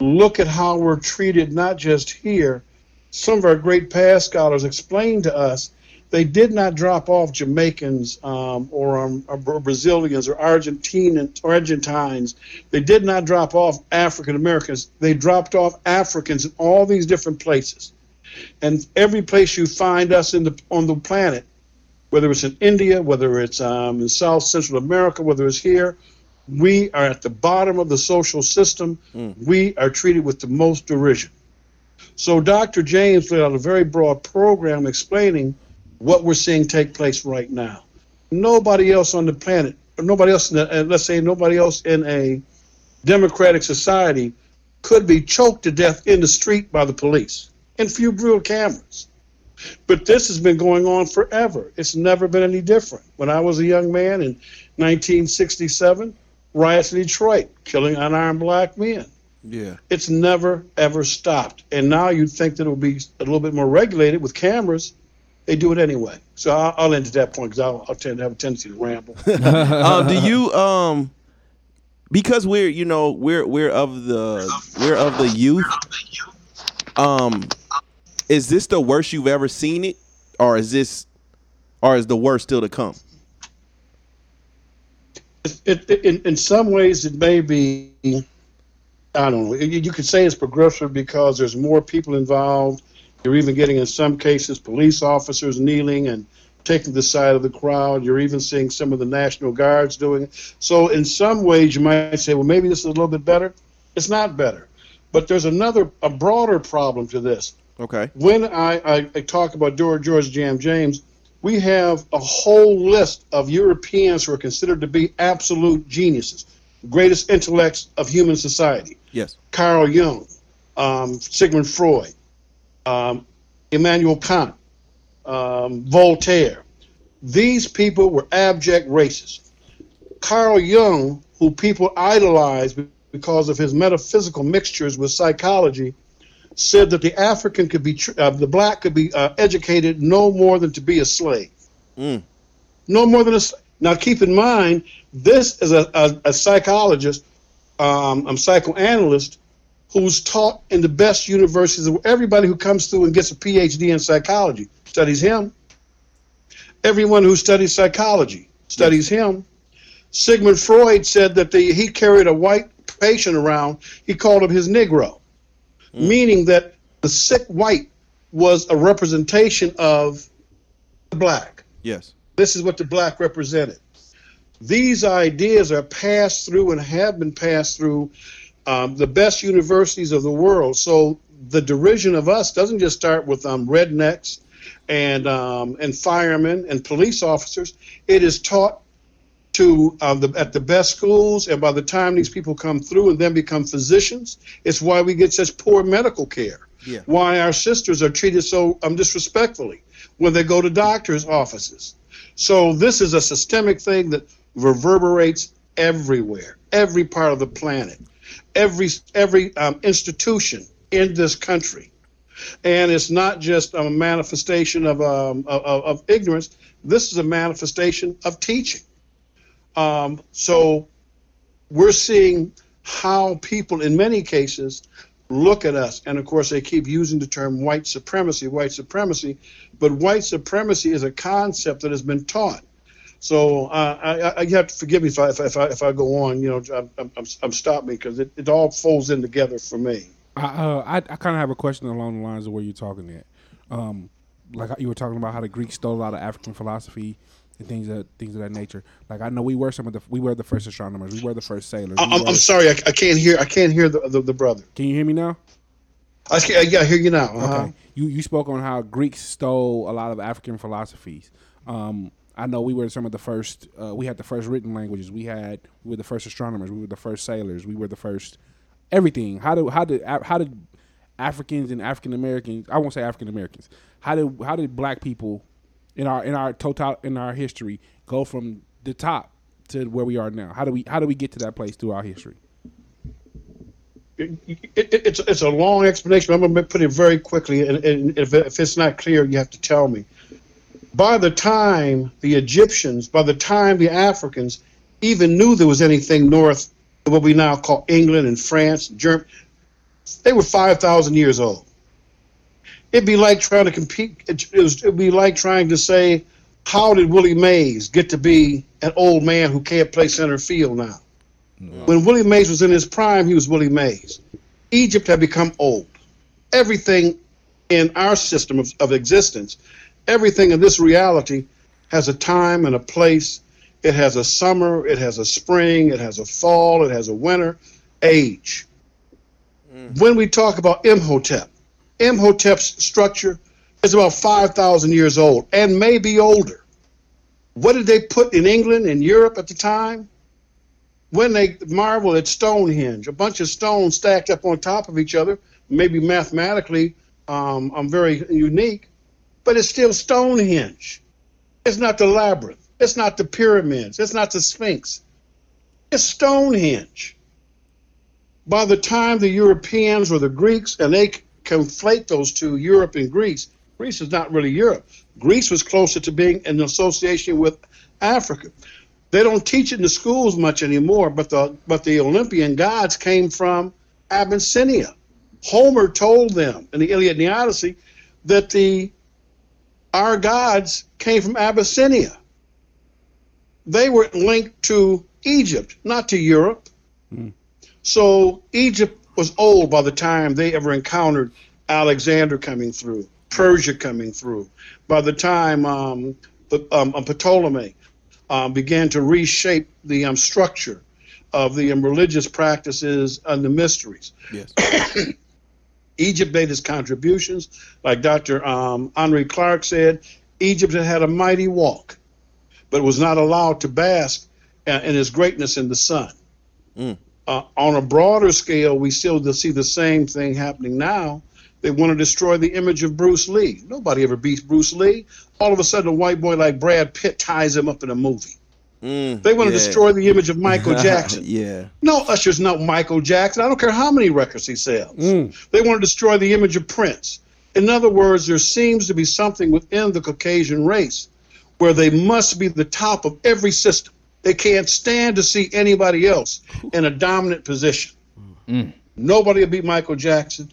look at how we're treated, not just here, some of our great past scholars explained to us they did not drop off Jamaicans um, or, um, or Brazilians or Argentinians or Argentines. They did not drop off African Americans. They dropped off Africans in all these different places. And every place you find us in the on the planet, whether it's in India, whether it's um, in South Central America, whether it's here, we are at the bottom of the social system. We are treated with the most derision. So Dr. James laid out a very broad program explaining what we're seeing take place right now. Nobody else on the planet, or nobody else, in the, uh, let's say nobody else in a democratic society could be choked to death in the street by the police and few real cameras. But this has been going on forever. It's never been any different. When I was a young man in 1967, riots in Detroit, killing unarmed black men. Yeah. It's never ever stopped. And now you'd think that it would be a little bit more regulated with cameras. They do it anyway. So I'll, I'll end at that point because I'll, I'll tend to have a tendency to ramble. um, do you um because we're you know we're we're of the we're of the youth um is this the worst you've ever seen it or is this or is the worst still to come it, it, in, in some ways, it may be, I don't know, you, you could say it's progressive because there's more people involved. You're even getting, in some cases, police officers kneeling and taking the side of the crowd. You're even seeing some of the National Guards doing it. So, in some ways, you might say, well, maybe this is a little bit better. It's not better. But there's another, a broader problem to this. Okay When I, I, I talk about George, George Jam James, we have a whole list of Europeans who are considered to be absolute geniuses, greatest intellects of human society. yes Carl Jung, um, Sigmund Freud, um, Immanuel Kant, um, Voltaire. These people were abject racists. Carl Jung, who people idolized because of his metaphysical mixtures with psychology, said that the African could be, tr- uh, the black could be uh, educated no more than to be a slave. Mm. No more than a slave. Now, keep in mind, this is a, a, a psychologist, um, a psychoanalyst, who's taught in the best universities. Everybody who comes through and gets a PhD in psychology studies him. Everyone who studies psychology studies him. Sigmund Freud said that the, he carried a white patient around. He called him his Negro, meaning that the sick white was a representation of the black. yes This is what the black represented. These ideas are passed through and have been passed through um, the best universities of the world. So the derision of us doesn't just start with um, rednecks and um, and firemen and police officers. It is taught to uh, the, at the best schools, and by the time these people come through and then become physicians, it's why we get such poor medical care. Yeah. Why our sisters are treated so um, disrespectfully when they go to doctors' offices. So this is a systemic thing that reverberates everywhere, every part of the planet, every every um, institution in this country, and it's not just a manifestation of um, of, of ignorance. This is a manifestation of teaching. Um, so we're seeing how people, in many cases, look at us. And of course, they keep using the term white supremacy, white supremacy. But white supremacy is a concept that has been taught. So uh, I, I, you have to forgive me if I, if I, if I, if I go on. You know, I'm, I'm, I'm stop me because it, it all folds in together for me. I uh, I, I kind of have a question along the lines of where you're talking at. Um, like you were talking about how the Greeks stole a lot of African philosophy and things of things of that nature. Like I know we were some of the we were the first astronomers. We were the first sailors. We I'm, were- I'm sorry, I, I can't hear. I can't hear the, the, the brother. Can you hear me now? I, can, yeah, I hear you now. Uh-huh. Okay. You you spoke on how Greeks stole a lot of African philosophies. Um, I know we were some of the first. Uh, we had the first written languages. We had we were the first astronomers. We were the first sailors. We were the first everything. How did how did how did Africans and African Americans? I won't say African Americans. How did how did Black people in our in our total in our history go from the top to where we are now? How do we how do we get to that place through our history? it, it, it's it's a long explanation. I'm going to put it very quickly, and, and if, if it's not clear, you have to tell me. By the time the Egyptians, by the time the Africans even knew there was anything north of what we now call England and France, Germany, they were five thousand years old. It'd be like trying to compete. It, it'd be like trying to say, how did Willie Mays get to be an old man who can't play center field now? When Willie Mays was in his prime, he was Willie Mays. Egypt had become old. Everything in our system of, of existence, everything in this reality has a time and a place. It has a summer, it has a spring, it has a fall, it has a winter, age. Mm. When we talk about Imhotep, Imhotep's structure is about 5,000 years old and maybe older. What did they put in England and Europe at the time? When they marvel at Stonehenge, a bunch of stones stacked up on top of each other, maybe mathematically um, um, very unique, but it's still Stonehenge. It's not the labyrinth. It's not the pyramids. It's not the Sphinx. It's Stonehenge. By the time the Europeans or the Greeks, and they conflate those two, Europe and Greece, Greece is not really Europe. Greece was closer to being in association with Africa. They don't teach it in the schools much anymore, but the but the Olympian gods came from Abyssinia. Homer told them in the Iliad and the Odyssey that the our gods came from Abyssinia. They were linked to Egypt, not to Europe. Hmm. So Egypt was old by the time they ever encountered Alexander coming through, Persia coming through. By the time um, the, um, um, Ptolemy um, began to reshape the um, structure of the um, religious practices and the mysteries. Yes. Egypt made its contributions. Like Dr. Um, Henrik Clarke said, Egypt had had a mighty walk, but was not allowed to bask uh, in its greatness in the sun. Mm. Uh, on a broader scale, we still see the same thing happening now. They want to destroy the image of Bruce Lee. Nobody ever beats Bruce Lee. All of a sudden, a white boy like Brad Pitt ties him up in a movie. Mm, They want to destroy the image of Michael Jackson. yeah. No, Usher's not Michael Jackson. I don't care how many records he sells. Mm. They want to destroy the image of Prince. In other words, there seems to be something within the Caucasian race where they must be the top of every system. They can't stand to see anybody else in a dominant position. Nobody will beat Michael Jackson.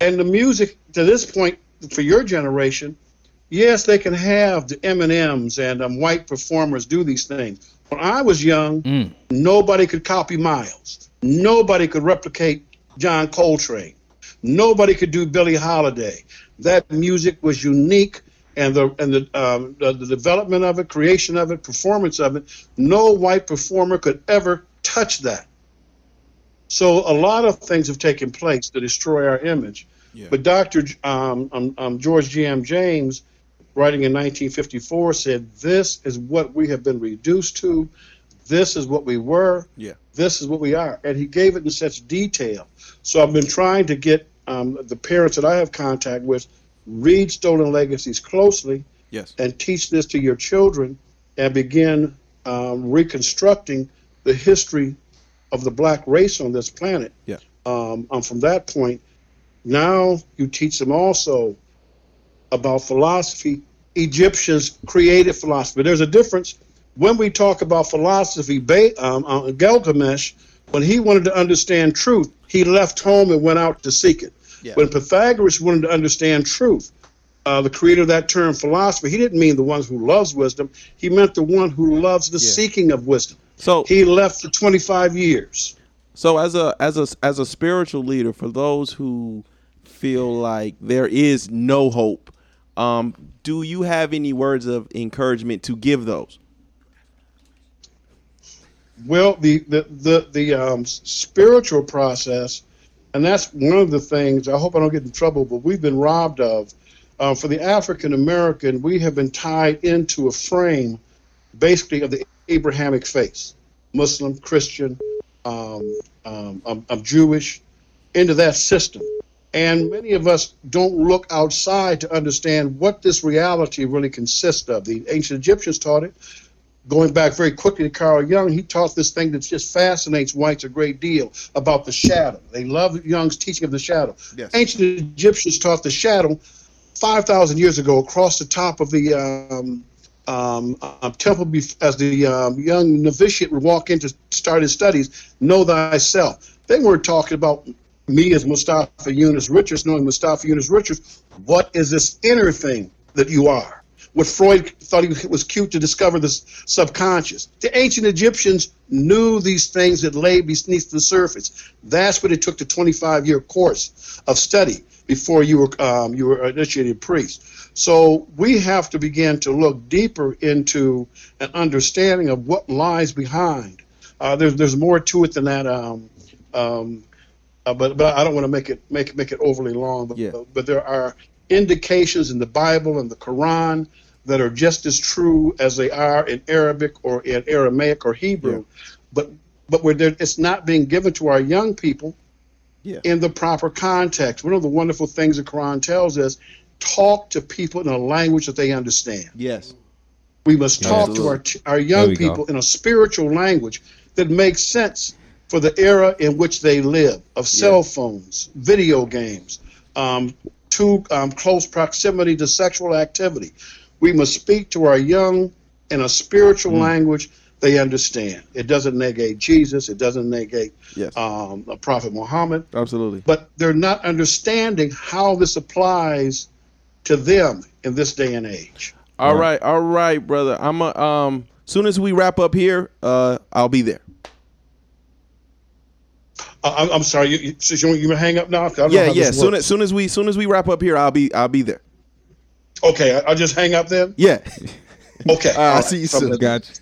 And the music to this point, for your generation, yes, they can have the M and um, white performers do these things. When I was young, nobody could copy Miles. Nobody could replicate John Coltrane. Nobody could do Billie Holiday. That music was unique, and the and the, um, the the development of it, creation of it, performance of it. No white performer could ever touch that. So a lot of things have taken place to destroy our image. But Dr. Um, um, um, George G.M. James, writing in 1954, said, This is what we have been reduced to. This is what we were. Yeah. This is what we are. And he gave it in such detail. So I've been trying to get um, the parents that I have contact with read Stolen Legacies closely Yes. and teach this to your children and begin um, reconstructing the history of the black race on this planet. Yeah. Um, and from that point, now you teach them also about philosophy. Egyptians created philosophy. There's a difference when we talk about philosophy. Ba- um, uh, Gilgamesh, when he wanted to understand truth, he left home and went out to seek it. Yeah. When Pythagoras wanted to understand truth, uh, the creator of that term philosophy, he didn't mean the one who loves wisdom. He meant the one who loves the seeking of wisdom. So he left for 25 years. So as a as a as a spiritual leader, for those who feel like there is no hope, um, do you have any words of encouragement to give those? Well, the the the, the um, spiritual process, and that's one of the things. I hope I don't get in trouble, but we've been robbed of. Uh, for the African American, we have been tied into a frame, basically of the Abrahamic faith, Muslim, Christian, um, um, um, um, Jewish, into that system. And many of us don't look outside to understand what this reality really consists of. The ancient Egyptians taught it going back very quickly to Carl Jung, he taught this thing that just fascinates whites a great deal about the shadow. They love Jung's teaching of the shadow. Yes. Ancient Egyptians taught the shadow 5,000 years ago across the top of the um, um, uh, temple bef- as the um, young novitiate would walk in to start his studies, know thyself. They weren't talking about me as Mustafa Yunus Richards, knowing Mustafa Yunus Richards, what is this inner thing that you are? What Freud thought it was cute to discover the subconscious. The ancient Egyptians knew these things that lay beneath the surface. That's what it took the 25 year course of study before you were um, you were initiated priest. So we have to begin to look deeper into an understanding of what lies behind. Uh, there's there's more to it than that. Um, um, uh, but but I don't want to make it make make it overly long. But, but there are indications in the Bible and the Quran that are just as true as they are in Arabic or in Aramaic or Hebrew. But but where there- it's not being given to our young people Yeah. in the proper context. One of the wonderful things the Quran tells us: talk to people in a language that they understand. Yes. We must talk to our our young we go. people in a spiritual language that makes sense for the era in which they live of cell phones, video games, um, too um, close proximity to sexual activity. We must speak to our young in a spiritual Mm. language they understand. It doesn't negate Jesus. It doesn't negate Yes. um, Prophet Muhammad. Absolutely. But they're not understanding how this applies to them in this day and age. All right, all right, brother. I'm a, um. Soon as we wrap up here, uh, I'll be there. I- I'm, I'm sorry. You, you, you, you hang up now? I don't know Yeah, how yeah. this Soon as soon as we soon as we wrap up here, I'll be I'll be there. Okay, I- I'll just hang up then. Yeah. Okay. All right, I'll all see you soon. Gotcha.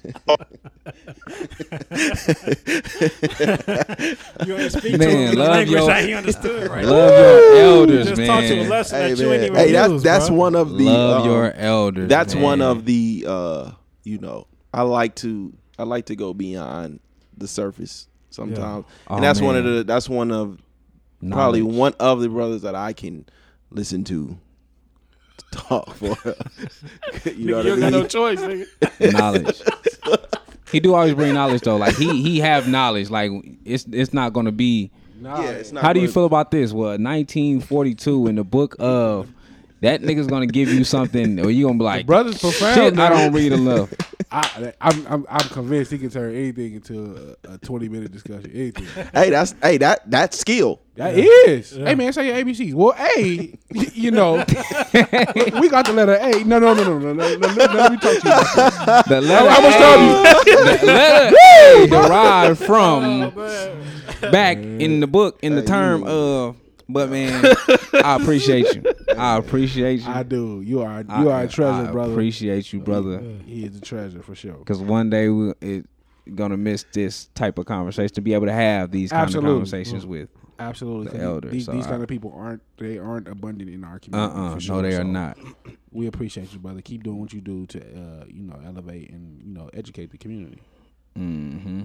You ain't speak to Man, him love language your- that he understood, right? love your elders, Just taught you a man. lesson Hey, that you ain't even Hey, that's use, that's bro. one of the Love um, your elders, That's one of the uh, you know, I like to I like to go beyond the surface sometimes, Oh, and that's one of the that's one of probably one of the brothers that I can listen to talk for. you know what I You mean? got no choice, nigga. knowledge. he do always bring knowledge though. Like he he have knowledge. Like it's it's not gonna be. Nah, it's not How do you feel about this? Well, 1942 in the book of that nigga's gonna give you something, or you gonna be like, Brother's profound. Shit, I don't read enough. I'm I'm, I'm convinced he can turn anything into a, 20 minute discussion. Anything. hey, that's hey that that skill. That yeah. is. Yeah. Hey man, say your ABCs. Well, A, you know, we got the letter A. No, no, no, no, no, no. no, no, let me talk to you. The letter I, I was telling you. The letter A derived from oh, back in the book in the term of but man, I appreciate you. I appreciate you. I do. You are you are a treasure, I brother. Appreciate you, brother. He is a treasure for sure. Because one day we it gonna miss this type of conversation to be able to have these kind Absolutely. of conversations with Absolutely. the 'cause elders. These, So these I- kind of people aren't they aren't abundant in our community. Uh-uh. for No, sure. they are not. We appreciate you, brother. Keep doing what you do to uh, you know elevate and you know educate the community. Mm-hmm.